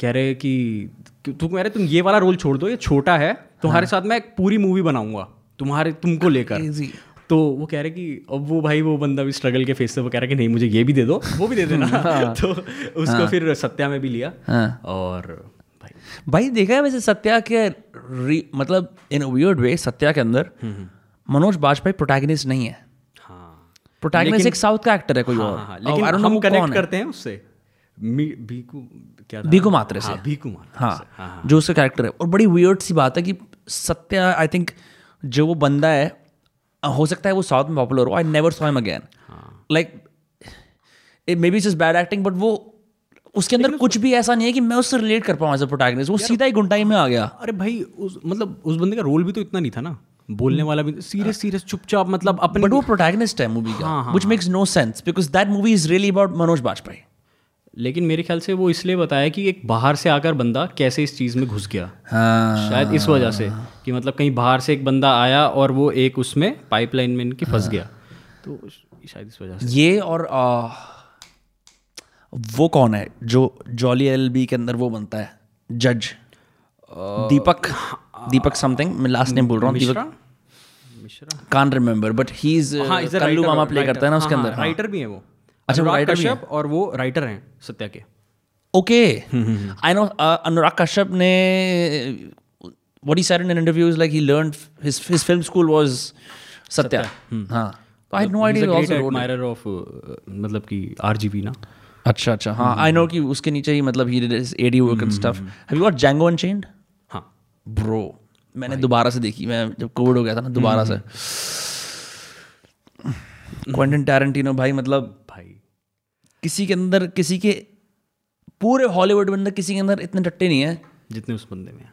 कह रहे कि कि तू कह रहे तुम ये वाला रोल छोड़ दो ये छोटा है। तुम्हारे साथ मैं एक पूरी मूवी बनाऊँगा। तुम्हारे तुमको लेकर। तो वो कह रहे कि अब वो भाई वो बंदा भी स्ट्रगल के फेस से वो कह रहा कि नहीं मुझे ये भी दे दो वो भी दे देना। तो उसको फिर सत्या में भी लिया। हाँ। और भाई। भाई देखा है वैसे सत्या के मतलब इन वियर्ड वे सत्या के अंदर मनोज बाजपेयी प्रोटैगनिस्ट नहीं है। हाँ। प्रोटैगनिस्ट एक साउथ का एक्टर है कोई हाँ, और। हाँ, हाँ, और लेकिन know हम कनेक्ट है। करते हैं उससे। भीकू क्या था? भीकू मात्रे से। हाँ, भीकू मात्रे हाँ। हाँ हाँ। जो उसका कैरेक्टर है। और बड़ी वियर्ड सी बात है कि सत्या आई थिंक जो वो बंदा है हो सकता है वो साउथ में पॉपुलर हो I never saw him again हाँ। Like maybe is bad acting but वो उसके अंदर कुछ भी ऐसा नहीं है कि मैं उससे रिलेट कर पाऊँ एज अ प्रोटैगनिस्ट वो सीधा ही गुंटाई में आ गया। अरे भाई उस मतलब उस बंदे का रोल भी तो इतना नहीं था ना। बोलने वाला भी सीरियस सीरियस चुपचाप मतलब अपने बट वो प्रोटैगनिस्ट है मूवी का which makes no sense because that movie is really about Manoj Bajpayee लेकिन मेरे ख्याल से वो इसलिए बताया कि एक बाहर से आकर बंदा कैसे इस चीज़ में घुस गया। हाँ। शायद इस वजह से कि मतलब कहीं बाहर से एक बंदा आया और वो एक उसमें पाइपलाइन में इनकी फंस हाँ। गया। तो शायद इस वजह से। ये और आ, वो कौन है जो जॉली एल बी के अंदर वो बनता है? जज दीपक दीपक समथिंग मैं लास्ट नेम बोल रहा हूँ दीपक कान रिमेंबर बट ही हाँ इज़ कल्लू मामा प्ले करता है ना उसके अंदर राइटर भी है वो। अच्छा कश्यप और वो राइटर हैं सत्या के। Okay. I know uh, Anurag Kashyap ने what he sir in like he learn his film school was Satya. हाँ। मतलब कि आर जी बी ना। अच्छा अच्छा। हाँ आई नो कि उसके नीचे ही मतलब he A D work and stuff have Django and chained हाँ। ब्रो मैंने दोबारा से देखी मैं जब कोविड हो गया था ना दोबारा से। क्वेंटन टैरेंटिनो भाई मतलब किसी के अंदर किसी के पूरे हॉलीवुड में अंदर किसी के अंदर इतने टट्टे नहीं है। जितने उस बंदे में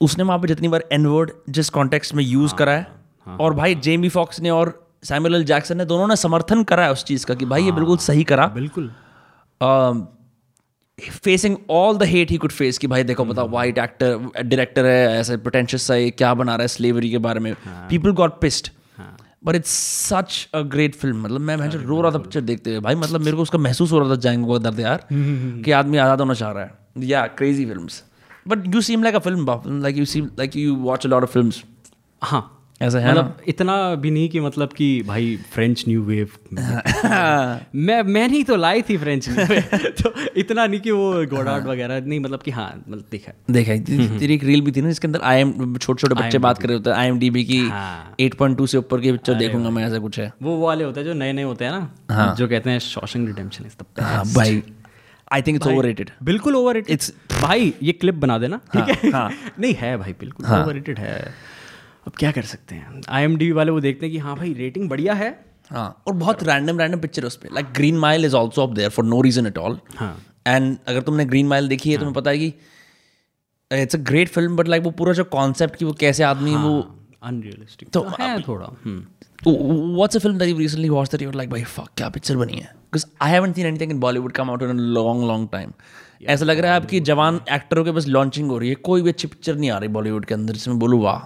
उसने वहाँ पे जितनी बार एनवर्ड जिस कॉन्टेक्स्ट में यूज़ करा है और भाई जेमी फॉक्स ने और सैमुअल एल जैक्सन ने दोनों ने समर्थन करा है उस चीज़ का कि भाई ये बिल्कुल सही करा। बिल्कुल। Facing all the hate he could face कि भाई देखो पता वाइट एक्टर डायरेक्टर है ऐसे पोटेंशियस सा ये क्या बना रहा है स्लेवरी के बारे में। People got pissed but it's such a great film मतलब मैं भैंस रो रहा था पिक्चर देखते हुए। भाई मतलब मेरे को उसका महसूस हो रहा था जाएँगे दर्द यार। कि आदमी आज़ाद होना चाह रहा है। या crazy film but you seem like a film like you seem like you watch a lot of film हाँ। ऐसा है मतलब इतना भी नहीं कि मतलब कि भाई फ्रेंच न्यू वेव मैं मैंने ही तो लाई थी फ्रेंच तो इतना नहीं कि वो गोडार्ड वगैरह नहीं मतलब कि हाँ मतलब देखा देखा तेरी एक रील भी थी ना जिसके अंदर आई एम छोटे छोटे बच्चे बात कर रहे होते हैं। आई एम डी बी की हाँ। 8.2 से ऊपर की पिक्चर देखूँगा मैं ऐसा कुछ है। वो वाले होते हैं जो नए नए होते हैं ना जो कहते हैं शॉशिंग रिडेम्पशन इज़ द हाँ भाई आई थिंक इट्स ओवररेटेड बिल्कुल ओवर It's- भाई ये क्लिप बना देना ठीक है हाँ। नहीं है भाई बिल्कुल ओवर है। अब क्या कर सकते हैं? आई वाले वो देखते हैं कि हाँ भाई रेटिंग बढ़िया है। हाँ और बहुत रैंडम रैंडम पिक्चर उस पर like Green Mile is also up there for no reason at all हाँ। एंड अगर तुमने ग्रीन माइल देखी है तुम्हें पता है कि it's a great film but like वो पूरा जो कॉन्सेप्ट की वो कैसे आदमी वो अनरियलिस्टिक तो तो है थोड़ा। What's a film that you recently watch that you like भाई फक क्या पिक्चर बनी है? Because I haven't seen anything in Bollywood come out in a long long time ऐसा लग रहा है आपकी जवान एक्टरों के बस लॉन्चिंग हो रही है कोई भी अच्छी पिक्चर नहीं आ रही बॉलीवुड के अंदर जिसमें बोलूँ वाह।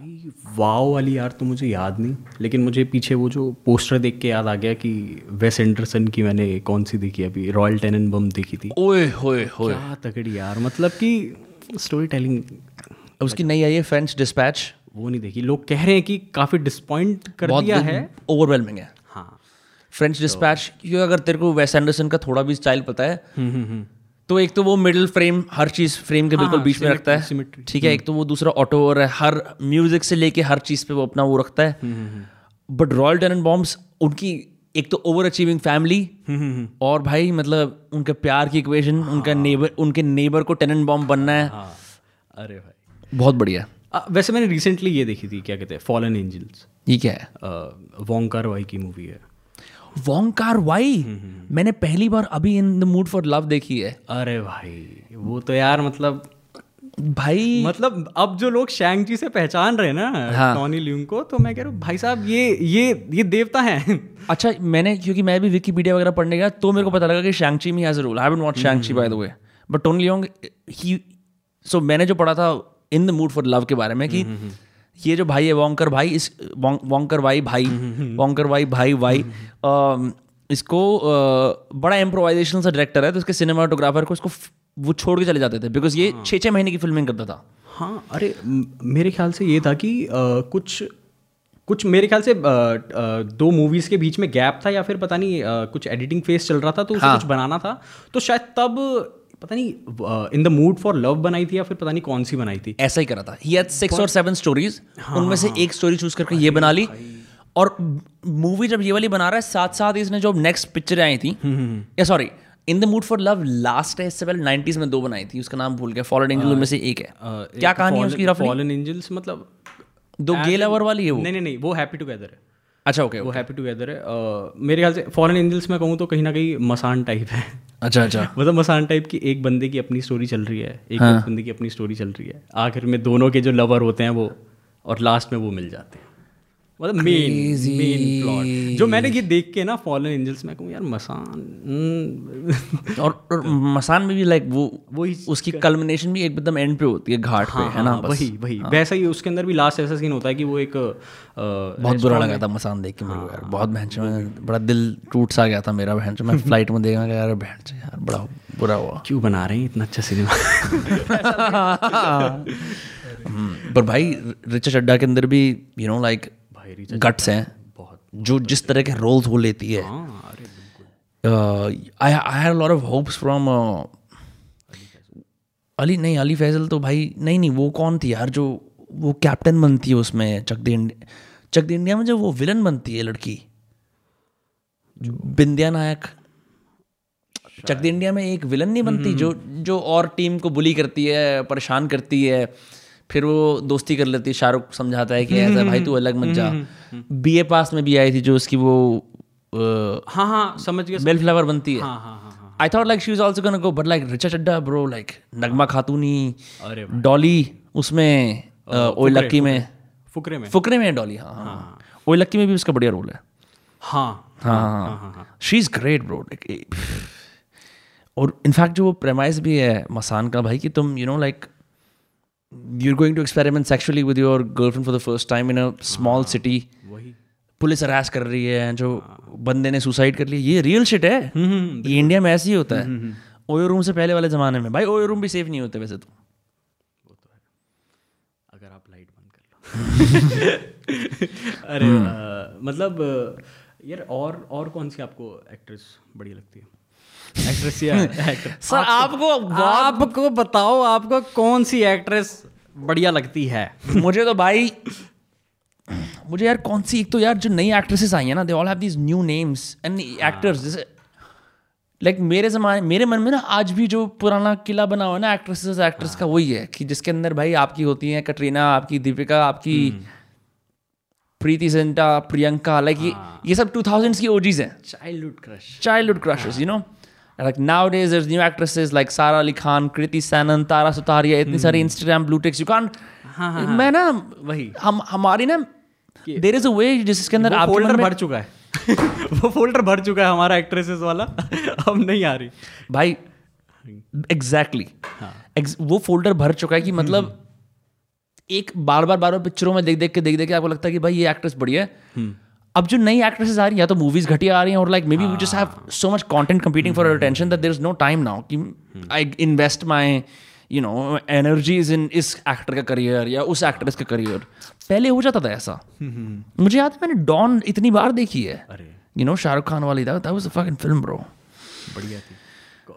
भाई वाव वाली यार तो मुझे याद नहीं। लेकिन मुझे पीछे वो जो पोस्टर देख के याद आ गया कि वेस एंडरसन की मैंने कौन सी देखी अभी? रॉयल टेनन बम देखी थी। ओए होए होए। क्या तगड़ी यार मतलब कि स्टोरी टेलिंग उसकी नई आई है फ्रेंच डिस्पैच वो नहीं देखी। लोग कह रहे हैं कि काफ़ी डिसपॉइंट कर दिया है। ओवरवेलमिंग है। हाँ। फ्रेंच डिस्पैच क्योंकि अगर तेरे को वेस एंडरसन का थोड़ा भी स्टाइल पता है तो एक तो वो मिडिल फ्रेम हर चीज़ फ्रेम के बिल्कुल बीच में रखता है। ठीक है एक तो वो दूसरा ऑटो है। हर म्यूज़िक से लेके हर चीज़ पे वो अपना वो रखता है। बट रॉयल टेनन बॉम्ब्स उनकी एक तो ओवर अचीविंग फैमिली और भाई मतलब उनके प्यार की इक्वेशन उनका नेबर उनके नेबर को टेनन बॉम्ब बनना है। हाँ। अरे भाई। बहुत बढ़िया। आ, वैसे मैंने रिसेंटली ये देखी थी क्या कहते हैं फॉलन एंजल्स ये क्या है? वोंकार वाई की मूवी है। वोंकार वाई मैंने पहली बार अभी In the Mood for Love देखी है। अरे भाई वो तो यार मतलब भाई मतलब अब जो लोग शैंगची से पहचान रहे ना हाँ। टॉनी ल्यूंग को तो मैं कह रहा हूँ भाई साहब ये ये ये देवता है। अच्छा मैंने क्योंकि मैं भी विकीपीडिया वगैरह पढ़ने गया तो मेरे को पता लगा कि Shang Chi me has a role I watch Shang Chi by the way but Tony Leung he so मैंने जो पढ़ा था In the Mood for Love के बारे में कि ये जो भाई है वोंकर भाई इस वोंकर भाई भाई वोंकर भाई भाई भाई इसको बड़ा इम्प्रोवाइजेशनल सा डायरेक्टर है तो उसके सिनेमाटोग्राफर को इसको वो छोड़ के चले जाते थे बिकॉज़ ये छः छः महीने की फिल्मिंग करता था हाँ अरे मेरे ख्याल से ये था कि कुछ कुछ मेरे ख्याल से अ, अ, दो मूवीज़ के बीच में गैप था या फिर पता नहीं अ, कुछ एडिटिंग फेस चल रहा था तो उसे हाँ। कुछ बनाना था तो शायद तब पता नहीं In the Mood for Love बनाई थी या फिर पता नहीं कौन सी बनाई थी? ऐसा ही करा था। ही हैड सिक्स और सेवन स्टोरीज हाँ, उनमें से एक स्टोरी चूज़ करके ये बना ली। और मूवी जब ये वाली बना रहा है साथ साथ इसने जो नेक्स्ट पिक्चर आई थी हम्म, या sorry In the Mood for Love last है इससे पहले 90s में दो बनाई थी उसका नाम भूल गया। फॉलन एंजल में से एक है। क्या कहानी है उसकी फॉलन एंजल्स मतलब दो गे लवर वाली है वो। नहीं नहीं वो हैप्पी टुगेदर है। अच्छा ओके वो हैप्पी टुगेदर है। uh, मेरे ख्याल से फॉरेन एंजल्स में कहूँ तो कहीं ना कहीं मसान टाइप है। अच्छा अच्छा। मतलब मसान टाइप की एक बंदे की अपनी स्टोरी चल रही है एक हाँ। बंदे की अपनी स्टोरी चल रही है। आखिर में दोनों के जो लवर होते हैं वो और लास्ट में वो मिल जाते हैं। मतलब मेन मेन प्लॉट जो मैंने ये देख के ना फॉलन एंजल्स में कहूँ यार मसान हम्म, और, और मसान में भी लाइक वो वही उसकी कल्मिनेशन भी एकदम एंड पे होती है घाट हाँ, पे है ना हाँ, बस? वही वही। वैसा ही उसके अंदर भी लास्ट ऐसा सीन होता है कि वो एक अ, बहुत बुरा लगा था मसान देख के मेरे यार। बहुत बहन बड़ा दिल टूट सा गया था मेरा बहन मैं फ़्लाइट में देखा यार बहन यार बड़ा बुरा हुआ। क्यों बना रहे हैं इतना अच्छा सिनेमा हम्म, पर भाई रिचा चड्डा के अंदर भी यू नो लाइक गट्स हैं। बहुत जो जिस तरह के रोल्स वो लेती है। I I have lot of hopes from Ali नहीं अली फैजल तो भाई नहीं नहीं वो कौन थी यार जो वो कैप्टन बनती है उसमें चक द इंडिया चक द इंडिया में जो वो विलन बनती है लड़की। बिंदिया नायक। चक द इंडिया में एक विलन नहीं बनती जो जो और टीम को बुली करती है परेशान करती है। फिर वो दोस्ती कर लेती है। शाहरुख समझाता है कि ऐसा भाई तू अलग मत जा। बीए पास में भी आई थी जो उसकी वो हाँ हाँ समझ गया बेल फ्लावर बनती है। हाँ हाँ हाँ हाँ I thought like she was also gonna go, but like Richa Chadda, Nagma Khatoon Dolly उसमें ओए लक्की में। फुकरे। में। फुकरे में डॉली हाँ हाँ। ओए लक्की में भी उसका बढ़िया रोल है। हाँ हाँ हाँ she is great bro like और इनफैक्ट जो वो प्रेमाइज भी है मसान का भाई कि तुम you know like you are going to experiment sexually with your girlfriend for the first time in a small city वही। पुलिस हरास कर रही है जो बंदे ने सुसाइड कर लिया ये रियल शिट है। ये इंडिया में ऐसे ही होता है। ओयो रूम से पहले वाले जमाने में। भाई ओयो रूम भी सेफ़ नहीं होते वैसे तो। अगर आप लाइट बंद कर लो। अरे मतलब यार और और कौन सी आपको एक्ट्रेस बढ़िया लगती है? एक्ट्रेस या एक्टर सर आपको आपको बताओ आपको कौन सी एक्ट्रेस बढ़िया लगती है? मुझे तो भाई मुझे यार कौन सी एक तो यार जो नई एक्ट्रेसेस आई है ना they all have these new names and actors जैसे लाइक मेरे जमाने मेरे मन में ना आज भी जो पुराना किला बना हुआ है ना एक्ट्रेसेस एक्ट्रेस का वही है कि जिसके अंदर भाई आपकी होती हैं कटरीना आपकी दीपिका आपकी प्रीति जिंटा प्रियंका लाइक ये ये सब टू थाउजेंड्स की ओजीज हैं। Childhood crush childhood you you know? Like nowadays, there's new actresses like Sara Ali Khan, Kriti Sanon, Tara Sutaria, इतनी सारी Instagram blue ticks. You can't. मैं ना वही हम हमारी ना देर इज़ अ वे जिसके अंदर वो आपके फोल्डर भर चुका है वो फोल्डर भर चुका है हमारा एक्ट्रेसेस वाला अब नहीं आ रही भाई एग्जैक्टली exactly. वो फोल्डर भर चुका है कि मतलब एक बार बार बार बार पिक्चरों में देख देख के देख देख के आपको लगता है कि भाई ये एक्ट्रेस बढ़िया है अब जो नई एक्ट्रेसेस आ रही हैं या तो मूवीज़ घटिया आ रही हैं और like maybe we just have so much content competing for attention that there is no time now कि I invest my you know energies in इस एक्टर का करियर या उस एक्ट्रेस का करियर पहले हो जाता था ऐसा। मुझे याद है मैंने डॉन इतनी बार देखी है। यू नो शाहरुख खान वाली that was a fucking film bro बढ़िया थी।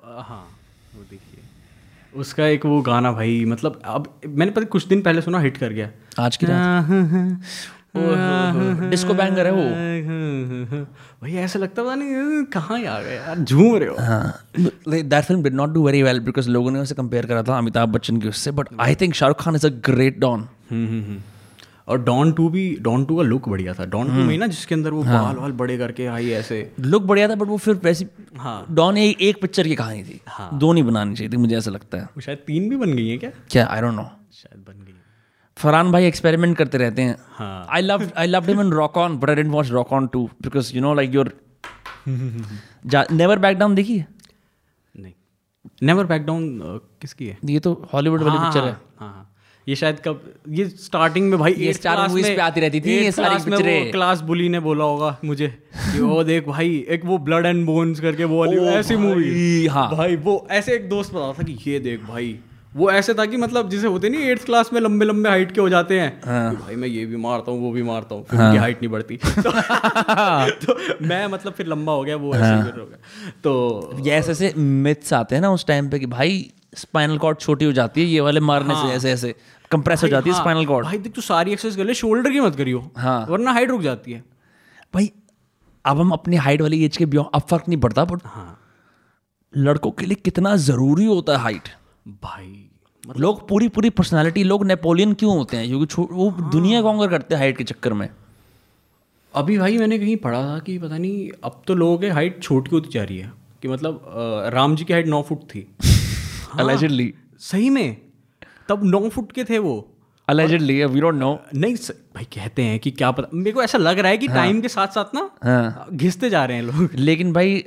हाँ वो देखिए। उसका एक वो गाना भाई मतलब अब मैंने पता कुछ दिन पहले सुना हिट कर गया। आज की रात। डिस्को बैंगर है वो। भाई ऐसा लगता पता नहीं कहाँ ही आ गए यार झूम रहे हो। हाँ। That film did not do very well because लोगों ने उसे कंपेयर करा था अमिताभ बच्चन की उससे but I think Shahrukh Khan is a great Don hmm, hmm, hmm. और डॉन टू भी डॉन टू का लुक बढ़िया था। डॉन टू में ना जिसके अंदर वो हाँ. बाल वाल बड़े करके आई ऐसे। लुक बढ़िया था बट वो फिर वैसी हाँ। डॉन एक एक पिक्चर की कहानी थी। हाँ. दो नहीं बनानी चाहिए थी मुझे ऐसा लगता है। वो शायद तीन भी बन गई है क्या? क्या? आई डोंट नो शायद बन गई। है। फरहान भाई एक्सपेरिमेंट करते रहते हैं। हाँ। I love I love him in Rock On but I didn't watch Rock On two because you know like your Never Back Down देखी नहीं। नेवर बैक डाउन किसकी है? ये तो हॉलीवुड वाली हाँ, पिक्चर है। हाँ हाँ ये शायद कब ये स्टार्टिंग में भाई ये eighth star class movies में- पे आती रहती थी, ये सारी class में वो पिक्चरें। क्लास बुली ने बोला होगा मुझे कि वो देख भाई एक वो ब्लड एंड बोन्स करके वो वाली ऐसी मूवी हाँ। भाई वो ऐसे एक दोस्त बता था कि ये देख भाई वो ऐसे था कि मतलब जिसे होते नहीं एट्थ क्लास में लंबे लंबे हाइट के हो जाते हैं हाँ। भाई मैं ये भी मारता हूँ वो भी मारता हूँ उनकी हाइट नहीं बढ़ती तो, तो मैं मतलब फिर लंबा हो गया वो ऐसे हाँ। फिर हो गया तो ये ऐसे ऐसे मिथ्स आते हैं ना उस टाइम पे कि भाई स्पाइनल कॉर्ड छोटी हो जाती है ये वाले मारने हाँ। से ऐसे ऐसे कंप्रेस हो जाती है हाँ, स्पाइनल कॉर्ड भाई देख तू सारी एक्सरसाइज कर ले शोल्डर की मत करियो हाँ। वरना हाइट रुक जाती है भाई अब हम अपनी हाइट वाली एज के बियॉन्ड अब फ़र्क नहीं पड़ता बट हाँ लड़कों के लिए कितना ज़रूरी होता है हाइट भाई लोग पूरी पूरी पर्सनालिटी लोग नेपोलियन क्यों होते हैं? क्योंकि वो दुनिया कॉन्कर करते हैं हाइट के चक्कर में। अभी भाई मैंने कहीं पढ़ा था कि पता नहीं अब तो लोगों की हाइट छोटी होती जा रही है। कि मतलब राम जी की हाइट नौ फुट थी। अलेजेडली सही में? तब नौ फुट के थे वो। अलेजेडली वी डोंट नो नहीं स- भाई कहते हैं कि क्या पता मेरे को ऐसा लग रहा है कि टाइम के साथ साथ ना हाँ। घिसते जा रहे हैं लोग। लेकिन भाई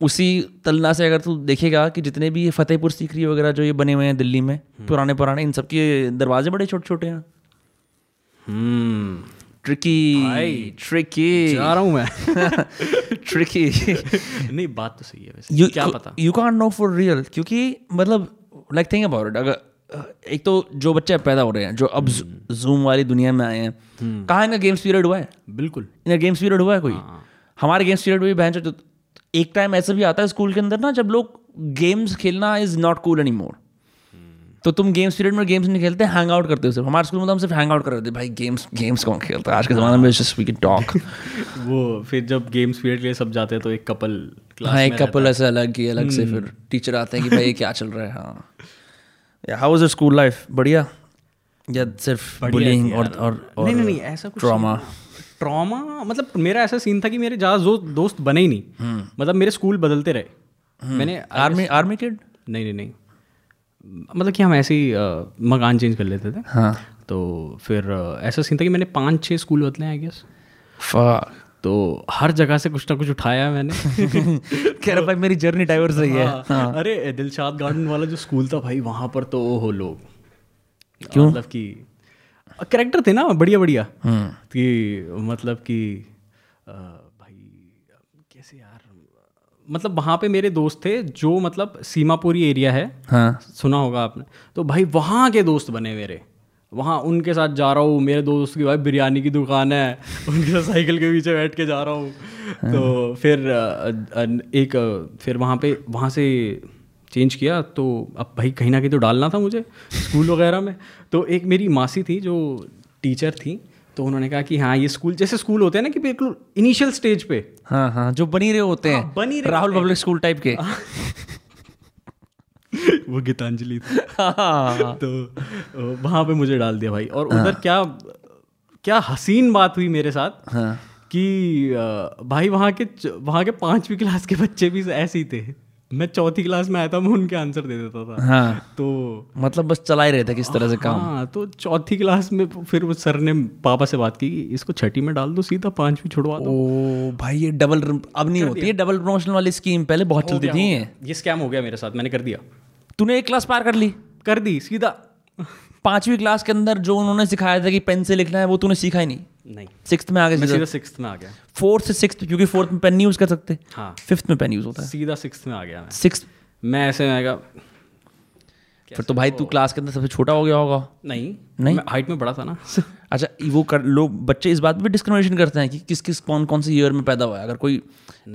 उसी तलना से अगर तू देखेगा कि जितने भी ये फतेहपुर सीकरी वगैरह जो ये बने हुए हैं दिल्ली में पुराने पुराने इन सबके दरवाजे बड़े छोटे छोटे हैं। हम्म। ट्रिकी ट्रिकी जा रहा हूँ मैं। ट्रिकी नहीं बात तो सही है वैसे। यू क्या पता? You can't know for real क्योंकि मतलब लाइक थिंक अबाउट इट अगर एक तो जो बच्चे पैदा हो रहे हैं जो अब जूम वाली दुनिया में आए हैं कहाँ इनका गेम्स पीरियड हुआ है? बिल्कुल। इनका गेम्स पीरियड हुआ है कोई? हमारे गेम्स पीरियड में भी बहन एक टाइम ऐसा भी आता है स्कूल के अंदर ना जब लोग गेम्स खेलना is not cool any more तो तुम गेम्स पीरियड में गेम्स नहीं खेलते हैंग आउट करते हो सिर्फ़। हमारे स्कूल में तो हम सिर्फ़ हैंग आउट कर रहे थे भाई गेम्स गेम्स कौन खेलता है? आज के ज़माने में जस्ट वी कैन टॉक वो फिर जब गेम्स पीरियड के लिए सब जाते हैं तो एक कपल क्लास हाँ एक कपल ऐसे अलग ही अलग से फिर टीचर आते हैं कि भाई क्या चल रहा है? हाँ। हाउ योर स्कूल लाइफ बढ़िया? या सिर्फ़ बुलिंग और और नहीं नहीं ऐसा कुछ ट्रॉमा ट्रॉमा मतलब मेरा ऐसा सीन था कि मेरे ज़्यादा जो दोस्त बने ही नहीं। मतलब मेरे स्कूल बदलते रहे। मैंने आर्मी आर्मी किड नहीं नहीं नहीं। मतलब कि हम ऐसे ही मकान चेंज कर लेते थे। हाँ। तो फिर ऐसा सीन था कि मैंने पाँच छः स्कूल बदले आई गेस तो हर जगह से कुछ ना कुछ उठाया मैंने। कह रहा भाई मेरी जर्नी डाइवर्स रही है। हाँ, अरे दिलशाद गार्डन वाला जो स्कूल था भाई वहाँ पर तो ओ हो लोग। क्यों? मतलब कि करेक्टर थे ना बढ़िया बढ़िया। हम्म। कि मतलब कि भाई कैसे यार? मतलब वहाँ पे मेरे दोस्त थे जो मतलब सीमापुरी एरिया है। हाँ। सुना होगा आपने। तो भाई वहाँ के दोस्त बने मेरे। वहाँ उनके साथ जा रहा हूँ। मेरे दोस्त की भाई बिरयानी की दुकान है। उनके साथ साइकिल के पीछे बैठ के जा रहा हूँ। तो फिर अ, अ, एक फिर वहाँ पे वहाँ से चेंज किया तो अब भाई कहीं ना कहीं तो डालना था मुझे स्कूल वगैरह में। तो एक मेरी मासी थी जो टीचर थी तो उन्होंने कहा कि हाँ ये स्कूल जैसे स्कूल होते हैं ना कि बिल्कुल इनिशियल स्टेज पे। हाँ हाँ जो बनी रहे होते हैं हाँ, बनी रहे राहुल पब्लिक स्कूल टाइप के। वो गीतांजलि थी। हाँ। तो वहाँ पे मुझे डाल दिया भाई। और उधर क्या क्या हसीन बात हुई मेरे साथ हाँ। कि भाई वहाँ के वहाँ के पांचवी क्लास के बच्चे भी ऐसे ही थे। मैं चौथी क्लास में आया था मैं उनके आंसर दे देता था। हाँ। तो मतलब बस चला ही रहे थे किस तरह से काम? हाँ तो चौथी क्लास में फिर वो सर ने पापा से बात की इसको छठी में डाल दो सीधा पांचवी छुड़वा दो। ओ भाई ये डबल अब नहीं होती है डबल प्रमोशन वाली स्कीम पहले बहुत चलती थी। ये ये स्कैम हो गया मेरे साथ मैंने कर दिया। तूने एक क्लास पार कर ली? कर दी सीधा। पांचवी क्लास के अंदर जो उन्होंने सिखाया था कि पेन से लिखना है वो तूने सीखा ही नहीं। नहीं। सिक्स्थ में आ गया सीधा। सिक्स में आ गया। फोर्थ से सिक्स क्योंकि फोर्थ में पेन नहीं यूज़ कर सकते। हाँ। फिफ्थ में पेन यूज़ होता है। सीधा सिक्स में आ गया मैं। सिक्स मैं ऐसे में आएगा फिर तो भाई तू क्लास के अंदर सबसे छोटा हो गया होगा। नहीं नहीं? हाइट में बड़ा था ना। अच्छा वो कर लोग बच्चे इस बात पे डिस्क्रिमिनेशन करते हैं कि किस किस कौन कौन से ईयर में पैदा हुआ है। अगर कोई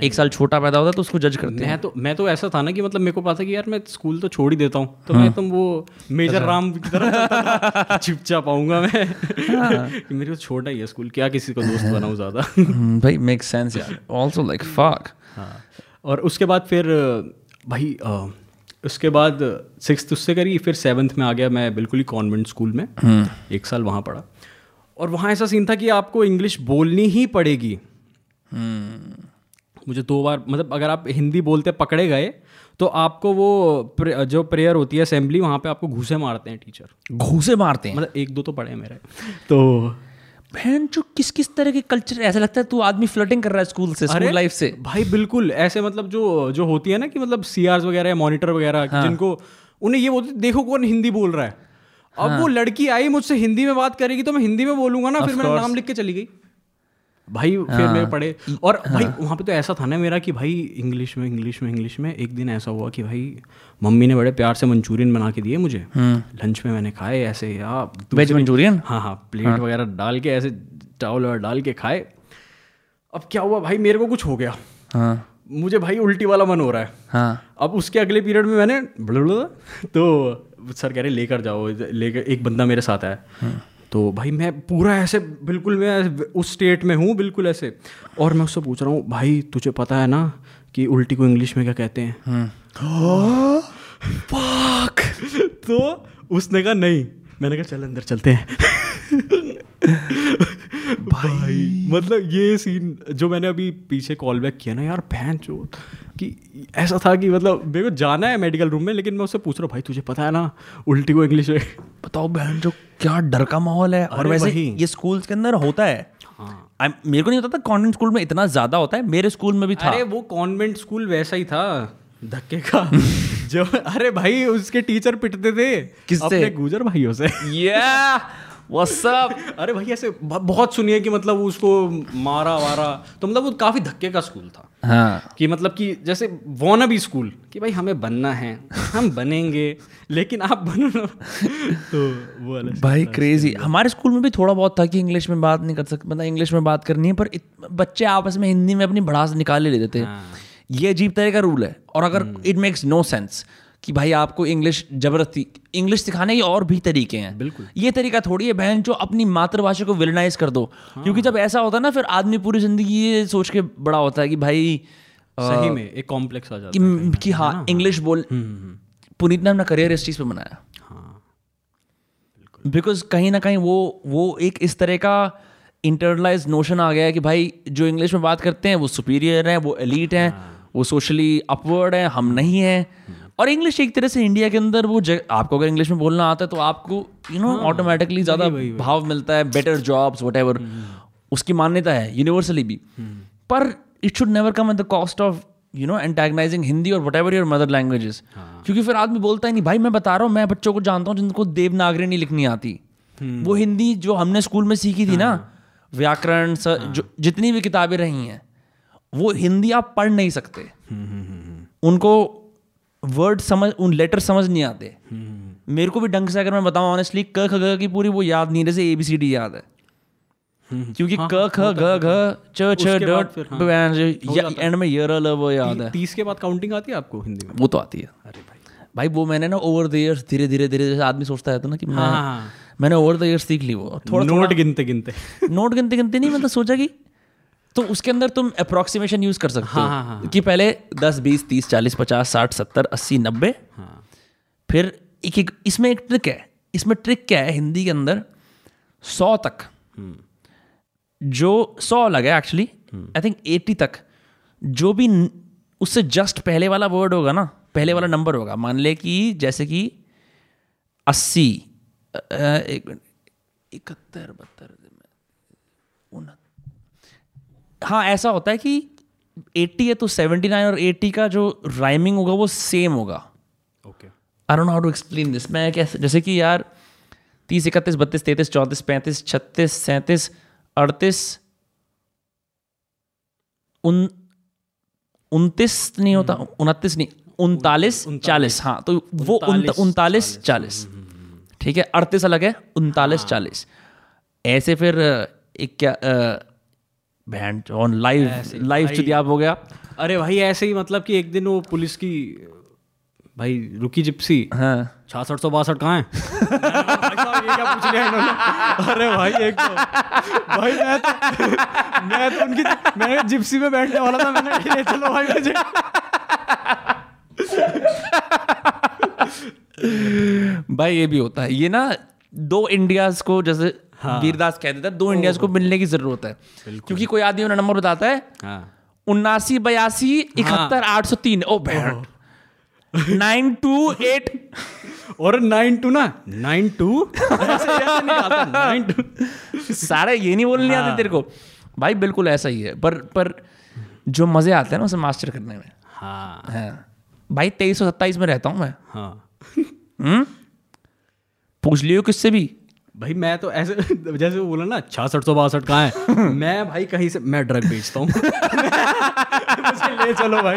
एक साल छोटा पैदा होता है तो उसको जज करते हैं। तो मैं तो ऐसा था ना कि मतलब मेरे को पता था कि यार मैं स्कूल तो छोड़ ही देता हूँ। तो मैं तुम वो मेजर राम की तरह चिपचा पाऊँगा मैं। कि मेरे को छोटा ही है स्कूल क्या किसी को दोस्त बनाऊँ ज़्यादा? हम्म, भाई मेक सेंस यार। आल्सो लाइक फाक हाँ। और उसके बाद फिर भाई उसके बाद सिक्स उससे करी फिर सेवन्थ में आ गया मैं बिल्कुल ही कॉन्वेंट स्कूल में। एक साल वहाँ पढ़ा। और वहाँ ऐसा सीन था कि आपको इंग्लिश बोलनी ही पड़ेगी। मुझे दो बार मतलब अगर आप हिंदी बोलते पकड़े गए तो आपको वो प्रे, जो प्रेयर होती है असेंबली वहाँ पे आपको घूसे मारते हैं टीचर घूसे मारते हैं? मतलब एक दो तो पड़े हैं मेरे। तो बहन जो किस किस तरह के कल्चर ऐसा लगता है तू आदमी फ्लटिंग कर रहा है स्कूल से स्कूल लाइफ से भाई बिल्कुल ऐसे मतलब जो जो होती है ना कि मतलब सी वगैरह या मॉनिटर वगैरह हाँ. जिनको उन्हें ये बोलते देखो कौन हिंदी बोल रहा है अब हाँ. वो लड़की आई मुझसे हिंदी में बात करेगी तो मैं हिंदी में बोलूँगा ना फिर मेरा नाम लिख के चली गई भाई हाँ, फिर मैं पढ़े। और हाँ, भाई वहाँ पे तो ऐसा था ना मेरा कि भाई इंग्लिश में इंग्लिश में इंग्लिश में एक दिन ऐसा हुआ कि भाई मम्मी ने बड़े प्यार से मंचूरियन बना के दिए मुझे। लंच में मैंने खाए ऐसे यार वेज मंचूरियन? हाँ हाँ प्लेट हाँ, वगैरह डाल के ऐसे चावल वगैरह डाल के खाए। अब क्या हुआ भाई मेरे को कुछ हो गया। हाँ। मुझे भाई उल्टी वाला मन हो रहा है। हाँ। अब उसके अगले पीरियड में मैंने तो सर कह रहे लेकर जाओ लेकर एक बंदा मेरे साथ आया। तो भाई मैं पूरा ऐसे बिल्कुल मैं उस स्टेट में हूँ बिल्कुल ऐसे। और मैं उससे पूछ रहा हूँ भाई तुझे पता है ना कि उल्टी को इंग्लिश में क्या कहते हैं? Fuck! तो उसने कहा नहीं। मैंने कहा चल अंदर चलते हैं। भाई मतलब ये सीन जो मैंने अभी पीछे कॉल बैक किया ना यार बहन चो कि ऐसा था कि मतलब मेरे को जाना है मेडिकल रूम में लेकिन मैं उससे पूछ रहा हूँ भाई तुझे पता है ना उल्टी को इंग्लिश में? बताओ बहन जो क्या डर का माहौल है? और वैसे वही। ये स्कूल के अंदर होता है। हाँ। I- मेरे को नहीं पता था कॉन्वेंट स्कूल में इतना ज़्यादा होता है मेरे स्कूल में भी था। अरे वो कॉन्वेंट स्कूल वैसा ही था धक्के का। जो अरे भाई उसके टीचर पिटते थे। किससे? गुजर भाइयों से। Yeah! Up? अरे भाई ऐसे बहुत सुनिए कि मतलब उसको मारा वारा। तो मतलब वो काफ़ी धक्के का स्कूल था। हाँ। कि मतलब कि जैसे वॉना भी स्कूल कि भाई हमें बनना है हम बनेंगे लेकिन आप बनो ना। तो वो भाई क्रेजी हमारे स्कूल में भी थोड़ा बहुत था कि इंग्लिश में बात नहीं कर सकते मतलब इंग्लिश में बात करनी है पर बच्चे आपस में हिंदी में अपनी भड़ास निकाल ही लेते थे ये अजीब तरह का रूल है और अगर इट मेक्स नो सेंस कि भाई आपको इंग्लिश ज़बरदस्ती इंग्लिश सिखाने के और भी तरीके हैं। बिल्कुल। ये तरीका थोड़ी है बहन जो अपनी मातृभाषा को विलनाइज कर दो। हाँ। क्योंकि जब ऐसा होता है ना फिर आदमी पूरी ज़िंदगी ये सोच के बड़ा होता है कि भाई सही में एक कॉम्प्लेक्स आ जाता कि, कि हाँ इंग्लिश बोल पुनीत ने अपना करियर इस चीज़ पे बनाया। हाँ। बिकॉज़ कहीं ना कहीं वो वो एक इस तरह का इंटरनलाइज नोशन आ गया है कि भाई जो इंग्लिश में बात करते हैं वो सुपीरियर हैं वो एलीट हैं वो सोशली अपवर्ड हैं हम नहीं हैं। और इंग्लिश एक तरह से इंडिया के अंदर वो आपको अगर इंग्लिश में बोलना आता है तो आपको यू नो ऑटोमेटिकली ज़्यादा भाव मिलता है बेटर जॉब्स वट उसकी मान्यता है यूनिवर्सली भी। पर it should never come at the cost of you know antagonising Hindi और whatever your mother languages क्योंकि फिर आदमी बोलता ही नहीं भाई मैं बता रहा हूँ मैं बच्चों को जानता हूँ जिनको देवनागरी नहीं लिखनी आती। वो हिंदी जो हमने स्कूल में सीखी थी ना व्याकरण जो जितनी भी किताबें रही हैं वो हिंदी आप पढ़ नहीं सकते। उनको वर्ड समझ उन लेटर समझ नहीं आते। hmm. मेरे को भी ढंग से अगर मैं बताऊँ ऑनेस्टली क ख ग की पूरी वो याद नहीं जैसे ए बी सी डी याद है। क्योंकि क ख ग घ च छ ड एंड में यर ल वो याद है। तीस के बाद काउंटिंग आती है आपको हिंदी में? वो तो आती है। अरे भाई। भाई वो मैंने ना ओवर द इयर्स धीरे धीरे धीरे जैसे आदमी सोचता है तो ना कि मैं हाँ। मैंने ओवर द इयर्स सीख ली वो। थोड़ा नोट गिनते गिनते नोट गिनते गिनते नहीं मतलब सोचा कि तो उसके अंदर तुम अप्रोक्सीमेशन यूज़ कर सकते हाँ, हाँ, हाँ, हो कि पहले दस बीस तीस चालीस पचास साठ सत्तर अस्सी नब्बे हाँ। फिर एक एक इसमें एक ट्रिक है। इसमें ट्रिक क्या है हिंदी के अंदर? सौ तक। जो सौ अलग है एक्चुअली आई थिंक एट्टी तक। जो भी उससे जस्ट पहले वाला वर्ड होगा ना पहले वाला नंबर होगा। मान ले कि जैसे कि अस्सी एक मिनट इकहत्तर बहत्तर हाँ ऐसा होता है कि 80 है तो 79 और 80 का जो राइमिंग होगा वो सेम होगा। Okay I don't how to explain this मैं कैसे जैसे कि यार तीस इकतीस बत्तीस तैतीस चौंतीस पैंतीस छत्तीस सैंतीस अड़तीस उन उनतीस नहीं होता उनतीस नहीं उनतालीस चालीस हाँ तो वो उनतालीस, उनतालीस चालीस। ठीक है अड़तीस अलग है उनतालीस चालीस। ऐसे फिर एक क्या बैंड ऑन लाइव लाइव चुतियाब हो गया अरे भाई ऐसे ही मतलब कि एक दिन वो पुलिस की भाई रुकी जिप्सी। हाँ। छियासठ सौ बासठ कहाँ है? भाई ये क्या पूछ अरे भाई एक तो भाई मैं तो मैं तो उनकी मैं जिप्सी में बैठने वाला था मैंने चलो भाई मुझे भाई ये भी होता है। ये ना दो इंडियाज को जैसे वीरदास कह देता है दो इंडियाज को मिलने की ज़रूरत है। क्योंकि कोई आदमी अपना नंबर बताता है हाँ। उन्नासी बयासी इकहत्तर आठ सौ तीन। ओ बहन नाइन टू एट। और नाइन टू ना नाइन टू? Nine two. सारे ये नहीं बोलने आते तेरे को। भाई बिल्कुल ऐसा ही है। पर पर जो मज़े आते हैं ना उसे मास्टर करने में। हाँ। हाँ। भाई तेईस सौ सत्ताईस में रहता हूँ मैं। हाँ। हम्म? पूछ लियो किससे भी। भाई मैं तो ऐसे जैसे वो बोला ना छियासठ सौ बासठ कहाँ है? मैं भाई कहीं से मैं ड्रग बेचता हूँ। ले चलो भाई।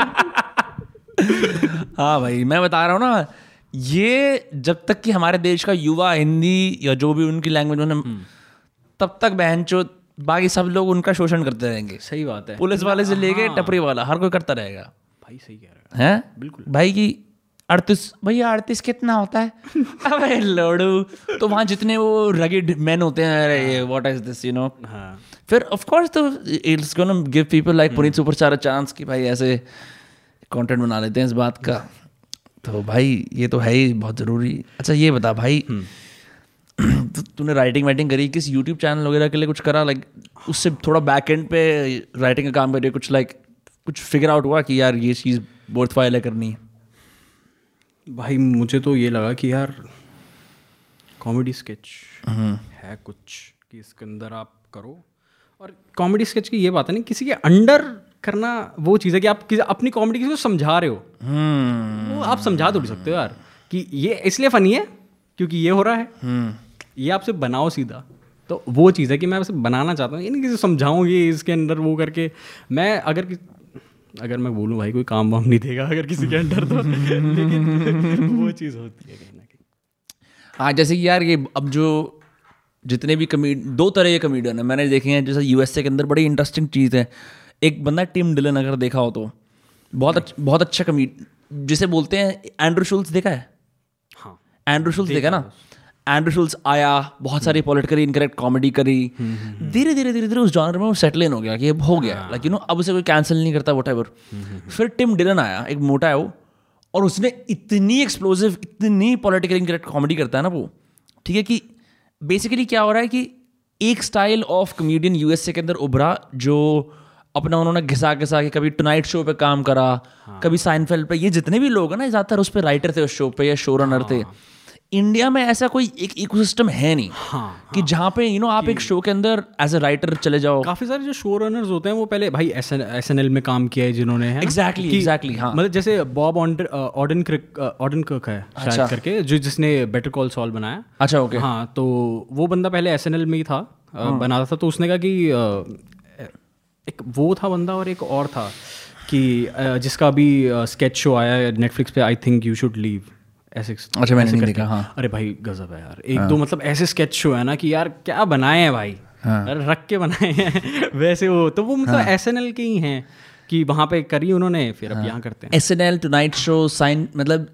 हाँ भाई मैं बता रहा हूँ ना ये जब तक कि हमारे देश का युवा हिंदी या जो भी उनकी लैंग्वेज उन्हें तब तक बहन चो बाकी सब लोग उनका शोषण करते रहेंगे। सही बात है। पुलिस वाले से लेके टपरी वाला हर कोई करता रहेगा। भाई सही कह रहा है? बिल्कुल। भाई की अड़तीस भैया अड़तीस कितना होता है? अबे लोड़ू तो वहाँ जितने वो रगिड मैन होते हैं अरे what is this you know फिर ऑफ़ कोर्स तो it's gonna give people like Puneet superstar chance कि भाई ऐसे कंटेंट बना लेते हैं इस बात का। तो भाई ये तो है ही बहुत ज़रूरी। अच्छा ये बता भाई तू- तूने राइटिंग वाइटिंग करी किस यूट्यूब चैनल वगैरह के लिए कुछ करा? लाइक उससे थोड़ा बैक एंड पे राइटिंग का काम करिए कुछ लाइक कुछ फिगर आउट हुआ कि यार ये चीज़ वर्थ फ़ाइल है करनी? है भाई मुझे तो ये लगा कि यार कॉमेडी स्केच है कुछ कि इसके अंदर आप करो। और कॉमेडी स्केच की ये बात है नहीं किसी के अंडर करना वो चीज़ है कि आप किसी अपनी कॉमेडी किसी को समझा रहे हो। हम्म। वो आप समझा तो नहीं सकते हो यार कि ये इसलिए फनी है क्योंकि ये हो रहा है। ये आपसे बनाओ सीधा। तो वो चीज़ है कि मैं आपसे बनाना चाहता हूँ ये नहीं किसी समझाऊँ ये इसके अंदर वो करके। मैं अगर अगर मैं बोलूँ भाई कोई काम वाम नहीं देगा अगर किसी के अंदर तो। लेकिन वो चीज़ होती है कहीं ना कहीं। हाँ जैसे कि यार ये अब जो जितने भी कमेड दो तरह के कमेडियन है। मैंने देखे हैं जैसे यूएसए के अंदर बड़ी इंटरेस्टिंग चीज़ है। एक बंदा टिम डिलन अगर देखा हो तो। बहुत अच्छा बहुत अच्छा कमेड जिसे बोलते हैं एंड्रू शुल्स देखा है? हाँ। एंड्रू शुल्स देखा ना? एंड्रू शुल्स आया बहुत सारी पॉलिटिकली इनकरेक्ट कॉमेडी करी। धीरे धीरे धीरे धीरे उस जॉनर में वो सेटल इन हो गया कि अब हो गया। लाइक यू नो अब उसे कोई कैंसिल नहीं करता वट एवर फिर टिम डिलन आया एक मोटा है वो और उसने इतनी एक्सप्लोजिव इतनी पॉलिटिकल इनकरेक्ट कॉमेडी करता है ना वो। ठीक है कि बेसिकली क्या हो रहा है कि एक स्टाइल ऑफ़ कमेडियन यूएसए के अंदर उभरा जो अपना उन्होंने घिसा घिसा के कभी टुनाइट शो पे काम करा हाँ. कभी साइनफेल्ड पे। ये जितने भी लोग हैं ना ज़्यादातर उस पर राइटर थे उस शो पे या शो रनर हाँ. थे। इंडिया में ऐसा कोई एक इकोसिस्टम है नहीं हाँ कि जहाँ पे यू नो आप एक शो के अंदर एज ए राइटर चले जाओ। काफ़ी सारे जो शो रनर्स होते हैं वो पहले भाई एस एन एल में काम किया है जिन्होंने है कि- exactly, हाँ। मतलब जैसे बॉब ऑर्डन ऑर्डन कर्क है शायद करके जो जिसने बेटर कॉल सॉल्व बनाया। अच्छा ओके हाँ तो वो बंदा पहले एसएनएल में ही था अ, बना था तो उसने कहा कि एक वो था बंदा और एक और था कि जिसका अभी स्केच शो आया है नेटफ्लिक्स पे I think you should leave ऐसे अच्छा, मैंने नहीं देखा, हाँ। अरे भाई गजब है यार एक हाँ. दो मतलब ऐसे स्केच शो है ना कि यार क्या बनाए हैं भाई हाँ। रख के बनाए हैं वैसे वो तो वो मतलब एसएनएल के ही हैं कि वहाँ पे करी उन्होंने फिर हाँ. अब यहाँ करते हैं S N L two show sign मतलब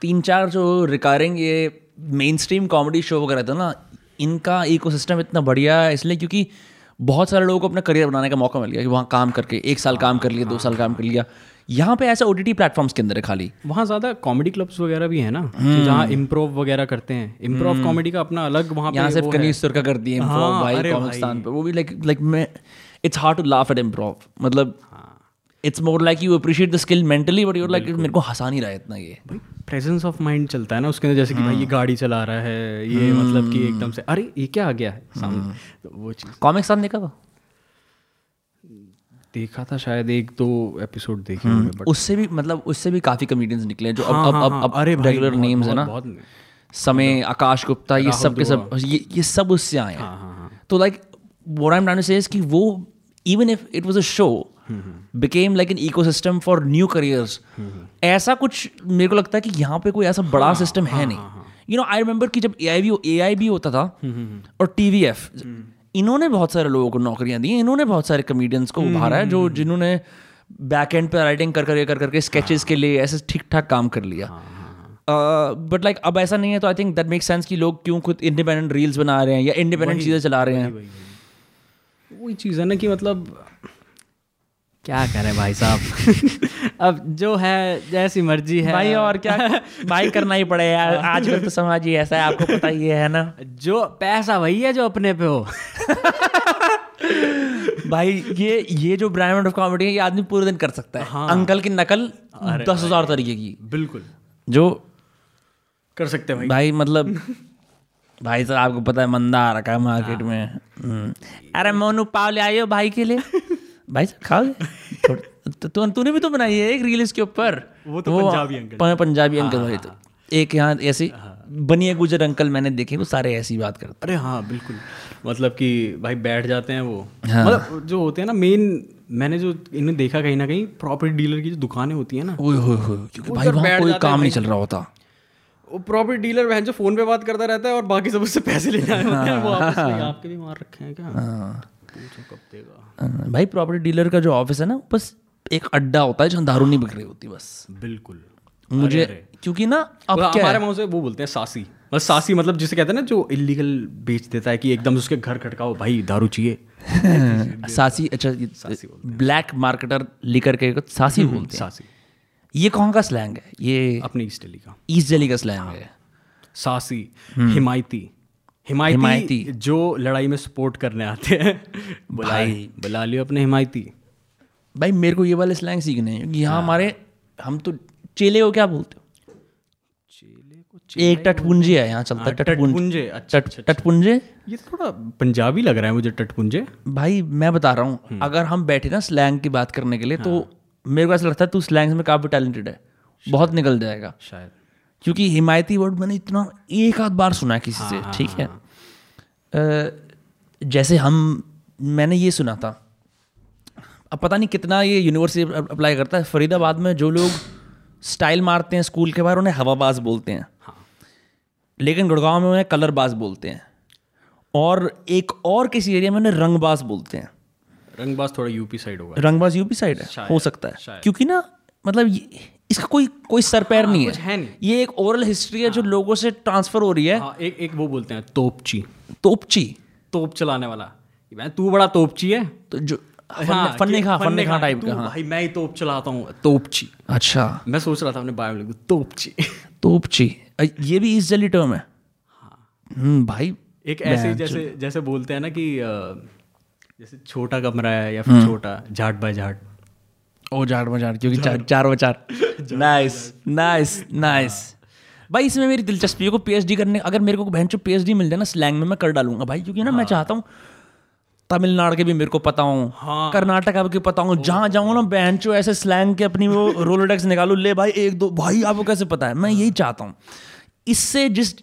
तीन चार जो रिकारिंग ये मेन स्ट्रीम कॉमेडी शो वगैरह था ना इनका इकोसिस्टम इतना बढ़िया है इसलिए क्योंकि बहुत सारे लोगों को अपना करियर बनाने का मौका मिल गया कि वहाँ काम करके एक साल काम कर लिया दो साल काम कर लिया यहाँ पे ऐसा ओ टी प्लेटफॉर्म्स के अंदर है खाली। वहाँ ज़्यादा कॉमेडी क्लब्स वगैरह भी है ना कि जहाँ इम्प्रोव वगैरह करते हैं। इम्प्रोव कॉमेडी का अपना अलग वहाँ यहाँ सिर्फ़ वो है। कर दिए हाँ, भाई पे। वो भी लाइक लाइक मैं it's hard to laugh at improv मतलब it's more like you appreciate the skill mentally but you're like मेरे को हंसा नहीं रहा है इतना ये। प्रेजेंस ऑफ़ माइंड चलता है ना उसके अंदर जैसे कि भाई ये गाड़ी चला रहा है ये मतलब कि एकदम से अरे ये क्या आ गया है? सामने तो वो चीज़। कॉमिक स्थान देखा था? देखा था शायद एक दो एपिसोड देखे होंगे बट उससे भी मतलब उससे भी काफ़ी कमेडियंस निकले हैं जो हाँ, अब हाँ, अब हाँ, अब अरे रेगुलर नेम्स है ना। बहुत- बहुत- समय आकाश गुप्ता ये सब के सब ये ये सब उससे आए हैं। तो like what I am trying to say कि वो even if it was a show became like an ecosystem for new careers ऐसा कुछ मेरे को लगता है कि यहाँ पे कोई ऐसा बड़ा सिस्टम है नहीं। यू नो आई रिमेंबर कि जब ए आई बी ए आई बी होता था और टी वी एफ़ इन्होंने बहुत सारे लोगों को नौकरियाँ दी इन्होंने बहुत सारे कमेडियंस को उभारा है जो जिन्होंने बैक एंड पे राइटिंग कर कर कर करके स्केचेस के लिए ऐसे ठीक ठाक काम कर लिया। बट लाइक अब ऐसा नहीं है तो I think that make sense कि लोग क्यों खुद इंडिपेंडेंट रील्स बना रहे हैं या इंडिपेंडेंट चीज़ें चला रहे हैं। वही चीज़ है ना कि मतलब क्या करें भाई साहब? अब जो है जैसी मर्ज़ी है। भाई और क्या भाई करना ही पड़े यार। आजकल तो समाज ही ऐसा है आपको पता ही है ना? जो पैसा वही है जो अपने पे हो। भाई ये ये जो ब्रांड ऑफ़ कॉमेडी है ये आदमी पूरे दिन कर सकता है। हाँ। अंकल की नकल दस हज़ार तरीके की। बिल्कुल। जो कर सकते हैं भाई। भाई मतलब भाई साहब आपको पता है मंदा आ रखा है मार्केट में। हम्म। अरे मोनू पाव ले आइयो भाई के लिए? भाई साहब खाओगे थोड़ा- तो तू तूने भी तो बनाई है एक रील इसके ऊपर। वो तो पंजाबी अंकल। पंजाबी अंकल भाई तो। एक यहाँ ऐसी बनिए गुजर अंकल मैंने देखे वो सारे ऐसी बात करते अरे हाँ बिल्कुल। मतलब कि भाई बैठ जाते हैं वो। हाँ। मतलब जो होते हैं ना मेन मैंने जो इन्हें देखा कहीं ना कहीं प्रॉपर्टी डीलर की जो दुकानें होती है ना। ओए होए होए क्योंकि भाई वहाँ कोई काम नहीं चल रहा होता। वो प्रॉपर्टी डीलर बहन जो फ़ोन पे बात करता रहता है और बाकी सब उससे पैसे लेने आए होते हैं वो आपके भी मार रखे हैं क्या? हाँ, भाई प्रॉपर्टी डीलर का जो ऑफ़िस है ना बस एक अड्डा होता है जहाँ दारू नहीं बिक रही होती बस। बिल्कुल। मुझे क्योंकि ना अब वो क्या हमारे वहाँ से वो बोलते हैं सासी। मतलब सासी मतलब जिसे कहते हैं ना जो इलीगल बेच देता है कि एकदम उसके घर खटकाओ भाई दारू चाहिए। सासी अच्छा सासी ब्लैक मार्केटर लिकर के सासी बोलते हैं। सासी। ये कौन का स्लैंग है? ये अपने ईस्ट दिल्ली का। ईस्ट दिल्ली का स्लैंग है। सासी हिमायती। हिमायती हिमायती। जो लड़ाई में सपोर्ट करने आते हैं। भाई। बुला लियो अपने हिमायती। भाई मेरे को ये वाले स्लैंग सीखने हैं क्योंकि यहाँ हमारे हम तो चेले को क्या बोलते हो? चेले को चेले एक टटपुंजे है यहाँ चलता है टटपुंजे। अच्छा टटपुंजे? ये थोड़ा पंजाबी लग रहा है मुझे टटपुंजे। भाई मैं बता रहा हूँ अगर हम बैठे ना स्लैंग की बात करने के लिए तो मेरे को ऐसा लगता है तू स्लैंग्स में काफ़ी टैलेंटेड है। बहुत निकल जाएगा। शायद। क्योंकि हिमायती वर्ड मैंने इतना एक आध बार सुना है किसी से ठीक है? जैसे हम मैंने ये सुना था। अब पता नहीं कितना ये यूनिवर्सिटी अप्लाई करता है। फरीदाबाद में जो लोग स्टाइल मारते हैं स्कूल के बाहर उन्हें हवाबाज बोलते हैं। लेकिन गुड़गांव में उन्हें कलरबाज बोलते हैं। और एक और किसी एरिया में उन्हें रंगबाज बोलते हैं। रंगबाज थोड़ा यूपी साइड होगा। रंगबाज यूपी साइड है हो सकता है। क्योंकि ना मतलब इसका कोई कोई सर पैर हाँ, नहीं कुछ है। है नहीं। ये एक ओरल हिस्ट्री है जो लोगों से ट्रांसफ़र हो रही है। हाँ एक एक वो बोलते हैं तोपची। तोपची? तोप चलाने वाला। तू बड़ा तोपची है। तो जो हाँ, फन्ने खा फन्ने खा टाइप का हाँ। भाई मैं ही तोप चलाता हूँ तोपची। अच्छा। मैं सोच रहा था अपने बायो में तोपची। तोपची? ये भी ईस्ट दिल्ली टर्म है। हम्म भाई एक ऐसे जैसे जैसे बोलते हैं ना कि जैसे छोटा कमरा है या फिर छोटा झाट बाय झाट। ओ जाट मजाट क्योंकि चार चार। नाइस नाइस नाइस भाई इसमें मेरी दिलचस्पी है को पीएचडी करने अगर मेरे को बहन चो पीएचडी मिल जाए ना स्लैंग में मैं कर डालूँगा भाई क्योंकि ना मैं चाहता हूँ तमिलनाडु के भी मेरे को पता हूँ हाँ। कर्नाटका के पता हूँ जहाँ जाऊँ ना बहन चो ऐसे स्लैंग के अपनी वो रोलोडेक्स निकालू ले भाई एक दो भाई आपको कैसे पता है? मैं यही चाहता हूँ। इससे जिस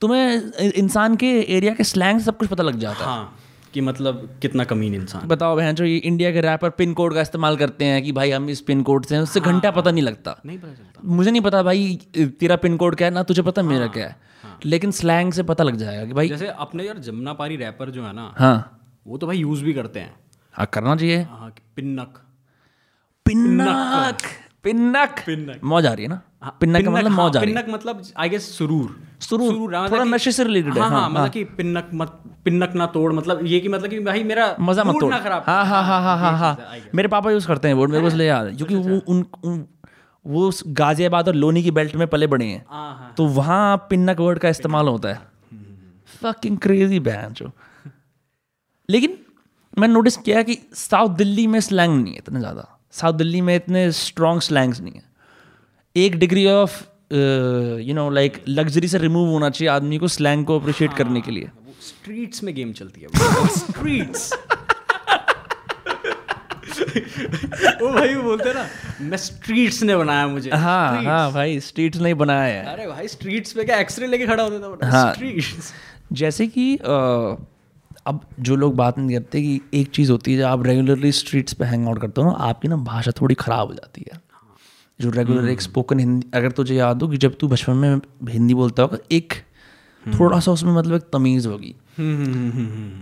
तुम्हें इंसान के एरिया के स्लैंग सब कुछ पता लग जाता है। हाँ। कि मतलब कितना कमीन इंसान बताओ बहन जो ये इंडिया के रैपर पिन कोड का इस्तेमाल करते हैं कि भाई हम इस पिन कोड से हैं उससे घंटा हाँ, पता नहीं लगता। नहीं पता चलता। मुझे नहीं पता भाई तेरा पिन कोड क्या है ना तुझे पता हाँ, मेरा क्या है। हाँ, लेकिन स्लैंग से पता लग जाएगा कि भाई जैसे अपने यार जमुना पारी रैपर जो है ना हाँ। वो तो भाई यूज़ भी करते हैं। हाँ करना चाहिए। हाँ पिन्नक। पिन्नक। पिन्नक। पिन्नक। मौज आ रही है ना? हाँ, पिन्नक का मतलब हाँ, मौज आ रही है। पिन्नक मतलब आई गेस सुरूर। सुरूर, हाँ, थोड़ा नशे से related है, हाँ हाँ हाँ, मतलब कि पिन्नक मत पिन्नक ना तोड़ मतलब ये कि मतलब कि भाई मेरा मज़ा मत तोड़। ना खराब। हाँ हाँ हाँ हाँ हाँ हाँ। है। मेरे पापा यूज़ करते हैं वर्ड मेरे को इसलिए याद है क्योंकि वो उन उन- वो गाजियाबाद और लोनी की बेल्ट में पले बड़े हैं। हाँ हाँ तो वहाँ पिन्नक वर्ड का इस्तेमाल होता है। फकिंग क्रेजी जो। लेकिन मैंने नोटिस किया कि साउथ दिल्ली में स्लैंग नहीं है इतना ज़्यादा। साउथ दिल्ली में इतने स्ट्रॉन्ग स्लैंग्स नहीं है। एक degree of you know like luxury से रिमूव होना चाहिए आदमी को स्लैंग को अप्रिशिएट हाँ, करने के लिए। स्ट्रीट्स में गेम चलती है स्ट्रीट्स वो भाई वो बोलते ना मैं स्ट्रीट्स ने बनाया मुझे। हाँ Streets। हाँ भाई स्ट्रीट्स नहीं बनाया है। अरे भाई स्ट्रीट्स पे क्या एक्सरे लेके खड़ा होता था हाँ। स्ट्रीट्स जैसे कि अ, अब जो लोग बात नहीं करते कि एक चीज़ होती है जब आप रेगुलरली स्ट्रीट्स पे हैंग आउट करते हो ना आपकी ना भाषा थोड़ी ख़राब हो जाती है। जो रेगुलर एक स्पोकन हिंदी अगर तुझे याद हो कि जब तू बचपन में हिंदी बोलता होगा एक थोड़ा सा उसमें मतलब एक तमीज़ होगी।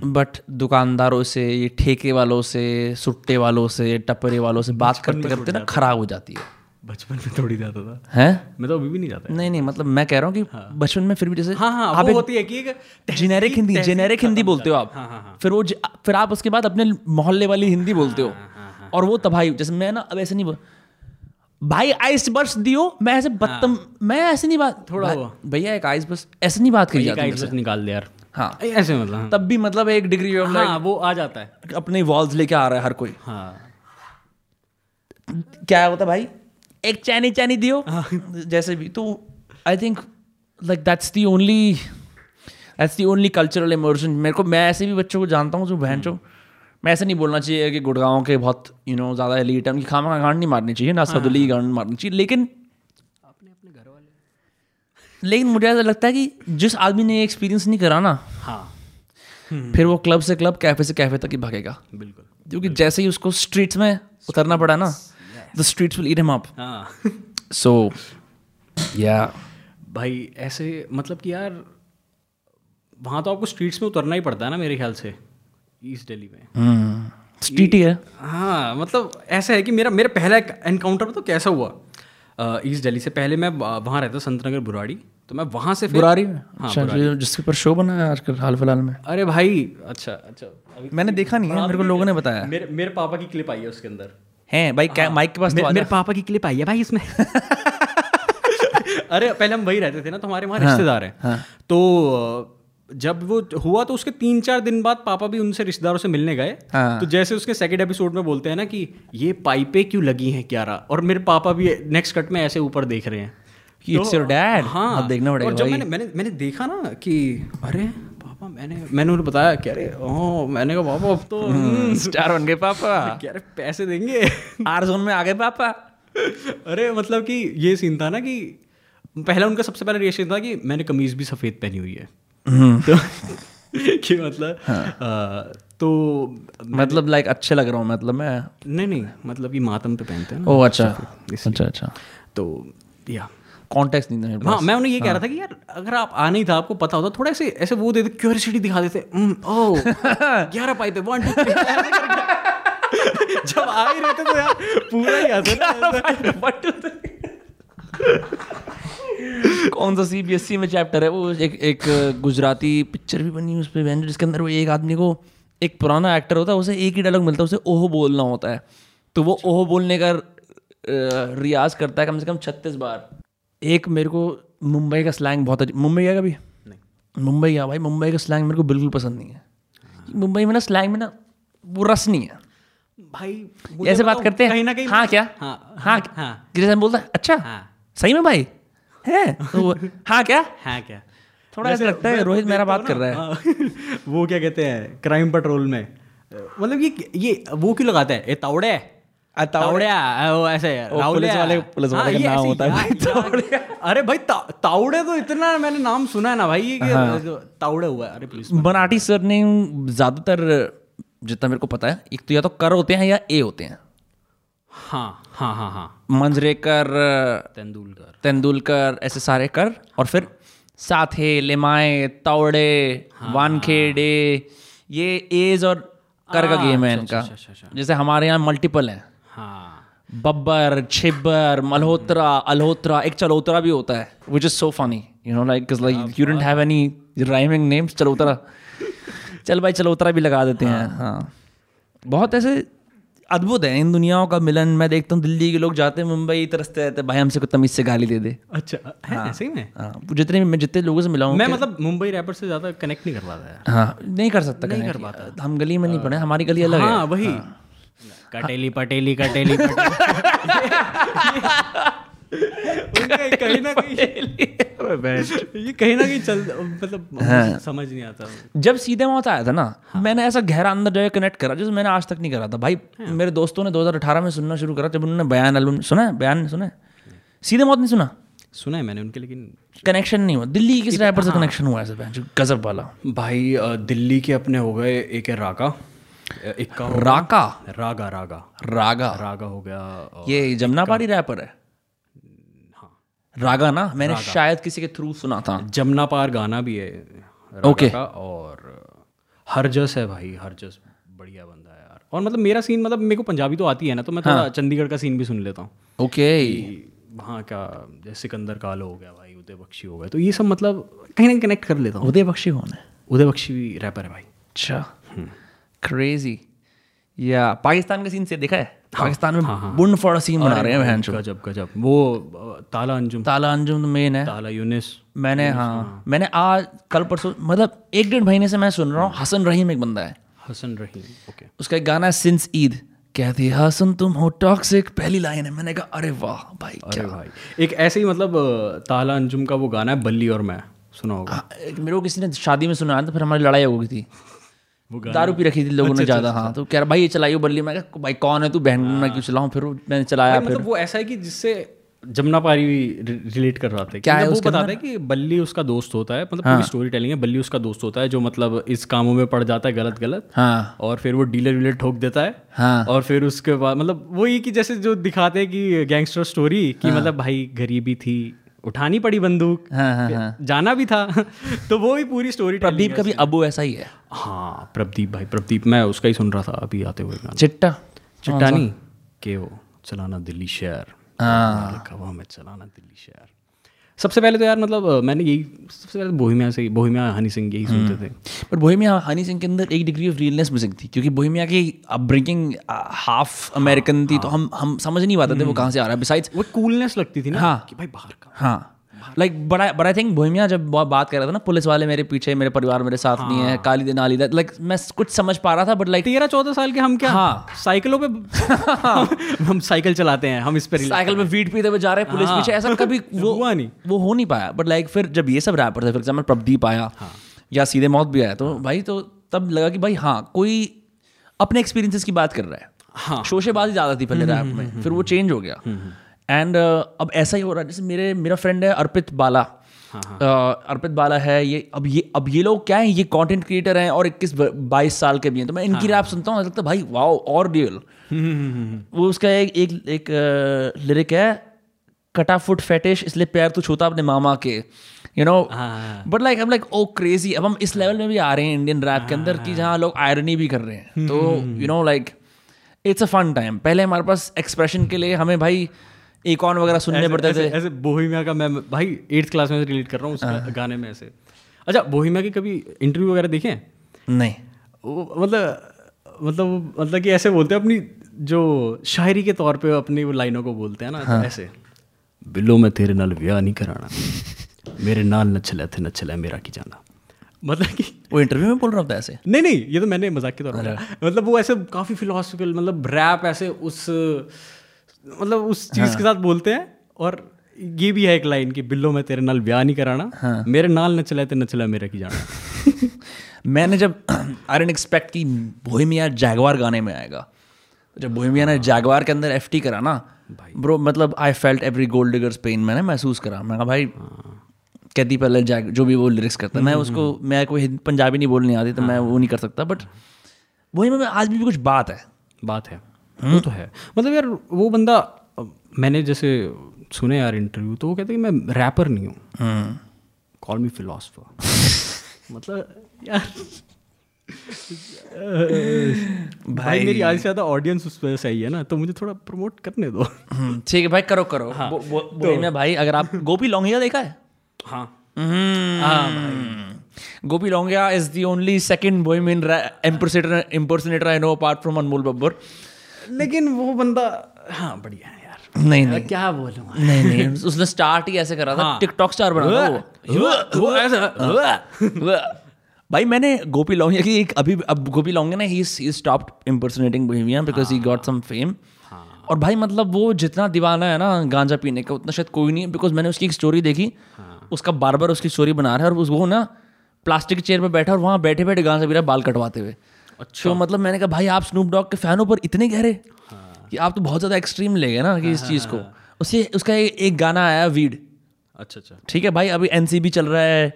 बट दुकानदारों से ये ठेके वालों से सुट्टे वालों से टपरे वालों से बात करते करते ना खराब हो जाती है। बचपन में थोड़ी जाता था। हैं? मैं तो अभी भी नहीं जाता नहीं नहीं मतलब मैं कह रहा हूँ कि हाँ। बचपन में फिर भी जैसे हाँ हाँ आप होती है कि जेनेरिक हिंदी जेनेरिक हिंदी बोलते हो आप। हाँ, हाँ, हाँ। फिर वो फिर आप उसके बाद अपने मोहल्ले वाली हिंदी बोलते हो। और वो तबाही जैसे मैं ना अब ऐसे नहीं बोल भाई आइस बर्स दियो मैं ऐसे बदतम मैं ऐसे नहीं बात हाँ। थोड़ा भैया एक आइस बर्स ऐसे नहीं बात करी एक जाती आइट मुझसे। निकाल दे यार। हाँ। ऐसे मतलब हाँ। तब भी मतलब एक डिग्री ऑफ़ हाँ वो आ जाता है। अपने वॉल्स लेके आ रहा है हर कोई। हाँ। क्या होता भाई? एक चैनी चैनी दियो। हाँ। जैसे भी। तो I think like that's the only that's the only cultural immersion मेरे को मैं ऐसे भी बच्चों को जानता हूँ जो बहन चो मैं ऐसे नहीं बोलना चाहिए कि गुड़गांव के बहुत यू नो ज़्यादा एलीट है उनकी खामा गांड नहीं मारनी चाहिए ना हाँ। सदुली की गांड मारनी चाहिए लेकिन अपने अपने घर वाले लेकिन मुझे ऐसा लगता है कि जिस आदमी ने एक्सपीरियंस नहीं करा ना हाँ। फिर वो क्लब से क्लब कैफ़े से कैफ़े तक ही भागेगा। बिल्कुल। क्योंकि जैसे ही उसको स्ट्रीट्स में उतरना पड़ा ना the streets will eat him up so या भाई ऐसे मतलब कि यार वहाँ तो आपको स्ट्रीट्स में उतरना ही पड़ता है ना मेरे ख्याल से ईस्ट दिल्ली में। स्ट्रीट ही है। हाँ मतलब ऐसा है कि मेरा मेरा पहला एनकाउंटर तो कैसा हुआ? ईस्ट दिल्ली से पहले मैं वहाँ रहता संत नगर बुराड़ी तो मैं वहाँ से बुरारी में? हाँ, अच्छा जिसके ऊपर शो बना है आजकल हाल फ़िलहाल में। अरे भाई अच्छा अच्छा मैंने देखा नहीं है मेरे को लोगों ने बताया। मेरे मेरे पापा की क्लिप आई है उसके अंदर। हैं। भाई क्या माइक के पास तो मे, आ मेरे पापा की क्लिप आई है भाई इसमें। अरे पहले हम वही रहते थे ना तो हमारे वहाँ रिश्तेदार हैं। तो जब वो हुआ तो उसके तीन चार दिन बाद पापा भी उनसे रिश्तेदारों से मिलने गए। हाँ। तो जैसे उसके सेकंड एपिसोड में बोलते हैं ना कि ये पाइपें क्यों लगी हैं क्यारा? और मेरे पापा भी नेक्स्ट कट में ऐसे ऊपर देख रहे हैं। It's your dad। हाँ देखना पड़ेगा और जब मैंने मैंने मैंने देखा ना कि अरे पापा मैंने मैंने उन्हें बताया कि अरे ओह मैंने कहा पापा अब तो हम्म, स्टार बन गए पापा. कि अरे पैसे देंगे. आर जोन में आ गए पापा। अरे मतलब कि ये सीन था ना कि पहला उनका सबसे पहला रिएक्शन था कि मैंने कमीज भी सफ़ेद पहनी हुई है। तो कि मतलब अ, तो मतलब लाइक अच्छे लग रहा हूँ मतलब मैं? नहीं नहीं मतलब कि मातम पे पहनते हैं ना ओ अच्छा। अच्छा अच्छा। तो या। कॉन्टेक्स्ट नहीं था हाँ मैं उन्हें ये कह रहा था कि यार अगर आप आ नहीं था आपको पता होता थोड़ा ऐसे ऐसे वो देते क्यूरियोसिटी दिखा देते। "हम्म, ओह ग्यारह पाइप है वन टू। जब आ ही रहते तो यार पूरा ही आते ना कौन सा सीबीएसई में चैप्टर है? वो एक एक गुजराती पिक्चर भी बनी है उस पर जिसके अंदर। वो एक आदमी को एक पुराना एक्टर होता है उसे एक ही डायलॉग मिलता है उसे ओहो बोलना होता है। तो वो ओहो बोलने का रियाज करता है कम से कम छत्तीस बार। एक मेरे को मुंबई का स्लैंग बहुत मुंबई गया कभी नहीं। मुंबई गया भाई मुंबई का स्लैंग मेरे को बिल्कुल पसंद नहीं है। मुंबई में ना स्लैंग में ना वो रस नहीं है। भाई ऐसे बात करते हैं। कहीं ना कहीं हाँ क्या? हाँ हाँ हाँ। जैसे हम बोलता है अच्छा हाँ। सही में भाई है? तो हाँ क्या? हाँ क्या? थोड़ा ऐसा लगता है रोहित मेरा बात कर रहा है। हाँ, वो क्या कहते हैं क्राइम पेट्रोल में। मतलब ये ये वो क्यों लगाता है? ए तावड़े वो ऐसे पुलिस वाले- पुलिस वाले का नाम होता है अरे भाई तावड़े तो इतना मैंने नाम सुना है ना भाई कि हाँ। तावड़े हुआ है अरे पुलिस मराठी सर ने ज़्यादातर जितना मेरे को पता है एक तो या तो कर होते हैं या ए होते हैं। हाँ हाँ हाँ हाँ। मंजरेकर तेंदुलकर। तेंदुलकर ऐसे सारे कर और फिर साथे लेमाए तावड़े वानखेड़े ये एज और कर का गेम है इनका। अच्छा, अच्छा, जैसे हमारे यहाँ मल्टीपल हैं। हाँ। बब्बर छिब्बर मल्होत्रा अल्होत्रा एक चलोत्रा भी होता है which is so funny you know like like you don't have any rhyming names Chalotra चल भाई चलोत्रा भी लगा देते हैं हाँ। बहुत ऐसे अद्भुत है इन दुनियाओं का मिलन। मैं देखता हूँ दिल्ली के लोग जाते हैं मुंबई तरसते रहते हैं भाई हमसे कुछ तमीज से गाली दे दे। अच्छा है सही में? हाँ। जितने मैं जितने लोगों से मिला हूँ मैं मतलब मुंबई रैपर से ज़्यादा कनेक्ट नहीं कर पाता है हाँ नहीं कर सकता नहीं कर पाता। हम गली में नहीं पड़े हमारी गली अलग है। हाँ। वही कटेली पटेली कटेली कहीं ना कहीं ये कहीं ना कहीं चल मतलब समझ नहीं आता। जब सीधे मौत आया था ना मैंने ऐसा गहरा अंदर जो है कनेक्ट करा जैसे मैंने आज तक नहीं करा था। भाई मेरे दोस्तों ने 2018 में सुनना शुरू करा जब उन्होंने बयान एल्बम सुना है? बयान सुना है? सीधे मौत नहीं सुना? सुना है मैंने उनके लेकिन कनेक्शन नहीं हुआ। दिल्ली किस रैपर से कनेक्शन हुआ ऐसे गजब वाला। भाई दिल्ली के अपने हो गए एक है राका। अ, एक का राका रागा। रागा रागा। रागा। हो गया ये जमुनापारी रैपर है? हाँ। रागा ना? मैंने रागा। शायद किसी के थ्रू सुना था। जमुना पार गाना भी है रागा Okay. और हरजस है भाई हरजस बढ़िया बंदा है यार। और मतलब मेरा सीन मतलब मेरे को पंजाबी तो आती है ना तो मैं थोड़ा हाँ। चंडीगढ़ का सीन भी सुन लेता हूँ। ओके वहाँ का जैसे सिकंदर कालो हो गया भाई उदय बख्शी हो गया तो ये सब मतलब कहीं ना कहीं कनेक्ट कर लेता हूँ। उदय बख्शी कौन है? उदय बख्शी भी रैपर है भाई। अच्छा। क्रेजी या पाकिस्तान के सीन से देखा है? पाकिस्तान में बुंड फॉर सीन बना रहे हैं बहन गजब गजब। वो ताला अंजुम। ताला अंजुम तो मेन है। ताला यूनिस। मैंने हाँ। मैंने आज कल परसों मतलब एक डेढ़ महीने से मैं सुन रहा हूँ हसन रहीम एक बंदा है। हसन रहीम ओके। उसका एक गाना है सिंस ईद कहती है हसन तुम हो टॉक्सिक पहली लाइन है। मैंने कहा अरे वाह भाई अरे भाई। एक ऐसे ही मतलब ताला अंजुम का वो गाना है बल्ली और मैं। सुना होगा। हाँ, मेरे को किसी ने शादी में सुनाया था फिर हमारी लड़ाई हो गई थी। दारू पी रखी थी लोगों ने ज़्यादा हाँ। तो कह रहा भाई ये चलाइयो बल्ली। मैं भाई कौन है तू? बहन मैं क्यों चलाऊं? फिर मैंने चलाया मतलब वो ऐसा है कि जिससे जमुना पारी रिलेट कर रहा था। क्या है मतलब वो उसके बताता है कि बल्ली उसका दोस्त होता है। मतलब पूरी स्टोरी टेलिंग है बल्ली उसका दोस्त होता है जो मतलब इस कामों में पड़ जाता है गलत गलत हाँ। और फिर वो डीलर वीलर ठोक देता है। हाँ। और फिर उसके बाद मतलब वो वही कि जैसे जो दिखाते हैं कि गैंगस्टर स्टोरी कि हाँ। मतलब भाई गरीबी थी उठानी पड़ी बंदूक हाँ हाँ हाँ। जाना भी था। तो वो भी पूरी स्टोरी प्रदीप का भी अबू ऐसा ही है? हाँ प्रदीप भाई प्रदीप मैं उसका ही सुन रहा था अभी आते हुए चिट्टा? चिट्टा नहीं के वो चलाना दिल्ली शहर। हाँ। हवा में चलाना दिल्ली शहर। सबसे पहले तो यार मतलब मैंने यही सबसे पहले बोहिमिया से बोहिमिया हनी सिंह यही सुनते थे। बट बोहिमिया हनी सिंह के अंदर एक डिग्री ऑफ़ रियलनेस मिसिंग थी क्योंकि बोहिमिया की ब्रिंकिंग हाफ़ अमेरिकन थी तो हम हम समझ नहीं पाते थे वो कहाँ से आ रहा है। बिसाइड वो कूलनेस लगती थी ना हाँ। कि भाई बाहर का हाँ। लाइक बड़ा बट आई थिंक बोहेमिया जब बात कर रहा था ना पुलिस वाले मेरे पीछे मेरे परिवार मेरे साथ नहीं है काली दिन नाली लाइक मैं कुछ समझ पा रहा था बट लाइक तेरह चौदह साल के हम क्या हाँ। साइकिलों पे हम साइकिल चलाते हैं हम इस पर साइकिल में वीट पीते हुए जा रहे हैं पुलिस हाँ। पीछे ऐसा कभी वो हुआ नहीं। वो हो नहीं पाया बट लाइक फिर जब ये सब रैपर थे फॉर एग्ज़ाम्पल प्रदीप आया हाँ। या सीधे मौत भी आया तो भाई तो तब लगा कि भाई हाँ कोई अपने एक्सपीरियंसेस की बात कर रहा है हाँ। शोशेबाजी ज़्यादा थी पहले रैप में फिर वो चेंज हो गया एंड uh, अब ऐसा ही हो रहा है जैसे मेरे मेरा फ्रेंड है अर्पित बाला। हाँ, अ, अर्पित बाला है ये अब ये अब ये लोग क्या है? ये कंटेंट क्रिएटर हैं और इक्कीस बाईस साल के भी हैं। तो मैं इनकी हाँ। रैप सुनता हूँ लगता है भाई वाओ और रियल वो उसका एक एक एक लिरिक है कटा फुट फेटिश इसलिए पैर तो छूता अपने मामा के। यू नो हाँ। बट लाइक हम लाइक ओ क्रेजी अब हम इस लेवल में भी आ रहे हैं इंडियन रैप के अंदर कि जहाँ लोग आयरनी भी कर रहे हैं। तो you know like it's a fun time पहले हमारे पास एक्सप्रेशन के लिए हमें भाई एकॉन वगैरह सुनने पड़ते थे। ऐसे बोहिमिया का मैं भाई एट्थ क्लास में रिलेट कर रहा हूँ उसका हाँ। गाने में ऐसे। अच्छा बोहिमिया की कभी इंटरव्यू वगैरह देखे हैं? नहीं। मतलब मतलब मतलब कि ऐसे बोलते हैं अपनी जो शायरी के तौर पे अपनी वो लाइनों को बोलते हैं ना हाँ। ऐसे। बिल्लो मैं तेरे नाल ब्याह नहीं कराना। मेरे नाल न चले थे न चले मेरा की जाना। मतलब कि वो इंटरव्यू में बोल रहा था ऐसे? नहीं नहीं ये तो मैंने मज़ाक के तौर पर मतलब वो ऐसे काफ़ी फिलोसफिकल मतलब रैप ऐसे उस मतलब उस चीज़ के साथ बोलते हैं और ये भी है एक लाइन कि बिल्लो मैं तेरे नाल ब्याह नहीं कराना हाँ. मेरे नाल न चले थे न चला मेरा की जाना। मैंने जब आई डेंट एक्सपेक्ट कि बोहेमिया जैगवार गाने में आएगा। जब बोहेमिया ने जैगवार के अंदर एफटी करा ना ब्रो मतलब I felt every gold diggers pain मैंने महसूस करा। मैं भाई कहती पहले जैग जो भी वो लिरिक्स करता है मैं उसको मैं कोई पंजाबी नहीं बोलनी आती तो मैं वो नहीं कर सकता बट वही में आज भी कुछ बात है। बात है। वो तो है। मतलब यार वो बंदा मैंने जैसे सुने यार इंटरव्यू तो वो कहते हैं कि मैं रैपर नहीं हूँ। कॉल मी फिलोसफर मतलब यार भाई। मेरी आज से ज़्यादा ऑडियंस उस पर सही है ना तो मुझे थोड़ा प्रमोट करने दो। हम्म, ठीक है भाई करो करो। हाँ, बो- बो- बोहेमिया भाई अगर आप गोपी लौंगिया देखा है? हाँ। हम्म। Gopi Longia is the only second Bohemian impersonator I know apart from Anmol Babbar लेकिन वो बंदा हाँ बढ़िया है यार। नहीं नहीं। क्या बोलूँ? नहीं नहीं उसने स्टार्ट ही ऐसे करा था हाँ। टिकटॉक स्टार बना था वो। वो ऐसा भाई मैंने गोपी लौंगिया की एक अभी अब गोपी लौंगिया ने ही he stopped impersonating Bohemia because he. Got some fame और भाई मतलब वो जितना दीवाना है ना गांजा पीने का उतना शायद कोई नहीं है बिकॉज़ मैंने उसकी एक स्टोरी देखी। उसका बार बार उसकी स्टोरी बना रहा है और उस वो ना प्लास्टिक चेयर पर बैठा और वहाँ बैठे बैठे गांजा पी रहा है बाल कटवाते हुए। अच्छा। तो मतलब मैंने कहा भाई आप स्नूप डॉग के फैनों पर इतने गहरे कि आप तो बहुत ज़्यादा एक्सट्रीम ले गए ना कि इस चीज़ को। उसे उसका एक, एक गाना आया वीड अच्छा अच्छा। ठीक है भाई अभी एनसीबी चल रहा है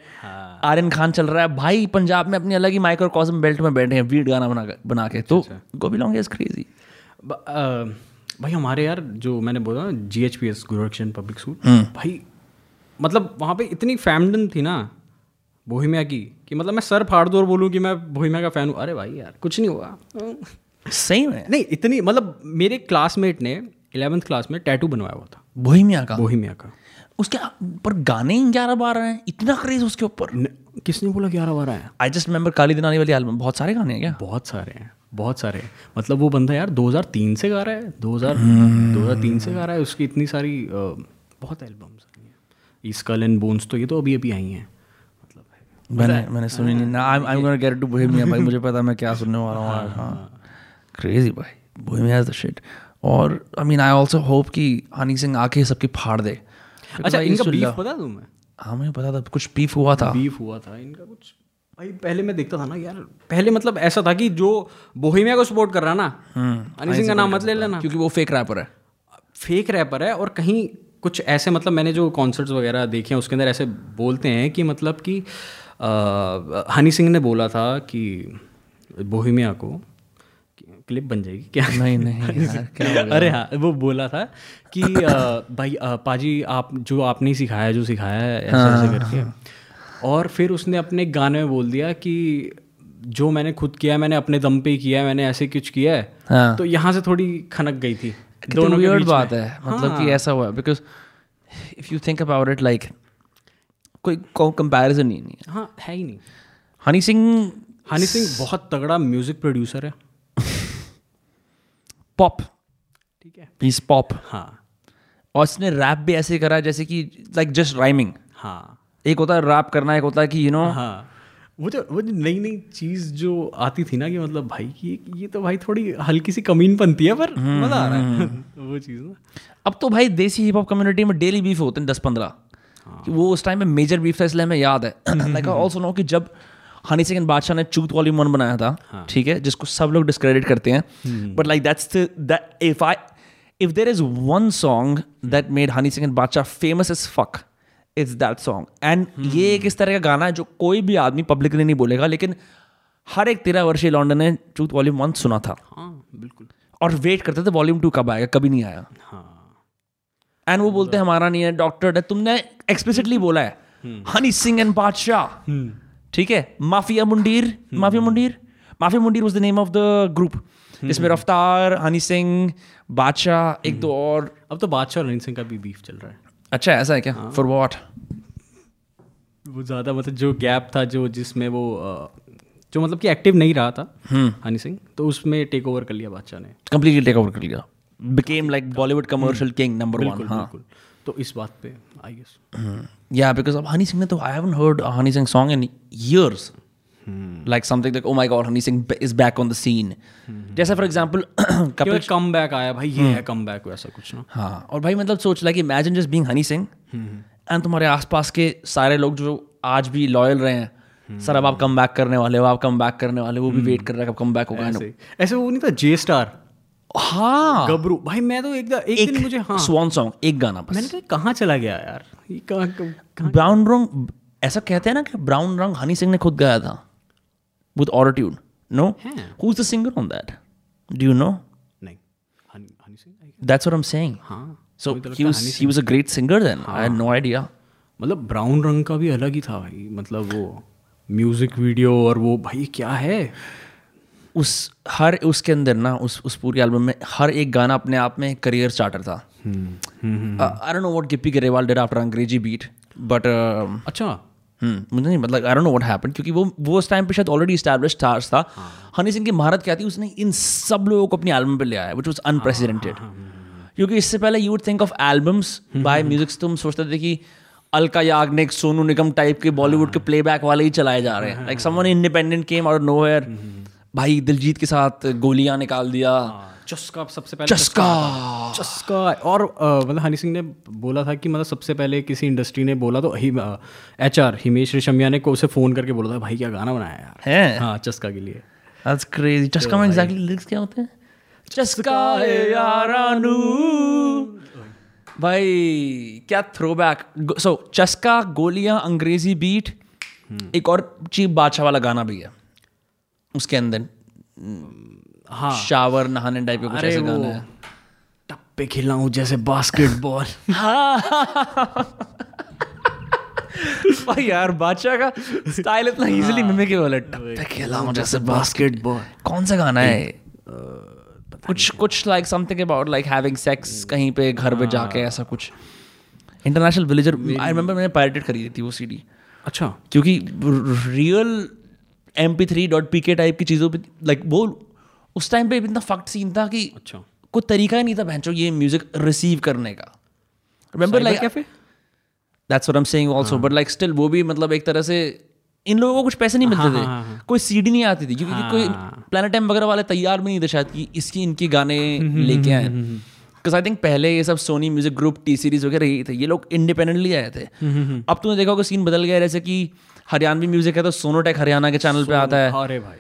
आर्यन खान चल रहा है। भाई पंजाब में अपनी अलग ही माइक्रोकॉस्म बेल्ट में बैठे हैं वीड गाना बना बना के। तो गोभी लॉन्ग इज़ क्रेजी भाई हमारे यार जो मैंने बोला G H P S Gururakshan public school भाई मतलब वहाँ पे इतनी फैमडन थी ना बोहिमिया की कि मतलब मैं सर फाड़ दूँ और बोलूँ कि मैं बोहिमिया का फ़ैन हूँ। अरे भाई यार कुछ नहीं हुआ। सही में? नहीं इतनी मतलब मेरे क्लासमेट ने इलेवेंथ क्लास में टैटू बनवाया हुआ था। बोहिमिया का? बोहिमिया का। उसके पर गाने ही ग्यारह बार हैं। इतना क्रेज उसके ऊपर? किसने बोला ग्यारह बारह है? आई जस्ट रिमेंबर काली दिनानी वाली एल्बम बहुत सारे गाने हैं क्या? बहुत सारे हैं बहुत सारे हैं। मतलब वो बंदा यार 2003 से गा रहा है 2000 2003 से गा रहा है। उसकी इतनी सारी बहुत एल्बम्स आई हैं। स्कल एंड बोन्स तो ये तो अभी अभी आई है। मैंने मैंने सुनी नहीं। ना I am gonna get to Bohemia भाई मुझे पता मैं क्या सुनने वाला हूँ। हाँ क्रेजी भाई। बोहेमिया इज़ द शिट और I mean I also hope कि हनी सिंह आके सबकी फाड़ दे। अच्छा इनका बीफ पता है तुम्हें? हाँ मुझे पता था कुछ बीफ हुआ था। बीफ हुआ था इनका कुछ भाई पहले मैं देखता था ना यार। पहले मतलब ऐसा था कि जो बोहिमिया को सपोर्ट कर रहा ना हनी सिंह का नाम मत ले लेना। क्योंकि वो फेक रैपर है। फेक रैपर है और कहीं कुछ ऐसे मतलब मैंने जो कॉन्सर्ट्स वगैरह देखे हैं उसके अंदर ऐसे बोलते हैं कि मतलब कि हनी सिंह ने बोला था कि बोहिमिया को क्लिप बन जाएगी क्या? नहीं नहीं यार क्या हो? अरे हाँ वो बोला था कि अ, भाई अ, पाजी आप जो आपने सिखाया जो सिखाया है ऐसे हाँ, ऐसे करके। और फिर उसने अपने गाने में बोल दिया कि जो मैंने खुद किया मैंने अपने दम पे ही किया है मैंने ऐसे कुछ किया है। हाँ। तो यहाँ से थोड़ी खनक गई थी दोनों बात है मतलब कि ऐसा हुआ because if you think about it like कोई कंपैरिजन ही नहीं है। हाँ है ही नहीं। हनी सिंह हनी सिंह बहुत तगड़ा म्यूज़िक प्रोड्यूसर है। पॉप ठीक है। इज़ पॉप हाँ। और उसने रैप भी ऐसे करा जैसे कि लाइक जस्ट राइमिंग हाँ। एक होता है रैप करना एक होता है कि यू you नो know, हाँ। वो जो वो जो नई नई चीज़ जो आती थी ना कि मतलब भाई ये ये तो भाई थोड़ी हल्की सी कमीन बनती है पर मज़ा आ रहा है। वो चीज़ ना। अब तो भाई देसी हिप हॉप कम्युनिटी में डेली बीफ होते हैं दस पंद्रह। कि वो उस टाइम में मेजर बीफ था इसलिए हमें याद है। लाइक आई ऑल्सो नो कि जब हनी सिंह बादशाह ने चूत वॉल्यूम वन बनाया था ठीक है जिसको सब लोग डिस्क्रेडिट करते हैं but like that's that if I if there is one song that made Honey Singh Badshah famous is fuck it's that song and ये एक इस तरह का गाना है जो कोई भी आदमी पब्लिकली नहीं बोलेगा लेकिन हर एक तेरह वर्षीय लॉन्डन ने चूत वॉल्यूम वन सुना था। हाँ बिल्कुल। और वेट करते थे वॉल्यूम टू कब आएगा कभी नहीं आया। हाँ। एंड वो बोलते हैं हमारा नहीं है डॉक्टर है। तुमने एक्सप्लिसिटली बोला है हनी सिंह एंड बादशाह। ठीक है? Mafia Mundeer mafia Mundeer? Mafia Mundeer was the name of the group जिसमें रफ्तार हनी सिंह बादशाह एक दो और। अब तो बादशाह और हनी सिंह का भी बीफ चल रहा है। अच्छा ऐसा है क्या? फॉर वॉट वो ज़्यादा मतलब जो गैप था जो जिसमें वो जो मतलब कि एक्टिव नहीं रहा था हनी सिंह तो उसमें टेक ओवर कर लिया बादशाह ने। कंप्लीटली टेक ओवर कर लिया। Became like Bollywood commercial king number one हाँ तो इस बात पे आई गेस या बिकॉज़ अब हनी सिंह ने तो I haven't heard Honey Singh song in years like something like oh my god Honey Singh is back on the scene जैसे for example Kapil come back आया भाई ये है कम बैक वैसा कुछ ना हाँ और भाई मतलब सोच like imagine just being Honey Singh and तुम्हारे आसपास के सारे लोग जो आज भी लॉयल रहे हैं सर अब आप कम बैक करने वाले हो आप कम बैक करने वाले वो भी वेट कर रहे हैं कब कम बैक होगा ऐसे वो नहीं था जे स्टार हाँ। गबरू। भाई मैं तो एक एक, एक दिन मुझे हाँ। स्वान सॉन्ग एक गाना बस। मैंने कहा कहाँ चला गया यार? ये कहाँ कहाँ- ब्राउन रंग ऐसा कहते हैं ना कि ब्राउन रंग हनी सिंह ने खुद गाया था विद ऑटोट्यून नो हाँ। Is the singer on that do you know नहीं Honey Honey Singh. That's what I am saying हाँ। So he was he was a great singer then I had no idea मतलब brown रंग का भी अलग ही था भाई मतलब वो म्यूज़िक वीडियो और वो भाई क्या है? उस हर उसके अंदर ना उस उस पूरी एल्बम में हर एक गाना अपने आप में करियर स्टार्टर था। I don't know what Gippy Grewal did after Angreji beat but अच्छा। मुझे नहीं मतलब I don't know what happened क्योंकि वो वो उस टाइम पे शायद ऑलरेडी एस्टैब्लिश स्टार्स था। हनी सिंह की महारत क्या थी उसने इन सब लोगों को अपनी एल्बम पे ले आया विच वॉज़ अनप्रेसिडेंटेड क्योंकि इससे पहले you would think of albums by music तुम सोचते थे कि अलका याग्निक सोनू निगम टाइप के बॉलीवुड के प्लेबैक वाले ही चलाए जा रहे हैं। Like someone independent came out nowhere भाई दिलजीत के साथ गोलियाँ निकाल दिया। चस्का सबसे पहले चस्का। चस्का और मतलब हनी सिंह ने बोला था कि मतलब सबसे पहले किसी इंडस्ट्री ने बोला तो एच आर हिमेश रेशमिया ने को उसे फ़ोन करके बोला था भाई क्या गाना बनाया यार? है? हाँ चस्का के लिए। That's crazy. चस्का में एग्जैक्टली लिरिक्स क्या होते हैं? चस्का है यारानू। भाई क्या थ्रोबैक सो चस्का गोलियाँ अंग्रेज़ी बीट एक और चीप बादशाह वाला गाना भी है। उसके अंदर हाँ। शावर नहाने टाइप का कुछ ऐसा गाना है। टप्पे खिलाऊं जैसे बास्केटबॉल भाई यार बादशाह का स्टाइल इतना इजीली मिमिकेबल है टप्पे खिलाऊं जैसे बास्केटबॉल कौन सा गाना है? कुछ कुछ like something about like having sex कहीं पे घर पे जाके ऐसा कुछ। इंटरनेशनल विलेजर आई रिमेंबर मैंने पायरेटेड खरीदी थी वो सीडी अच्छा। क्योंकि real M P three dot P K type की चीज़ों पे लाइक वो उस टाइम पे इतना फक्ट सीन था कि अच्छा। कोई तरीका ही नहीं था बहनचो ये म्यूज़िक रिसीव करने का। Remember like cafe that's what I am saying also but like still वो भी मतलब एक तरह से इन लोगों को कुछ पैसे नहीं मिलते थे। कोई सीडी नहीं आती थी क्योंकि कोई प्लानट टाइम वगैरह वाले तैयार भी नहीं थे शायद कि इसकी इनके गाने लेके आए। बिकॉज़ आई थिंक पहले ये सब Sony music group T Series वगैरह यही थे ये लोग इंडिपेंडेंटली आए थे। अब तुमने देखा होगा सीन बदल गया जैसे कि हरियाणवी म्यूज़िक है तो सोनोटेक हरियाणा के चैनल पे आता है। अरे भाई।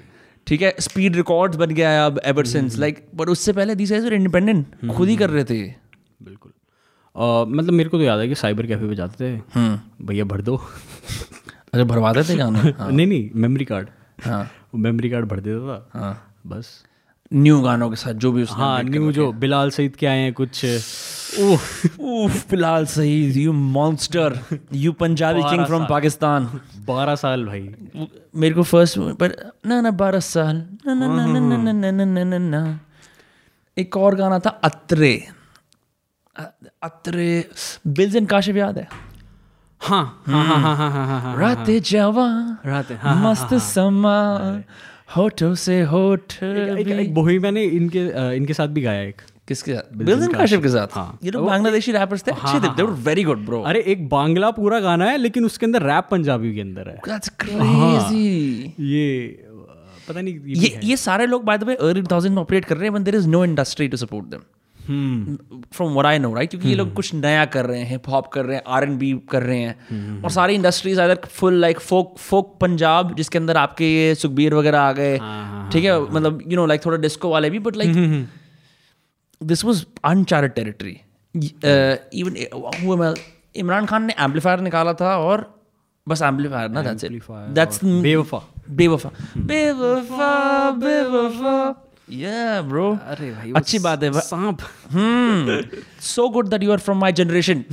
ठीक है स्पीड रिकॉर्ड्स बन गया है अब एवर सिंस लाइक बट उससे पहले दिस इज़ इंडिपेंडेंट खुद ही कर रहे थे। बिल्कुल। uh, मतलब मेरे को तो याद है कि साइबर कैफ़े पे जाते थे। हम्म। भैया भर दो। अरे भरवा देते गाना नहीं नहीं मेमोरी कार्ड हाँ। मेमोरी कार्ड भर देता था। हाँ। बस। न्यू गानों के साथ जो भी उसने हाँ न्यू जो बिलाल सईद के आए हैं कुछ उफ फ़िलहाल सही you monster you Punjabi king from Pakistan बारह साल भाई मेरे को फ़र्स्ट पर ना ना बारह साल ना ना ना ना ना ना ना ना ना ना एक और गाना था अत्रे अ- अत्रे बिल्स एंड काशिफ याद है हाँ हाँ हाँ हाँ हाँ हाँ हाँ हाँ राते जवा रात है हाँ मस्त समा होठों से होठ एक, एक बोहिमिया ने इनके इनके साथ भी गाया एक। किसके साथ? बिल्स काशिफ। के साथ? हाँ। ये लोग बांग्लादेशी रैपर्स थे। अच्छे थे they were very good bro अरे एक बांग्ला पूरा गाना है लेकिन उसके अंदर रैप पंजाबी के अंदर है। दैट्स क्रेजी ये पता नहीं ये ये ये सारे लोग बाय द वे अर्ली 2000 में ऑपरेट कर रहे हैं but there is no industry to support them from what I know right क्योंकि ये लोग कुछ नया कर रहे हैं हिप हॉप कर रहे हैं आर एंड बी कर रहे हैं। और सारी industries other full like folk folk Punjab जिसके अंदर आपके ये सुखबीर वगैरह आ गए। ठीक है? मतलब यू नो लाइक थोड़ा डिस्को वाले भी but like this was uncharted territory even Imran Khan ने एम्पलीफायर निकाला था और बस एम्पलीफायर ना दैट्स बेवफा। बेवफा। बेवफा बेवफा। या अरे भाई अच्छी बात है। सांप। so good that you are from my generation.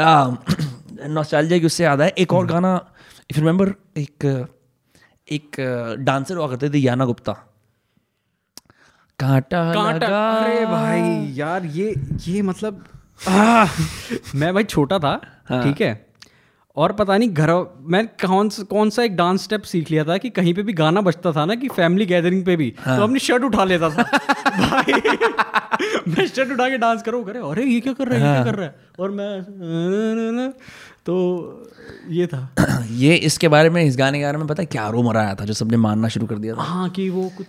Nostalgia की उससे याद है। एक और गाना इफ़ यू रिमेंबर एक एक डांसर हुआ करते थे याना गुप्ता। कांटा कांटा अरे भाई यार ये ये मतलब आह, मैं भाई छोटा था ठीक है? और पता नहीं घर मैं कौन सा कौन सा एक डांस स्टेप सीख लिया था कि कहीं पे भी गाना बजता था ना कि फैमिली गैदरिंग पे भी हाँ. तो अपनी शर्ट उठा लेता था। भाई मैं शर्ट उठा के डांस करो? करे अरे ये क्या कर रहा है हाँ. ये क्या कर रहा है? और मैं तो ये था। ये इसके बारे में इस गाने के बारे में पता है क्या रो मराया था जो सबने मानना शुरू कर दिया था? हाँ कि वो कुछ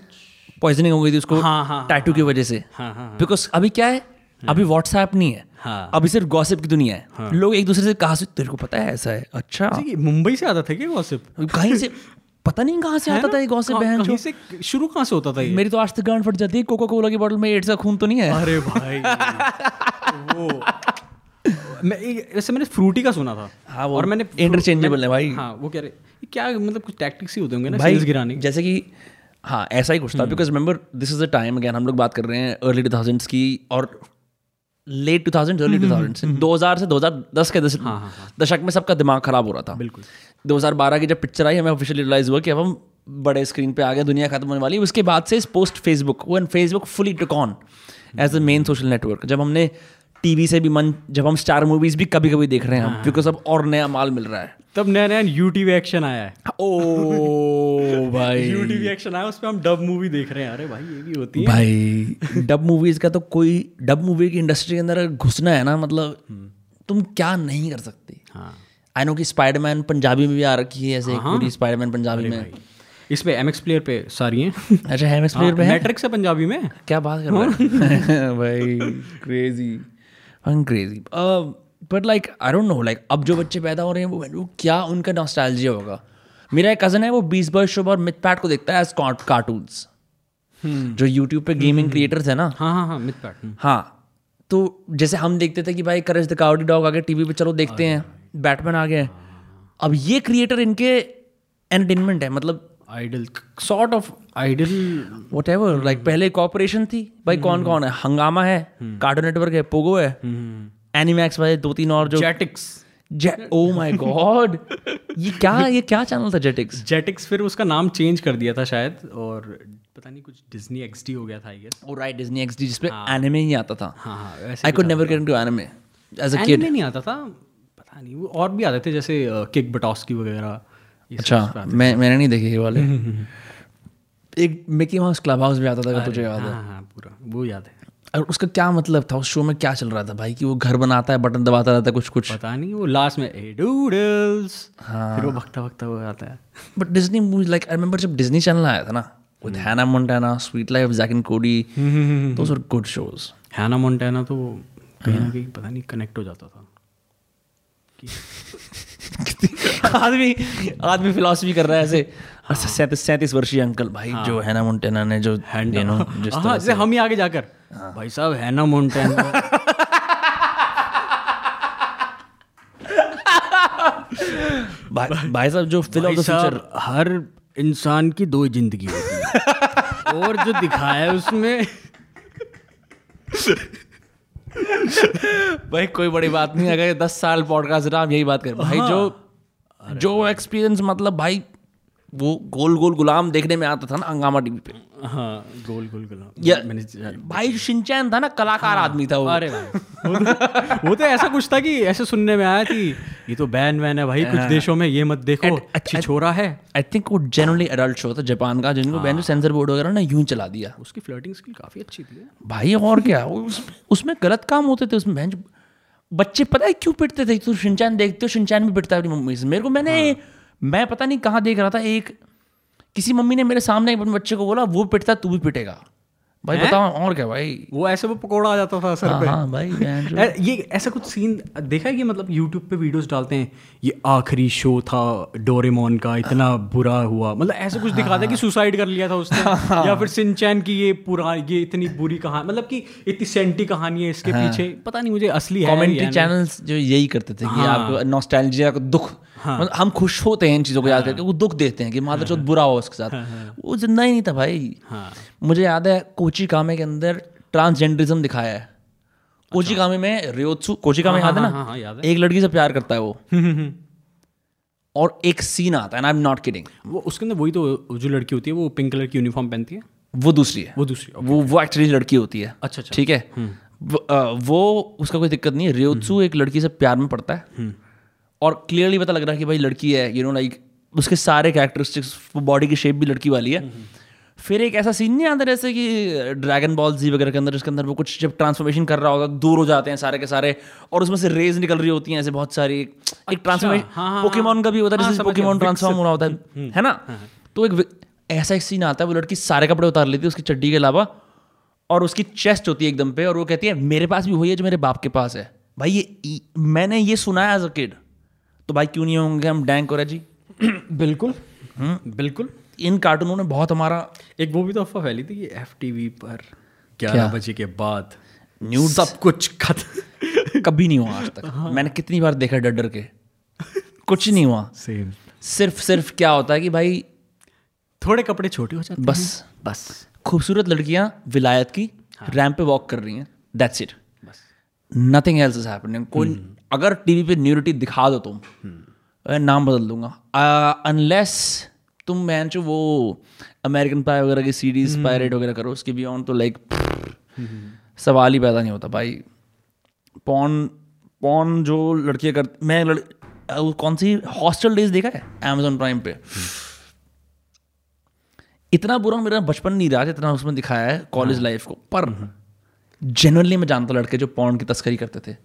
पॉइजनिंग हो गई थी उसको हाँ, हाँ, टैटू की वजह से। हाँ हाँ बिकॉज़ अभी क्या है? अभी व्हाट्सएप नहीं है। हाँ। अभी सिर्फ़ गॉसिप की दुनिया है। हाँ. लोग एक दूसरे से कहा से तेरे को पता है ऐसा है। अच्छा। मुंबई से आता था क्या गॉसिप कहीं से पता नहीं कहाँ से आता था ये गॉसिप बहन कहीं से शुरू कहाँ से होता था ये? मेरी तो आज तक गांड फट जाती है। कोका कोला की बोतल में एड्स का खून तो नहीं है। अरे भाई। वो। मैं वैसे मैंने फ्रूटी का सुना था। हाँ, वो और मैंने interchangeable है भाई। हाँ वो कह रहे क्या मतलब कुछ टैक्टिक्स ही होते होंगे ना भाई गिराने जैसे कि हाँ ऐसा ही कुछ था। Because remember this is the time again हम लोग बात कर रहे हैं अर्ली टू थाउजेंड्स की और late two thousand early two thousand दो हज़ार से दो हज़ार दस के दशक दशक में सबका दिमाग खराब हो रहा था। बिल्कुल। 2012 की जब पिक्चर आई हमें ऑफिशियल रियलाइज़ हुआ कि अब हम बड़े स्क्रीन पे आ गए दुनिया खत्म होने वाली उसके बाद से पोस्ट फेसबुक वो and Facebook fully took on as a main social network जब हमने टीवी से भी मन जब हम स्टार मूवीज़ भी कभी कभी देख रहे हैं हम बिकॉज़ अब और नया माल मिल रहा है। तब नया नया यूटीवी एक्शन आया है। ओ भाई। यूटीवी एक्शन आया उस पर हम डब मूवी देख रहे हैं। अरे भाई ये भी होती है। भाई डब मूवीज़ का तो कोई डब मूवी की इंडस्ट्री के अंदर घुसना है ना मतलब तुम क्या नहीं कर सकते। हाँ। आई नो कि स्पाइडरमैन पंजाबी में भी आ रखी है ऐसे एक पूरी स्पाइडरमैन पंजाबी में। इस पे एमएक्स प्लेयर पे सारी हैं। अच्छा हेमस प्लेयर पे है? मैट्रिक्स है पंजाबी में। क्या बात कर रहा है? भाई crazy crazy but like I don't know like अब जो बच्चे पैदा हो रहे हैं वो वो क्या उनका नॉस्टैल्जिया होगा? मेरा एक कज़न है वो बीस बर्स शुभ और मिथ पैट को देखता है एज कार्टून्स जो यूट्यूब पे गेमिंग क्रिएटर्स है ना? हाँ हाँ हाँ मिथ पैट हाँ. तो जैसे हम देखते थे कि भाई करेज द कावडी डॉग आ गए टीवी पे चलो देखते हैं बैटमैन आ गए अब ये क्रिएटर इनके एंटरटेनमेंट है मतलब idle sort of idle whatever like पहले कॉपरेशन थी भाई कौन कौन है? हंगामा है कार्टून नेटवर्क है पोगो है एनिमैक्स वाले दो तीन और जो जेटिक्स ओ माय गॉड ये क्या ये क्या चैनल था जेटिक्स जेटिक्स फिर उसका नाम चेंज कर दिया था शायद और पता नहीं कुछ डिज्नी एक्सडी हो गया था I guess oh right Disney XD जिस पे एनिमे ही आता था। हाँ हाँ वैसे I could never get into anime as a kid नहीं आता था पता नहीं वो और भी आते थे जैसे किक बटॉस्की वगैरह। अच्छा मैं मैंने नहीं देखे ये वाले। एक मिकी माउस क्लब हाउस भी आता था तुझे याद है। हाँ हाँ पूरा। वो याद है। और उसका क्या मतलब था? उस शो में क्या चल रहा था भाई? कि वो घर बनाता है बटन दबाता रहता है कुछ कुछ पता नहीं वो लास्ट में ए डूडल्स फिर वो भगता भगता वो आता है। But Disney movies like I remember जब डिज्नी चैनल आया था ना with Hannah Montana Suite Life Zack and Cody those are good shows Hannah Montana तो कहीं ना कहीं पता नहीं कनेक्ट हो जाता था। आदमी आदमी फिलोसफी कर रहा है ऐसे। हाँ। सैंतीस सैंतीस वर्षीय अंकल भाई हाँ। जो हैना मोन्टेना ने जो यू नो जिस हाँ, से। हम ही आगे जाकर। हाँ। भाई साहब हैना मोन्टेना भाई, भाई साहब जो फिलोसफर हर इंसान की दो ज़िंदगी होती है। और जो दिखाया है उसमें। भाई कोई बड़ी बात नहीं अगर दस साल पॉडकास्ट रहा हम यही बात करें। भाई जो जो एक्सपीरियंस मतलब भाई वो गोल गोल गुलाम देखने में आता था ना हंगामा टीवी पे। हाँ गोल गोल गुलाम। या मैंने भाई शिनचैन था ना कलाकार हाँ, आदमी था वो। अरे भाई। वो तो, वो तो ऐसा कुछ था कि ऐसे सुनने में आया कि ये तो बैन वैन है भाई कुछ देशों में ये मत देखो अच्छी छोरा है। आई थिंक वो जनरली एडल्ट शो था जापान का जिनको बैन सेंसर बोर्ड वगैरह ना यूँ चला दिया। उसकी फ्लर्टिंग स्किल काफ़ी अच्छी थी। भाई और क्या? उसमें गलत काम होते थे उसमें बहन बच्चे पता है क्यों पिटते थे? तू शिनचैन देखते हो शिनचैन भी पिटता है अपनी मम्मी से। मेरे को मैंने मैं पता नहीं कहाँ देख रहा था एक किसी मम्मी ने मेरे सामने अपने बच्चे को बोला वो पिटता तू भी पिटेगा। भाई बताओ और क्या भाई? वो ऐसे वो पकौड़ा आ जाता था सर हाँ पे। हाँ भाई ये ऐसा कुछ सीन देखा है कि मतलब यूट्यूब पे वीडियोस डालते हैं ये आखिरी शो था डोरेमोन का इतना बुरा हुआ। मतलब ऐसा कुछ दिखाता है कि सुसाइड कर लिया था उसने। या फिर सिंचैन की ये पुरा ये इतनी बुरी कहानी मतलब कि इतनी सेंटी कहानी है इसके पीछे। पता नहीं मुझे असली है कमेंट्री चैनल्स जो यही करते थे कि आप नॉस्टैल्जिया को दुख मतलब हम खुश होते हैं इन चीज़ों को याद करके वो दुख देते हैं कि माता चौथ बुरा हुआ उसके साथ। वो ज़िंदा ही नहीं था भाई। हाँ। मुझे याद है कोची कामे के अंदर ट्रांसजेंडरिज्म दिखाया है। कोची कामे में रियोत्सु कोची कामे याद है हाँ, हाँ, ना एक लड़की से प्यार करता है वो। और एक सीन आता है आई एम नॉट किडिंग वो उसके अंदर वही तो जो लड़की होती है वो पिंक कलर की यूनिफॉर्म पहनती है? वो दूसरी है। वो दूसरी वो वो एक्चुअली लड़की होती है। अच्छा अच्छा। ठीक है? वो, अ, वो उसका कोई दिक्कत नहीं है। रियोत्सु एक लड़की से प्यार में पड़ता है। और क्लियरली पता लग रहा है कि भाई लड़की है यू नो लाइक उसके सारे कैरेक्टरिस्टिक्स बॉडी की शेप भी लड़की वाली है। फिर एक ऐसा सीन नहीं आता जैसे कि ड्रैगन बॉल जी वगैरह के अंदर जिसके अंदर वो कुछ जब ट्रांसफॉर्मेशन कर रहा होता है दूर हो जाते हैं सारे के सारे और उसमें से रेज निकल रही होती हैं ऐसे बहुत सारी एक अच्छा, ट्रांसफॉर्मेशन हाँ, हाँ, पोकेमोन का भी होता है हाँ, जैसे पोकेमोन ट्रांसफॉर्म हो रहा होता है है ना? तो एक ऐसा एक सीन आता है वो लड़की सारे कपड़े उतार लेती है उसकी चड्डी के अलावा और उसकी चेस्ट होती है एकदम पे और वो कहती है मेरे पास भी वही है जो मेरे बाप के पास है। भाई ये मैंने ये सुना है एज अ किड तो भाई क्यों नहीं होंगे हम डैंक और जी बिल्कुल। बिल्कुल। इन कार्टूनों ने बहुत हमारा एक वो भी तो अफवाह फैली थी कि एफ़ पर ग्यारह बजे के बाद Nudes? सब कुछ खत्म कभी नहीं हुआ आज तक। मैंने कितनी बार देखा डर डर के। कुछ नहीं हुआ। सेम सिर्फ़ सिर्फ़ क्या होता है कि भाई थोड़े कपड़े छोटे हो जाते बस बस। खूबसूरत लड़कियाँ विलायत की रैंप पे वॉक कर रही हैं। दैट्स इट बस। नथिंग एल्स इज़ हैपनिंग कोई अगर टीवी पे न्यूरिटी दिखा दो तुम मैं नाम बदल दूँगा। अनलेस तुम मैं जो वो अमेरिकन पाई वगैरह की सीरीज़ पायरेट वगैरह करो उसके बियॉन्ड तो लाइक सवाल ही पैदा नहीं होता भाई। पॉन पॉन जो लड़कियाँ कर मैं लड़, कौन सी हॉस्टल डेज़ देखा है? अमेजोन प्राइम पे। इतना बुरा मेरा बचपन नहीं रहा जितना उसमें दिखाया है कॉलेज लाइफ को पर जनरली मैं जानता लड़के जो पॉन की तस्करी करते थे।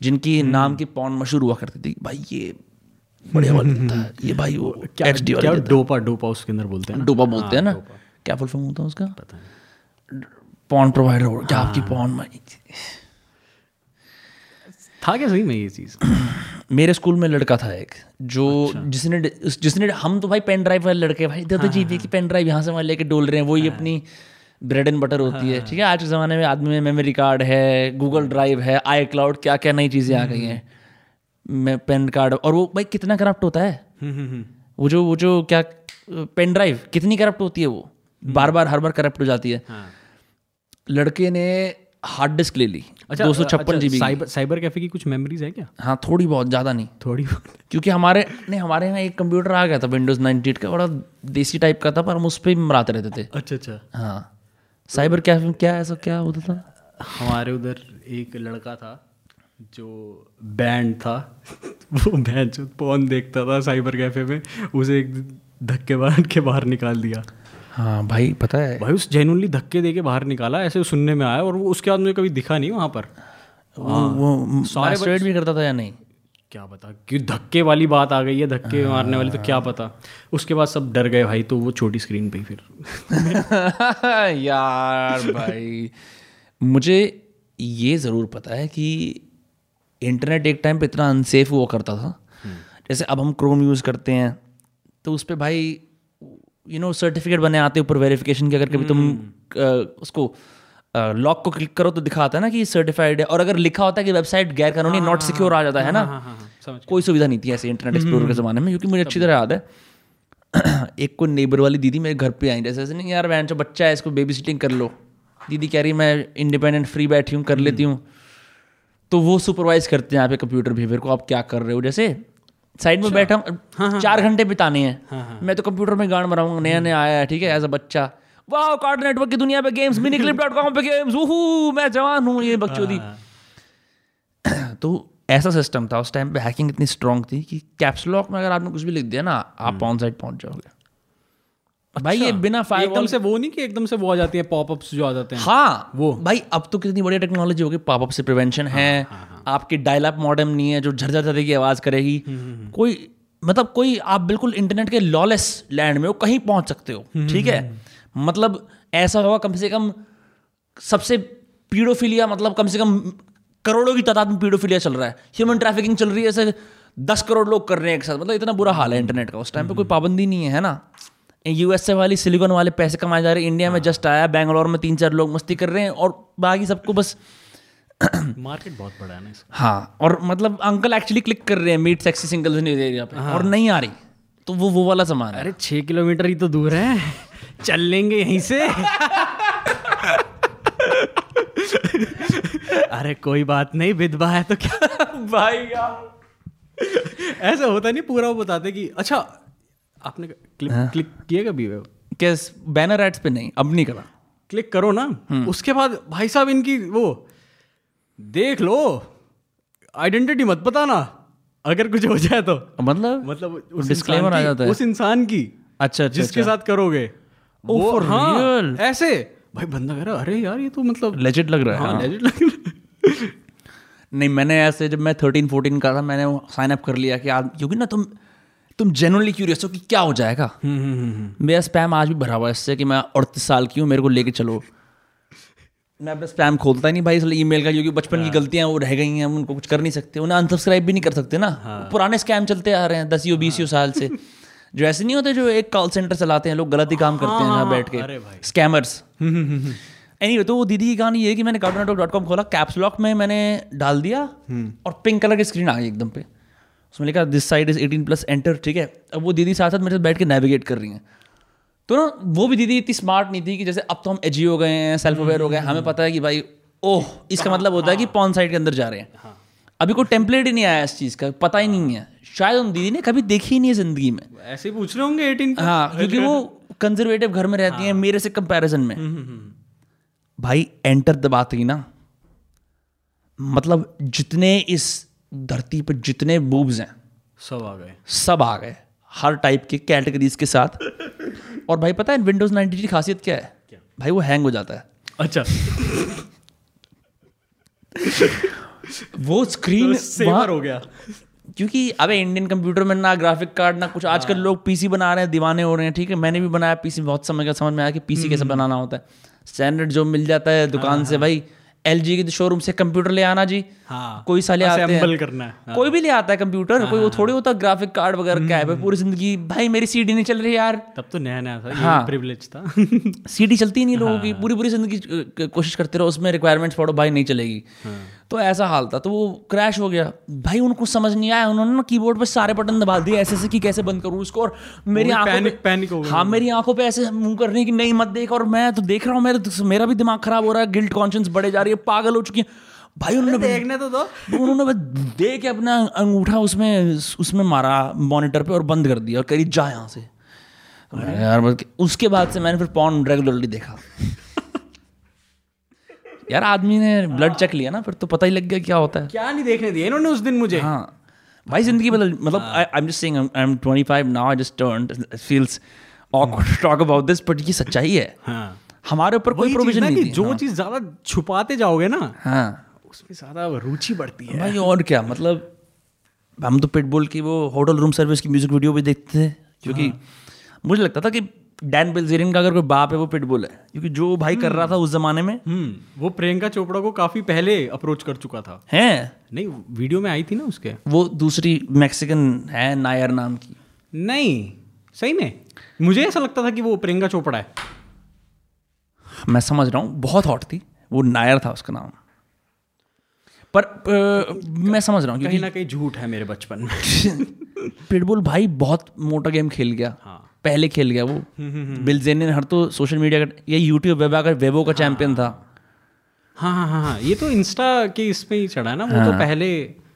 जिनकी नाम की पॉन मशहूर हुआ करती थी। भाई ये बढ़िया वाला देता है ये भाई वो क्या एच डी क्या वाला डोपा डोपा उसके अंदर बोलते हैं ना? डोपा बोलते हैं ना? क्या फुल फॉर्म होता है उसका? पॉन प्रोवाइडर हो क्या आपकी पॉन में था क्या सही में ये चीज़? मेरे स्कूल में लड़का था एक जो अच्छा। जिसने जिसने हम तो भाई पेन ड्राइव वाले लड़के भाई। दे दो जीबी की पेन ड्राइव यहाँ से वहाँ लेके डोल रहे हैं वही अपनी ब्रेड एंड बटर होती है। ठीक है आज के ज़माने में आदमी में मेमोरी कार्ड है गूगल ड्राइव है आई क्लाउड क्या क्या नई चीज़ें आ गई हैं। मैं पेन कार्ड और वो भाई कितना करप्ट होता है। वो जो वो जो क्या पेन ड्राइव कितनी करप्ट होती है वो। बार बार हर बार करप्ट हो जाती है। लड़के ने हार्ड डिस्क ले ली अच्छा, दो सौ छप्पन जीबी साइबर साइबर कैफ़े की कुछ मेमोरीज है क्या? हाँ थोड़ी बहुत ज़्यादा नहीं। थोड़ी बहुत। क्योंकि हमारे नहीं हमारे यहाँ एक कंप्यूटर आ गया था विंडोज़ नाइन्टी का बड़ा देसी टाइप का था पर हम उस पर ही मराते रहते थे। अच्छा अच्छा। हाँ। साइबर कैफ़े में क्या ऐसा क्या होता था? हमारे उधर एक लड़का था जो बैंड था। वो बैंड जो पौन देखता था साइबर कैफ़े में उसे एक धक्के मार के बाहर निकाल दिया। हाँ भाई पता है। भाई उस जेनुअनली धक्के दे के बाहर निकाला ऐसे सुनने में आया और वो उसके बाद मुझे कभी दिखा नहीं वहाँ पर। वो वो masturbate भी करता था या नहीं? क्या पता? कि धक्के वाली बात आ गई है धक्के मारने वाली तो क्या पता? उसके बाद सब डर गए भाई तो वो छोटी स्क्रीन पे ही फिर। यार भाई मुझे ये ज़रूर पता है कि इंटरनेट एक टाइम पे इतना अनसेफ हुआ करता था। जैसे अब हम क्रोम यूज़ करते हैं तो उस पर भाई यू नो सर्टिफिकेट बने आते ऊपर वेरिफिकेशन के अगर कभी तुम अ, उसको लॉक को क्लिक करो तो दिखाता है ना कि सर्टिफाइड है। और अगर लिखा होता है कि वेबसाइट गैर कानूनी नॉट सिक्योर आ जाता है ना हाँ हाँ हाँ समझ कोई सुविधा नहीं थी ऐसे इंटरनेट एक्सप्लोरर के ज़माने में क्योंकि मुझे अच्छी तरह याद है। एक कोई नेबर वाली दीदी मेरे घर पे आई जैसे ऐसे नहीं यार वैन जो बच्चा है इसको बेबी सिटिंग कर लो। दीदी कह रही मैं इंडिपेंडेंट फ्री बैठी हूँ कर लेती हूँ। तो वो सुपरवाइज करते हैं यहाँ पे कंप्यूटर बिहेवियर को आप क्या कर रहे हो? जैसे साइड में बैठा हूँ चार घंटे बिताने हैं। मैं तो कंप्यूटर में गान मराऊँगा नया नया आया है ठीक है एज अ बच्चा। वाह कार्ड नेटवर्क की दुनिया पे games mini clip dot com पे गेम्स वूहू मैं जवान हूँ ये बकचोदी तो ऐसा सिस्टम था उस टाइम पे हैकिंग इतनी स्ट्रांग थी कि कैप्स लॉक में अगर आपने कुछ भी लिख दिया ना आप ऑन साइड पहुँच जाओगे। भाई ये बिना एकदम से वो नहीं कि एकदम से वो आ जाती है पॉपअप्स जो आ जाते हैं। हाँ वो। भाई अब तो कितनी बढ़िया टेक्नोलॉजी होगी पॉपअप से प्रिवेंशन है आपकी डायल अप मॉडेम नहीं है जो झरझर झर की आवाज़ करेगी। कोई मतलब कोई आप बिल्कुल इंटरनेट के लॉलेस लैंड में हो कहीं पहुँच सकते हो ठीक है? मतलब ऐसा होगा कम से कम सबसे पीडोफिलिया मतलब कम से कम करोड़ों की तादाद में पीडोफिलिया चल रहा है। ह्यूमन ट्रैफिकिंग चल रही है ऐसे दस करोड़ लोग कर रहे हैं एक साथ। मतलब इतना बुरा हाल है इंटरनेट का। उस टाइम पे कोई पाबंदी नहीं है है ना? यूएसए वाली सिलिकॉन वाले पैसे कमाए जा रहे हैं। इंडिया में जस्ट आया बैंगलोर में तीन चार लोग मस्ती कर रहे हैं और बाकी सबको बस मार्केट बहुत बड़ा है ना हाँ और मतलब अंकल एक्चुअली क्लिक कर रहे हैं meet sexy singles news area पे और नहीं आ रही। तो वो वो वाला सामान है। अरे छः किलोमीटर ही तो दूर है। चल लेंगे यहीं से। अरे कोई बात नहीं विधवा है तो क्या? भाई यार। ऐसा होता नहीं पूरा वो बताते कि अच्छा आपने क्लिक हाँ? क्लिक किया कभी वो? कैस बैनर एड्स पे नहीं अब नहीं करा। क्लिक करो ना। उसके बाद भाई साहब इनकी वो देख लो आइडेंटिटी मत बताना। अगर कुछ हो जाए तो। मतलब मतलब उस इंसान आ की- जाता है। उस इंसान की अच्छा अच्छा जिसके साथ करोगे। वो हाँ, real? ऐसे। भाई बंदा कह रहा अरे यार ये तो मतलब लेजिट लग रहा है हाँ, हाँ। लग रहा है। नहीं मैंने ऐसे जब मैं थर्टीन फोर्टीन का था मैंने साइन अप कर लिया कि आप क्योंकि ना तुम तुम जेनुअनली क्यूरियस हो कि क्या हो जाएगा। मेरा स्पैम आज भी भरा हुआ है इससे कि मैं अड़तीस साल की हूँ मेरे को लेके चलो। मैं अपना स्पैम खोलता ही नहीं भाई इसलिए ईमेल का क्योंकि बचपन की गलतियाँ वो रह गई हैं हम उनको कुछ कर नहीं सकते। उन्हें अनसब्सक्राइब भी नहीं कर सकते ना। पुराने स्कैम चलते आ रहे हैं दसियों बीसियों साल से। जो ऐसे नहीं होते जो एक कॉल सेंटर चलाते हैं लोग गलत ही काम करते हैं यहाँ बैठ अरे के। स्कैमर्स एनीवे तो वो दीदी की कहानी ये है कि मैंने कार्टून नेटवर्क डॉट कॉम खोला कैप्स लॉक में मैंने डाल दिया और पिंक कलर की स्क्रीन आ गई एकदम पे। उसमें लिखा this site is 18 plus enter ठीक है। अब वो दीदी साथ साथ मेरे साथ बैठ के नेविगेट कर रही हैं। तो ना वो भी दीदी इतनी स्मार्ट नहीं थी कि जैसे अब तो हम एजी हो गए हैं सेल्फ अवेयर हो गए हमें पता है कि भाई ओह इसका मतलब होता है कि पॉन साइड के अंदर जा रहे हैं। अभी कोई टेम्पलेट ही नहीं आया इस चीज़ का पता ही नहीं है। शायद उन दीदी ने कभी देखी ही नहीं है ज़िंदगी में। ऐसे ही पूछ रहे होंगे एटीन हाँ क्योंकि वो कंजर्वेटिव घर में रहती हैं मेरे से कंपैरिजन में। भाई एंटर दबाते ही ना। मतलब जितने इस धरती पर जितने बूब्स हैं सब आ गए। सब आ गए हर टाइप के कैटेगरीज के साथ। और भाई पता है विंडोज़ 90 की खासियत क्या है? क्या? भाई वो हैंग हो जाता है। अच्छा। वो स्क्रीन सेवर हो गया। क्योंकि अबे इंडियन कंप्यूटर में ना ग्राफिक कार्ड ना कुछ। आजकल लोग पीसी बना रहे हैं दीवाने हो रहे हैं ठीक है? मैंने भी बनाया पीसी बहुत समय का समझ में आया कि पीसी कैसे बनाना होता है। स्टैंडर्ड जो मिल जाता है दुकान से भाई एल जी के शोरूम से कंप्यूटर ले आना जी। हाँ कोई साले आते हैं। करना है। हाँ। कोई भी ले आता है कंप्यूटर कोई वो थोड़ी होता है ग्राफिक कार्ड वगैरह क्या है? पूरी ज़िंदगी भाई मेरी सीडी नहीं चल रही यार। तब तो नया नया था हाँ। प्रिविलेज था। सीडी चलती नहीं लोगों की। पूरी पूरी ज़िंदगी कोशिश करते रहो उसमें रिक्वायरमेंट्स पढ़ो भाई नहीं चलेगी। तो ऐसा हाल था तो वो क्रैश हो गया। भाई उनको समझ नहीं आया। उन्होंने ना कीबोर्ड पे सारे बटन दबा दिए ऐसे ऐसे कि कैसे बंद करूँ उसको और मेरी आँखों पैनिक पे पैनिक हो गया। हाँ मेरी आँखों पे ऐसे मुँह कर रही है कि नहीं मत देख। और मैं तो देख रहा हूँ मेरा मेरा भी दिमाग खराब हो रहा है गिल्ट कॉन्शियस बढ़े जा रही है पागल हो चुकी है। भाई उन्होंने देखने तो दो। उन्होंने दे के अपना अंगूठा उसमें उसमें मारा मॉनिटर पे और बंद कर दिया और करी जा यहाँ से। यार उसके बाद से मैंने फिर पॉन रेगुलरली देखा। यार आदमी ने ब्लड चेक लिया ना फिर तो पता ही लग गया क्या होता है। क्या नहीं देखने दिया इन्होंने उस दिन मुझे? हाँ। भाई ज़िंदगी बदल मतलब I am just saying I am 25 now I just turned feels awkward to talk about this ये सच्चाई है। हाँ। हमारे ऊपर कोई प्रोविज़न नहीं थी। जो चीज़ ज़्यादा छुपाते जाओगे ना हाँ। उसमें ज़्यादा रुचि बढ़ती है। भाई और क्या मतलब हम तो पिटबुल की वो होटल रूम सर्विस की म्यूज़िक वीडियो भी देखते थे क्योंकि मुझे लगता था कि डैन बिल्जेरियन का अगर कोई बाप है वो पिटबुल है। क्योंकि जो भाई कर रहा था उस जमाने में। हम्म वो प्रियंका चोपड़ा को काफ़ी पहले अप्रोच कर चुका था। है? नहीं वीडियो में आई थी ना उसके। वो दूसरी मैक्सिकन है नायर नाम की। नहीं सही में। मुझे ऐसा लगता था कि वो प्रियंका चोपड़ा है। मैं समझ रहा हूँ बहुत हॉट थी। वो नायर था उसका नाम। पर अ, मैं समझ रहा हूँ कहीं ना कहीं झूठ है मेरे बचपन में। पिटबुल भाई बहुत मोटा गेम खेल गया। हाँ। पहले खेल गया वो। बिल जेन हर तो सोशल मीडिया का ये यूट्यूब वेबा का वेबो का चैंपियन था। हाँ हाँ हाँ हाँ ये तो इंस्टा के इसमें ही चढ़ा है ना वो तो पहले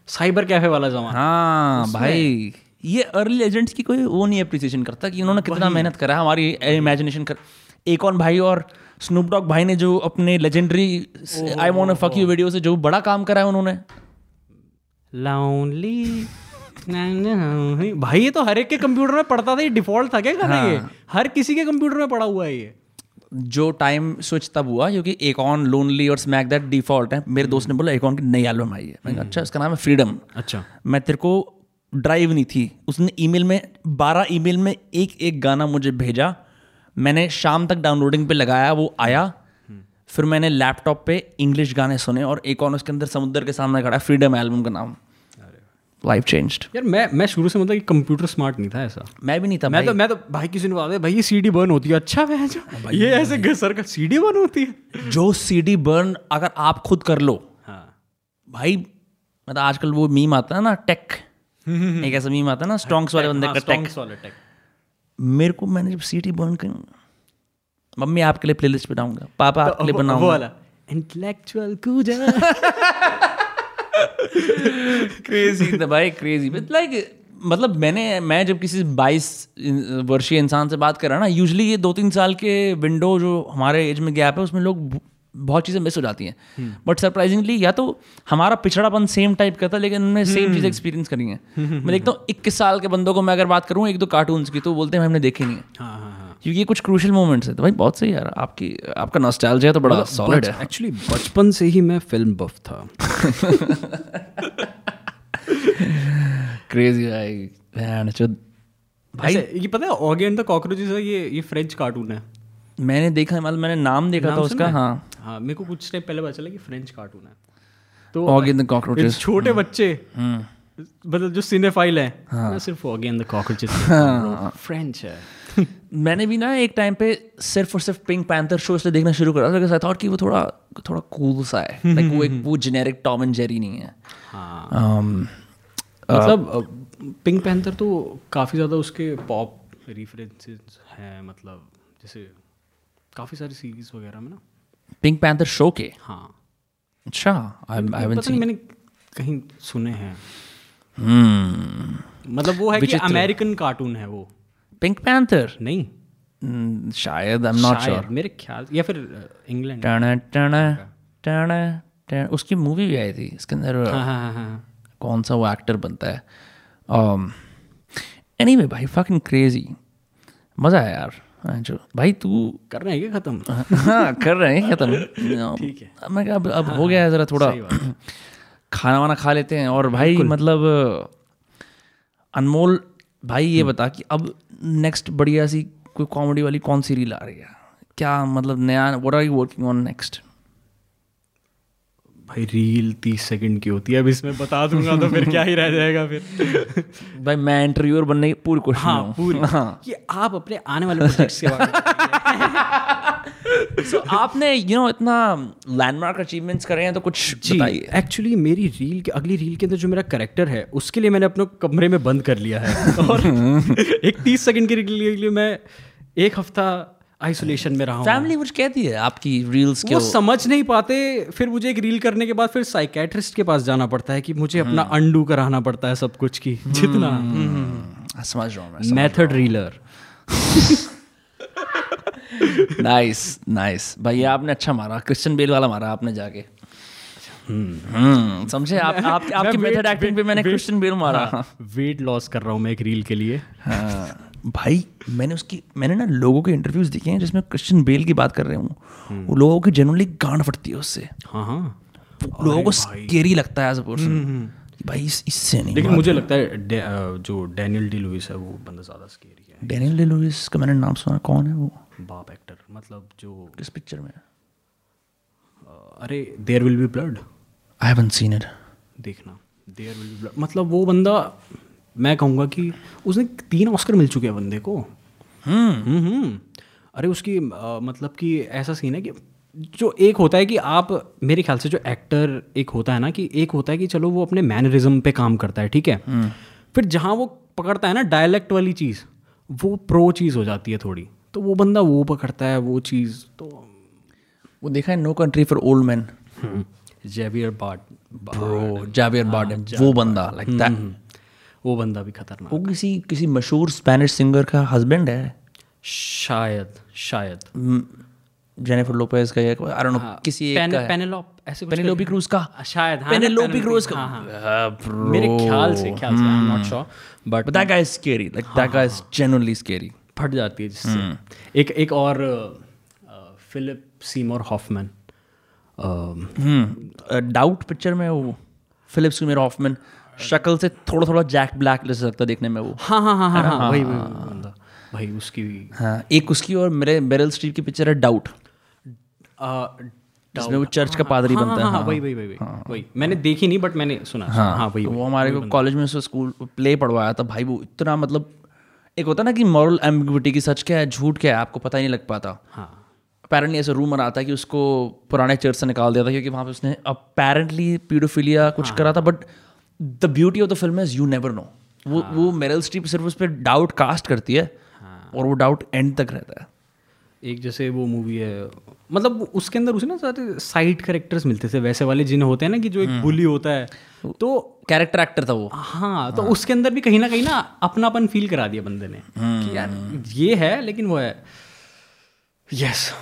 साइबर कैफ़े वाला जमाना। हाँ भाई ये अर्ली एजेंट्स की कोई वो नहीं अप्रिसिएशन करता कि उन्होंने कितना मेहनत करा हमारी इमेजिनेशन कर। एक और भाई और स्नूप डॉग भाई ने जो अपने legendary I want fuck you video से जो बड़ा काम करा है उन्होंने। लॉन्ली भाई ये तो हर एक के कंप्यूटर में पड़ता था ये डिफ़ॉल्ट था क्या गाना ये? हर किसी के कंप्यूटर में पड़ा हुआ है ये। जो टाइम स्विच तब हुआ क्योंकि एक ऑन लोनली और स्मैक दैट डिफ़ॉल्ट है। मेरे दोस्त ने बोला एक ऑन की नई एल्बम आई है। मैंने अच्छा इसका नाम है फ्रीडम अच्छा। मैं तेरे को ड्राइव नहीं थी। उसने ईमेल में बारह ईमेल में एक एक गाना मुझे भेजा। मैंने शाम तक डाउनलोडिंग पे लगाया वो आया। फिर मैंने लैपटॉप पे इंग्लिश गाने सुने और एक और उसके अंदर समुद्र के सामने खड़ा फ्रीडम एल्बम का नाम। लाइफ चेंज्ड यार मैं मैं शुरू से मतलब कि कंप्यूटर स्मार्ट नहीं था ऐसा। मैं भी नहीं था मैं तो मैं तो भाई किसी ने बताया भाई ये सीडी बर्न होती है। अच्छा मैं जो ये ऐसे घसर कर सीडी बर्न होती है। जो सीडी बर्न अगर आप खुद कर लो हाँ। भाई मतलब आजकल वो मीम आता है ना टेक एक ऐसा मीम आता है ना स्ट्रॉन्ग्स वाले बंदे का टेक tech। मेरे को मैंने जब सीडी बर्न कर मम्मी आपके लिए प्लेलिस्ट बनाऊँगा पापा आपके लिए बनाऊँगा। वाला इंटेलेक्चुअल कूजा क्रेजी था भाई क्रेजी बट लाइक मतलब मैंने मैं जब किसी बाईस वर्षीय इंसान से बात कर रहा ना यूजली ये दो तीन साल के विंडो जो हमारे एज में गैप है उसमें लोग बहुत चीज़ें मिस हो जाती हैं। बट सरप्राइजिंगली या तो हमारा पिछड़ापन सेम टाइप का था लेकिन उनमें सेम चीज़ एक्सपीरियंस करी है। मैं देखता हूँ इक्कीस साल के बंदों को मैं अगर बात करूँ एक दो कार्टून्स की तो बोलते हैं हमने देखे नहीं है। हाँ हाँ हाँ। क्योंकि ये कुछ क्रूशल मोमेंट्स है। तो भाई बहुत सही यार। आपकी आपका नॉस्टैल्जिया तो बड़ा सॉलिड है। एक्चुअली बचपन से ही मैं फ़िल्म बफ था। क्रेजी भाई। भाई भाई ये पता है ऑगी एंड द कॉकरोचेस है ये ये फ्रेंच कार्टून है। मैंने देखा मतलब मैंने नाम देखा नाम था उसका है? हाँ। हाँ मेरे को कुछ टाइम पहले पता चला कि फ्रेंच कार्टून है। तो ऑगी द ये कॉकरोचेस छोटे बच्चे हम्म। मतलब जो सिनेफाइल है ना सिर्फ़ Oggy and the cockroaches French है। मैंने भी ना एक टाइम पे सिर्फ़ और सिर्फ़ पिंक पैंथर शो इसलिए देखना शुरू करा बिकॉज़ आई थॉट कि वो थोड़ा थोड़ा कूल सा है। लाइक वो एक वो जेनेरिक टॉम एंड जेरी नहीं है। हाँ। Um, मतलब पिंक पैंथर तो काफ़ी ज़्यादा उसके पॉप रेफरेंसेस हैं मतलब जैसे काफ़ी सारी सीरीज़ वगैरह में ना। पिंक पैंथर शो के? हाँ। अच्छा हैवंट मैंने कहीं सुने हैं। मतलब वो है कि अमेरिकन कार्टून है वो। पिंक पैंथर नहीं। Hmm, शायद आई एम नॉट श्योर मेरे ख्याल या फिर इंग्लैंड टना टना टना टना। उसकी मूवी भी आई थी इसके अंदर हाँ हाँ हाँ हाँ। कौन सा वो एक्टर बनता है? एनी वे भाई फकिंग क्रेजी मज़ा आया यार। हाँ, जो भाई तू कर रहे हैं क्या खत्म? हाँ कर रहे हैं खत्म? ठीक है। अब मैं अब अब हो गया है ज़रा थोड़ा। खाना वाना खा लेते हैं। और भाई मतलब अनमोल भाई ये बता कि अब नेक्स्ट बढ़िया सी कोई कॉमेडी वाली कौन सी रील आ रही है? क्या मतलब नया what are you working on next भाई रील तीस सेकंड की होती है अब इसमें बता दूँगा तो फिर क्या ही रह जाएगा फिर। भाई मैं इंटरव्यूअर बनने की पूरी कोशिश हाँ पूरी। हाँ। ये आप अपने आने वाले प्रोजेक्ट्स के बारे में सो आपने यू you नो know, इतना लैंडमार्क अचीवमेंट्स करे हैं तो कुछ जी बताइए। एक्चुअली मेरी रील के अगली रील के अंदर जो मेरा करेक्टर है उसके लिए मैंने अपने कमरे में बंद कर लिया है। और एक तीस सेकंड की रील के लिए मैं एक हफ़्ता आइसोलेशन में रहा हूँ। फैमिली कुछ कहती है आपकी रील्स के वो समझ नहीं पाते फिर मुझे एक रील करने के बाद फिर साइकेट्रिस्ट के पास जाना पड़ता है कि मुझे अपना अंडू कराना पड़ता है सब कुछ की जितना। हाँ, समझ रहा हूँ मेथड रीलर नाइस नाइस भाई आपने अच्छा मारा। क्रिश्चियन बेल वाला मारा आपने जाके। हम्म। समझे? आप, आप आपकी मेथड एक्टिंग पे मैंने क्रिश्चियन बेल मारा। वेट लॉस कर रहा हूँ मैं एक रील के लिए। हाँ। भाई मैंने उसकी मैंने ना लोगों के इंटरव्यूज़ देखे हैं जिसमें क्रिश्चियन बेल की बात कर रहे हूँ। वो लोगों की जनरली गांड फटती है उससे। हाँ हाँ। लोगों को स्केरी लगता है एज अ पर्सन भाई इस, इससे नहीं लेकिन मुझे लगता है डे- जो डैनियल डी लुइस है वो बंदा ज़्यादा स्केरी है। डैनियल डे लुइस का मैंने नाम सुना कौन है वो? बाप एक्टर मतलब जो किस पिक्चर में? अरे there will be blood I haven't seen it देखना देयर विल बी ब्लड मतलब वो बंदा मैं कहूँगा कि उसने तीन ऑस्कर मिल चुके हैं बंदे को। हम्म। हम्म। हम्म। अरे उसकी अ, मतलब कि ऐसा सीन है कि जो एक होता है कि आप मेरे ख्याल से जो एक्टर एक होता है ना कि एक होता है कि चलो वो अपने मैनरिज्म पे काम करता है ठीक है? फिर जहाँ वो पकड़ता है ना डायलेक्ट वाली चीज़ वो प्रो चीज़ हो जाती है थोड़ी। तो वो बंदा वो पकड़ता है वो चीज़ तो वो देखा है no country for old man Javier but bro Javier Bardem वो बंदा लाइक दैट वो बंदा भी खतरनाक वो किसी किसी मशहूर स्पेनिश सिंगर का हस्बैंड है? शायद शायद। जेनिफर लोपेज का या आई डोंट नो किसी एक का पेनेलोप ऐसे पेनेलोपी क्रूज का? शायद हाँ, पेनेलोपी क्रूज का? हाँ, हाँ। हाँ. मेरे ख्याल से ख्याल से I am not sure but But that guy is scary. Like that guy is genuinely scary. फट जाती है जिससे। एक एक और Philip Seymour Hoffman. Doubt picture में वो फिलिप सुमेर ऑफमैन शक्ल से थोड़ा थोड़ा जैक ब्लैक लगता है देखने में वो। हाँ हाँ हाँ हाँ हाँ वही वही वही भाई उसकी भी। हाँ एक उसकी और मेरे बेरल स्ट्रीट की पिक्चर है डाउट। जिसमें वो चर्च का पादरी हाँ, बनता हाँ, है। हाँ, वही वही वही वही वही। मैंने देखी नहीं बट मैंने सुना हाँ, हाँ वही तो वही। वो हमारे को कॉलेज में उसको स्कूल प्ले पढ़वाया था। भाई वो इतना मतलब एक होता ना कि मॉरल एम्बिग्विटी की सच क्या है झूठ क्या है आपको पता ही नहीं लग पाता। हाँ। अपेरेंटली ऐसा रूमर आता है कि उसको पुराने चर्च से निकाल दिया था क्योंकि वहाँ पे उसने अपेरेंटली पीडोफिलिया कुछ करा था but the beauty of the film is you never know वो वो मेरल स्ट्रीप सिर्फ़ उस पर डाउट कास्ट करती है और वो डाउट एंड तक रहता है। एक जैसे वो मूवी है मतलब उसके अंदर उसे ना सारे साइड कैरेक्टर्स मिलते थे वैसे वाले जिन्हें होते हैं ना कि जो एक बुली होता है तो कैरेक्टर एक्टर था वो। हाँ तो हाँ। उसके अंदर भी कहीं ना कहीं ना अपनापन फील करा दिया बंदे ने कि यार ये है लेकिन वो है। यस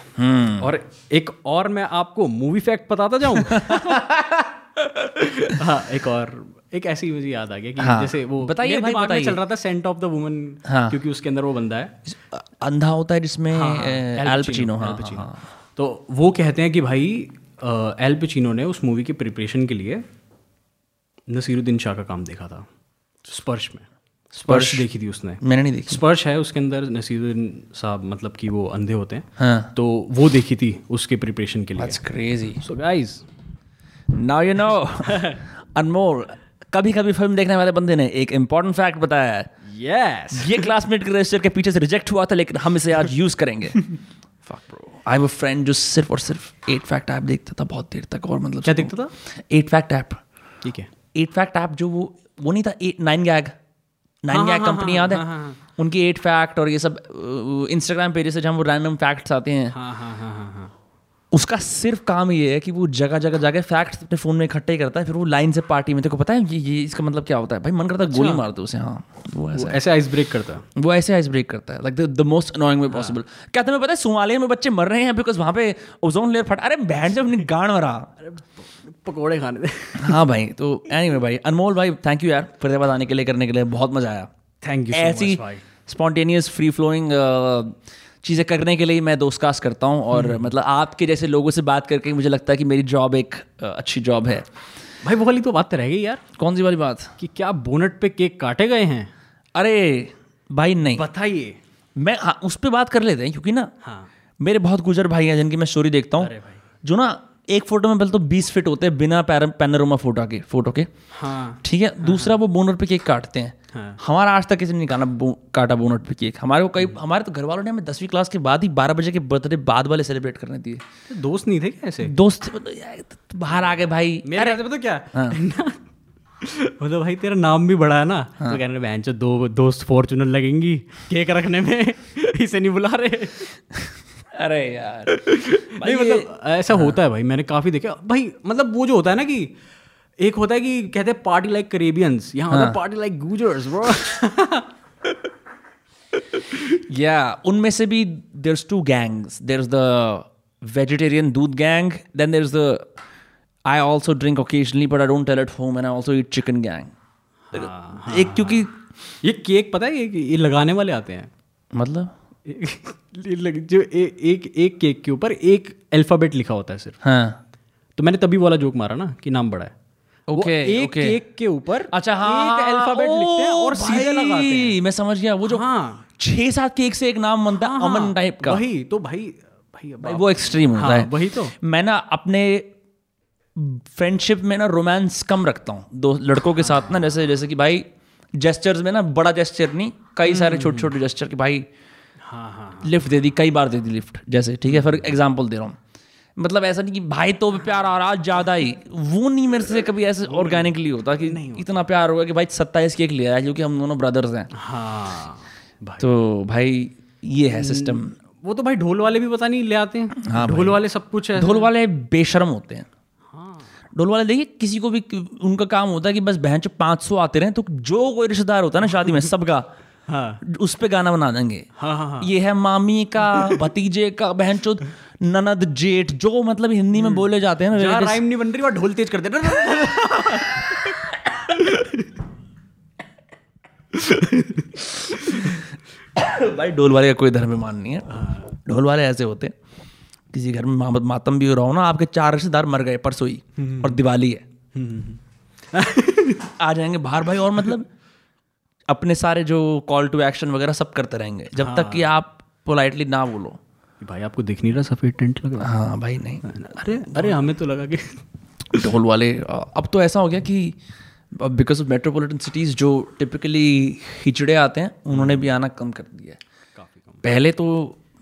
और एक और मैं आपको मूवी फैक्ट बताता जाऊँ? हाँ एक और एक ऐसी मुझे याद आ गया कि हाँ, जैसे वो बताइए भाई, में बताइए। चल रहा था सेंट ऑफ़ द वुमन हाँ। क्योंकि उसके अंदर वो बंदा है। अंधा होता है जिसमें हाँ, हाँ, एल पचिनो हाँ तो वो कहते हैं कि भाई एल पचिनो ने उस मूवी की प्रिपरेशन के लिए नसीरुद्दीन शाह का काम देखा था। स्पर्श में। स्पर्श देखी थी उसने। मैंने नहीं देखी। स्पर्श है उसके अंदर नसीरुद्दीन साहब मतलब कि वो अंधे होते हैं। हाँ। तो वो देखी थी उसके प्रिपरेशन के लिए। That's crazy. So guys Now you know. Anmol कभी कभी फ़िल्म देखने वाले बंदे ने एक इम्पोर्टेंट फैक्ट बताया है। यस ये क्लासमेट के रजिस्टर के पीछे से रिजेक्ट हुआ था लेकिन हम इसे आज यूज़ करेंगे। Have a friend जो सिर्फ़ और सिर्फ़ एट फैक्ट ऐप देखता था बहुत देर तक और मतलब क्या देखता था? एट फैक्ट ऐप ठीक है। एट फैक्ट ऐप जो वो वो नहीं था एट नाइन गैग नाइन हाँ, गैग हाँ, कंपनी हाँ, याद है? हाँ, हाँ, उनकी एट फैक्ट और ये सब इंस्टाग्राम पेजेस से जहाँ वो रैंडम फैक्ट्स आते हैं। हाँ हाँ हाँ हाँ हाँ। उसका सिर्फ़ काम ये है कि वो जगह जगह जाके फैक्ट्स अपने फ़ोन में इकट्ठे करता है फिर वो लाइन से पार्टी में। तेरे को पता है ये ये इसका मतलब क्या होता है? भाई मन करता है गोली मार दो उसे हाँ। वो ऐसा ऐसे आइस ब्रेक करता है। वो ऐसे आइस ब्रेक करता है। Like the most annoying way possible क्या तुम्हें पता है सोमालिया में बच्चे मर रहे हैं बिकॉज़ वहाँ पे ओजोन लेयर फट अरे बहन जब अपनी गांड मरा। पकोड़े खाने थे हाँ भाई तो एनीवे भाई अनमोल भाई थैंक यू यार फरीदाबाद आने के लिए करने के लिए बहुत मज़ा आया। थैंक यू ऐसी स्पॉन्टेनियस फ्री फ्लोइंग चीज़ें करने के लिए मैं दोस्त कास्ट करता हूँ और मतलब आपके जैसे लोगों से बात करके मुझे लगता है कि मेरी जॉब एक अच्छी जॉब है। भाई वो वाली तो बात तो रह गई यार। कौन सी वाली बात? कि क्या बोनट पे केक काटे गए हैं? अरे भाई नहीं। बताइए। मैं हाँ उस पर बात कर लेते हैं क्योंकि ना हाँ। मेरे बहुत गुजर भाई हैं जिनकी मैं स्टोरी देखता हूँ। भाई। जो ना एक फ़ोटो में पहले तो बीस फिट होते हैं बिना पैनोरमा फ़ोटो के फ़ोटो के। हाँ। ठीक है? दूसरा वो बोनट पे केक काटते हैं। हाँ। हमारा आज तक किसी ने नहीं काटा बो, काटा बोनट पे केक। हमारे को कई हमारे तो घर वालों ने हमें दसवीं क्लास के बाद ही बारह बजे के बर्थडे बाद वाले सेलिब्रेट करने दिए। तो दोस्त नहीं थे क्या ऐसे? दोस्त मतलब, तो बाहर आ गए भाई। मेरे पता क्या? मतलब भाई तेरा नाम भी बड़ा है ना? हाँ। तो कहने बहन दो दोस्त फॉर्चूनर लगेंगी केक रखने में। इसे नहीं बुला रहे। अरे यार। नहीं मतलब ऐसा होता है भाई मैंने काफ़ी देखा। भाई मतलब वो जो होता है ना कि एक होता है कि कहते हैं पार्टी लाइक करेबियंस यहाँ होता है पार्टी लाइक गुजर्स ब्रो या उनमें से भी there two gangs there is the vegetarian doodh gang then there is the I also drink occasionally but I don't tell at home and I also eat chicken gang एक क्योंकि ये cake पता है ये ये लगाने वाले आते हैं। मतलब? जो ए, एक एक केक के ऊपर एक अल्फ़ाबेट लिखा होता है सिर्फ़। हाँ। तो मैंने तभी वाला जोक मारा ना कि नाम बड़ा है। ओके एक ओके केक के ऊपर अच्छा हाँ एक अल्फ़ाबेट लिखते हैं और सीधे लगाते हैं। मैं समझ गया वो जो हाँ। छह सात केक से एक नाम बनता है हाँ, अमन टाइप का। वही तो भाई भाई भाई वो एक्सट्रीम होता हाँ, है। वही तो। मैं ना अपने फ्रेंडशिप में ना रोमांस कम रखता हूँ दो लड़कों के साथ ना जैसे जैसे कि भाई जेस्चर्स में ना बड़ा जेस्चर नहीं कई सारे छोटे छोटे जेस्चर कि भाई हाँ हाँ लिफ्ट दे दी कई बार दे दी लिफ्ट जैसे ठीक है फॉर एग्ज़ाम्पल दे रहा हूँ। मतलब ऐसा नहीं कि भाई तो भी प्यार आ रहा ज़्यादा ही। वो नहीं मेरे से कभी ऐसे ऑर्गेनिकली होता कि नहीं इतना प्यार होगा कि भाई सत्ताईस केक लिया है क्योंकि हम दोनों ब्रदर्स हैं। हाँ भाई। तो भाई ये है सिस्टम वो तो भाई ढोल वाले भी पता नहीं ले आते हैं। हाँ ढोल वाले सब कुछ है ढोल वाले बेशरम होते हैं। हाँ। ढोल वाले देखिए किसी को भी उनका काम होता है कि बस बहन पाँच सौ आते रहे तो जो कोई रिश्तेदार होता है ना शादी में सबका हाँ। उस पे गाना बना देंगे। हाँ हाँ हाँ। ये है मामी का भतीजे का बहन चो ननद जेठ जो मतलब हिंदी में बोले जाते हैं ना राइम नहीं बन रही वहाँ ढोल तेज कर देना भाई ढोल वाले का कोई धर्म मान नहीं है। ढोल वाले ऐसे होते हैं। किसी घर में मा- मातम भी हो रहा हो ना आपके चार रिश्तेदार मर गए परसों ही और दिवाली है। आ जाएँगे बाहर भाई और मतलब अपने सारे जो कॉल टू एक्शन वगैरह सब करते रहेंगे जब तक कि आप पोलाइटली ना बोलो। भाई आपको दिख नहीं रहा सफ़ेद टेंट लग रहा? हाँ भाई नहीं। अरे अरे हमें तो लगा कि ढोल वाले अब तो ऐसा हो गया कि बिकॉज़ ऑफ़ मेट्रोपॉलिटन सिटीज़ जो टिपिकली हिचड़े आते हैं उन्होंने भी आना कम कर दिया है। काफ़ी कम। पहले तो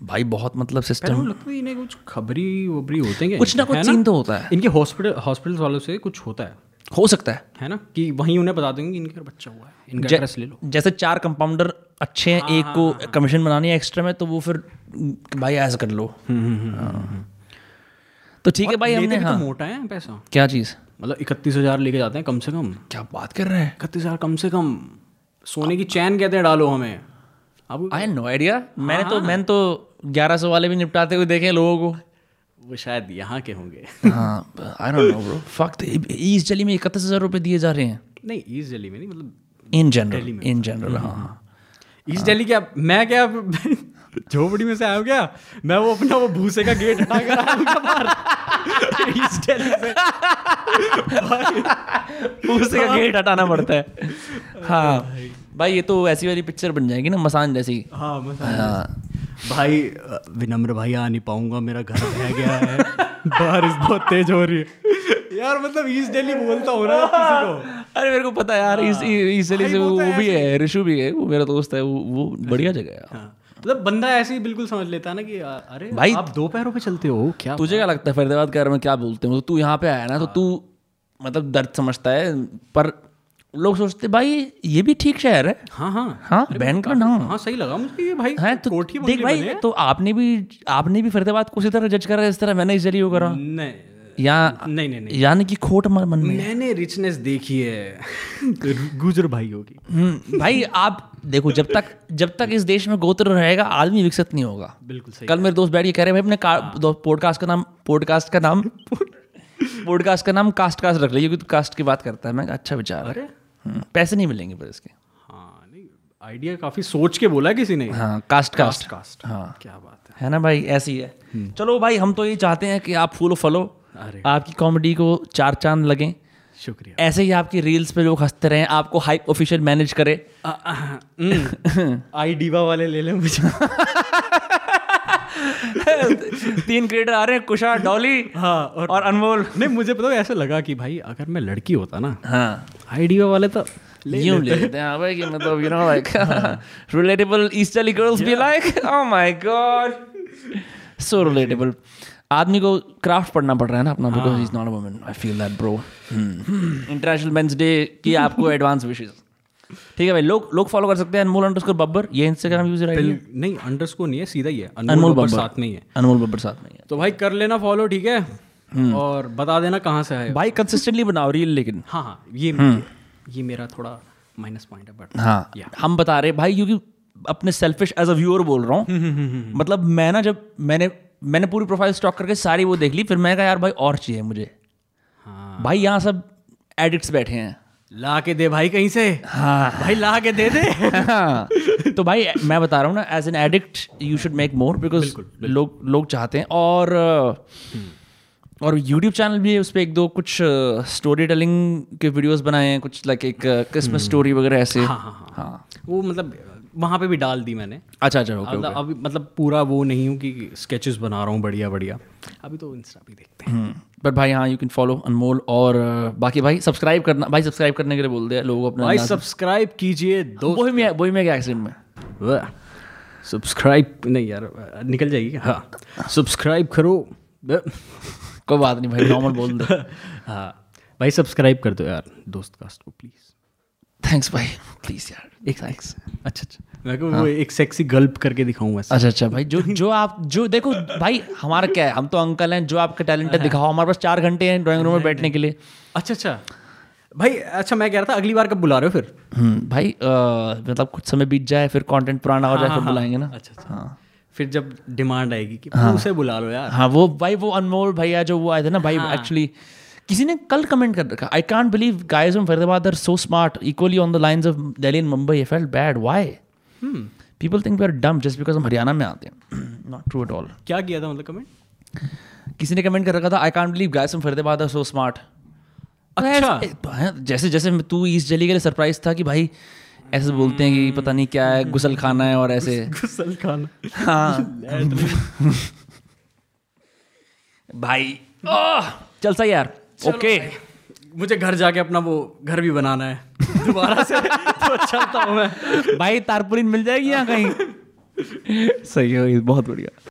भाई बहुत मतलब सिस्टम लगता है इन्हें कुछ खबरी वबरी होते हैं कुछ ना कुछ सीन तो होता है। इनके हॉस्पिटल हॉस्पिटल वालों से कुछ होता है। हो सकता है। है ना? कि वहीं उन्हें बता देंगे इनके घर बच्चा हुआ है इनका एड्रेस ले लो। जैसे चार कंपाउंडर अच्छे हैं एक को कमीशन बनानी है एक्स्ट्रा में तो वो फिर भाई ऐसा कर लो। हाँ। तो ठीक है भाई हमने हाँ तो मोटा है पैसा। क्या चीज़? मतलब इकतीस हज़ार लेके जाते हैं कम से कम। क्या बात कर रहे हैं? इकतीस हज़ार कम से कम। सोने की चैन कहते हैं डालो हमें। अब आई नो आइडिया मैंने तो मैंने तो ग्यारह सौ वाले भी निपटाते हुए देखे लोगों को। वो शायद यहाँ के होंगे। हाँ I don't know bro fuck east Delhi में इकतीस हज़ार रुपये दिए जा रहे हैं। नहीं ईस्ट दिल्ली में नहीं मतलब इन जनरल इन जनरल हाँ ईस्ट दिल्ली क्या मैं क्या झोपड़ी में से आया हूँ क्या? मैं वो अपना वो भूसे का गेट हटा कर आया बाहर? ईस्ट दिल्ली से। उसे का गेट हटाना पड़ता है। हाँ। भाई। ये तो ऐसी वाली पिक्चर बन जाएगी ना मसान जैसी। हाँ मज़ा हाँ। भाई विनम्र भाई आ नहीं पाऊँगा मेरा घर रह गया है। बारिश बहुत तेज हो रही है। यार मतलब ईस्ट दिल्ली बोलता हो रहा है किसी को। अरे मेरे को पता यार इस इस दिल्ली से वो वो भी है ऋषु भी है वो मेरा दोस्त है वो वो बढ़िया जगह है हाँ। मतलब बंदा ऐसे ही बिल्कुल समझ लेता है ना कि अरे भाई- आप दो पैरों पे चलते हो क्या तुझे क्या लगता है फरीदाबाद के बारे में क्या बोलते हैं? तो तू यहाँ पे आया ना तो तू मतलब दर्द समझता है पर लोग सोचते भाई ये भी ठीक शहर है? हाँ हाँ। हाँ बहन का नाम। हाँ सही लगा मुझे ये भाई। है तो कोठी देख भाई तो आपने भी आपने भी फरीदाबाद को उसी तरह जज करा इस तरह मैंने इस ज़रिए करा। नहीं या नहीं नहीं नहीं। यानी कि खोट मन में। मैंने रिचनेस देखी है। गुजर भाई होगी हम्म, भाई आप देखो जब तक जब तक इस देश में गोत्र रहेगा आदमी विकसित नहीं होगा। बिल्कुल सही कल मेरे दोस्त बैठ के कह रहे हैं भाई अपने पॉडकास्ट का नाम पॉडकास्ट का नाम पॉडकास्ट का नाम कास्ट कास्ट रख लीजिए क्योंकि कास्ट की बात करता है मैं अच्छा विचार है। पैसे नहीं मिलेंगे पर इसके। हाँ नहीं आइडिया काफ़ी सोच के बोला किसी ने। हाँ कास्ट कास्ट कास्ट हाँ। क्या बात है। है ना भाई? ऐसी है। चलो भाई हम तो ये चाहते हैं कि आप फॉलो फलो। अरे। आपकी कॉमेडी को चार चाँद लगें। शुक्रिया। ऐसे ही आपकी रील्स पे लोग हँसते रहे आपको हाइप ऑफिशियल मैनेज करे। आई डीवा वाले ले लें मुझे। तीन क्रिएटर आ रहे हैं कुशा डॉली हाँ और और अनमोल। नहीं मुझे पता ऐसा लगा कि भाई अगर मैं लड़की होता ना हाँ। आई वाले तो यूँ ले लेते हैं हाँ भाई कि मतलब you know like relatable easterly girls be like oh my God so relatable आदमी को क्राफ्ट पढ़ना पड़ रहा है ना अपना because is not a woman I feel that bro international men's day की आपको एडवांस विशेष ठीक है भाई लोग लोग फॉलो कर सकते हैं अनमोल अंडरस्कोर बब्बर। ये इंस्टाग्राम यूज़र है। नहीं अंडरस्कोर नहीं है सीधा ही है। अनमोल बब्बर साथ में ही है। अनमोल बब्बर साथ में ही है। तो भाई कर लेना फॉलो ठीक है? और बता देना कहाँ से है। भाई कंसिस्टेंटली बनाओ रील लेकिन। हाँ हाँ ये ये मेरा थोड़ा माइनस पॉइंट है बट हाँ हम बता रहे भाई क्योंकि अपने सेल्फिश एज अ व्यूअर बोल रहा हूँ। मतलब मैं ना जब मैंने मैंने पूरी प्रोफ़ाइल स्टॉक करके सारी वो देख ली फिर मैं कहा यार भाई और चाहिए मुझे। हाँ। भाई यहाँ सब एडिक्ट्स बैठे हैं। ला के दे भाई कहीं से। हाँ। भाई ला के दे दे। हाँ। तो भाई मैं बता रहा हूँ ना as an addict you should make more because लोग लोग चाहते हैं। और uh, और यूट्यूब चैनल भी है उस पर एक दो कुछ स्टोरी टेलिंग के वीडियोस बनाए हैं कुछ लाइक एक क्रिसमस स्टोरी वगैरह ऐसे। हाँ हाँ हाँ। हाँ। वो मतलब वहाँ पे भी डाल दी मैंने। अच्छा अच्छा ओके मतलब अभी मतलब पूरा वो नहीं हूँ कि स्केचेस बना रहा हूँ बढ़िया बढ़िया। अभी तो इंस्टा भी देखते हैं। बट भाई हाँ यू कैन फॉलो अनमोल और बाकी भाई सब्सक्राइब करना भाई सब्सक्राइब करने के लिए बोल दिया लोगों को अपना भाई सब्सक्राइब कीजिए दो वही में वही में क्या एक्सीडेंट में? सब्सक्राइब नहीं यार निकल जाएगी हाँ। सब्सक्राइब करो। कोई बात नहीं भाई नॉर्मल बोल दे। हाँ। भाई सब्सक्राइब कर दो यार दोस्त कास्ट को प्लीज़ थैंक्स भाई प्लीज़ यार एक थैंक्स अच्छा अच्छा। मैं को वो एक सेक्सी गल्प करके अच्छा अच्छा भाई जो जो आप जो देखो भाई हमारा क्या है हम तो अंकल हैं जो आपका टैलेंट है। दिखाओ हमारे पास चार घंटे हैं ड्राइंग रूम में बैठने के लिए। अच्छा अच्छा। भाई अच्छा मैं कह रहा था अगली बार कब बुला रहे हो फिर? हम्म, भाई मतलब कुछ समय बीत जाए फिर कंटेंट पुराना हो जाए फिर बुलाएँगे ना। अच्छा अच्छा। हाँ। फिर जब डिमांड आएगी कि उसे बुला लो यार। हाँ वो भाई वो अनमोल भैया जो वो आए थे ना भाई एक्चुअली किसी ने कल कमेंट कर रखा। I can't believe from Faridabad are so smart equally on the lines of Delhi and Mumbai I felt bad why people think we are dumb just because हम हरियाणा में आते हैं। नॉट ट्रू एट ऑल क्या किया था मतलब comment किसी ने कमेंट कर रखा था I can't believe guys from Faridabad are so smart अच्छा। जैसे जैसे तू ईस्ट दिल्ली के लिए सरप्राइज़ था कि भाई ऐसे बोलते हैं कि पता नहीं क्या है गुसल खाना है और ऐसे। गुसल खाना। हाँ। भाई चल सही यार। ओके मुझे घर जाके अपना वो घर भी बनाना है। दोबारा से तो चलता हूँ मैं। भाई तारपुरी मिल जाएगी यहाँ कहीं? सही है बहुत बढ़िया।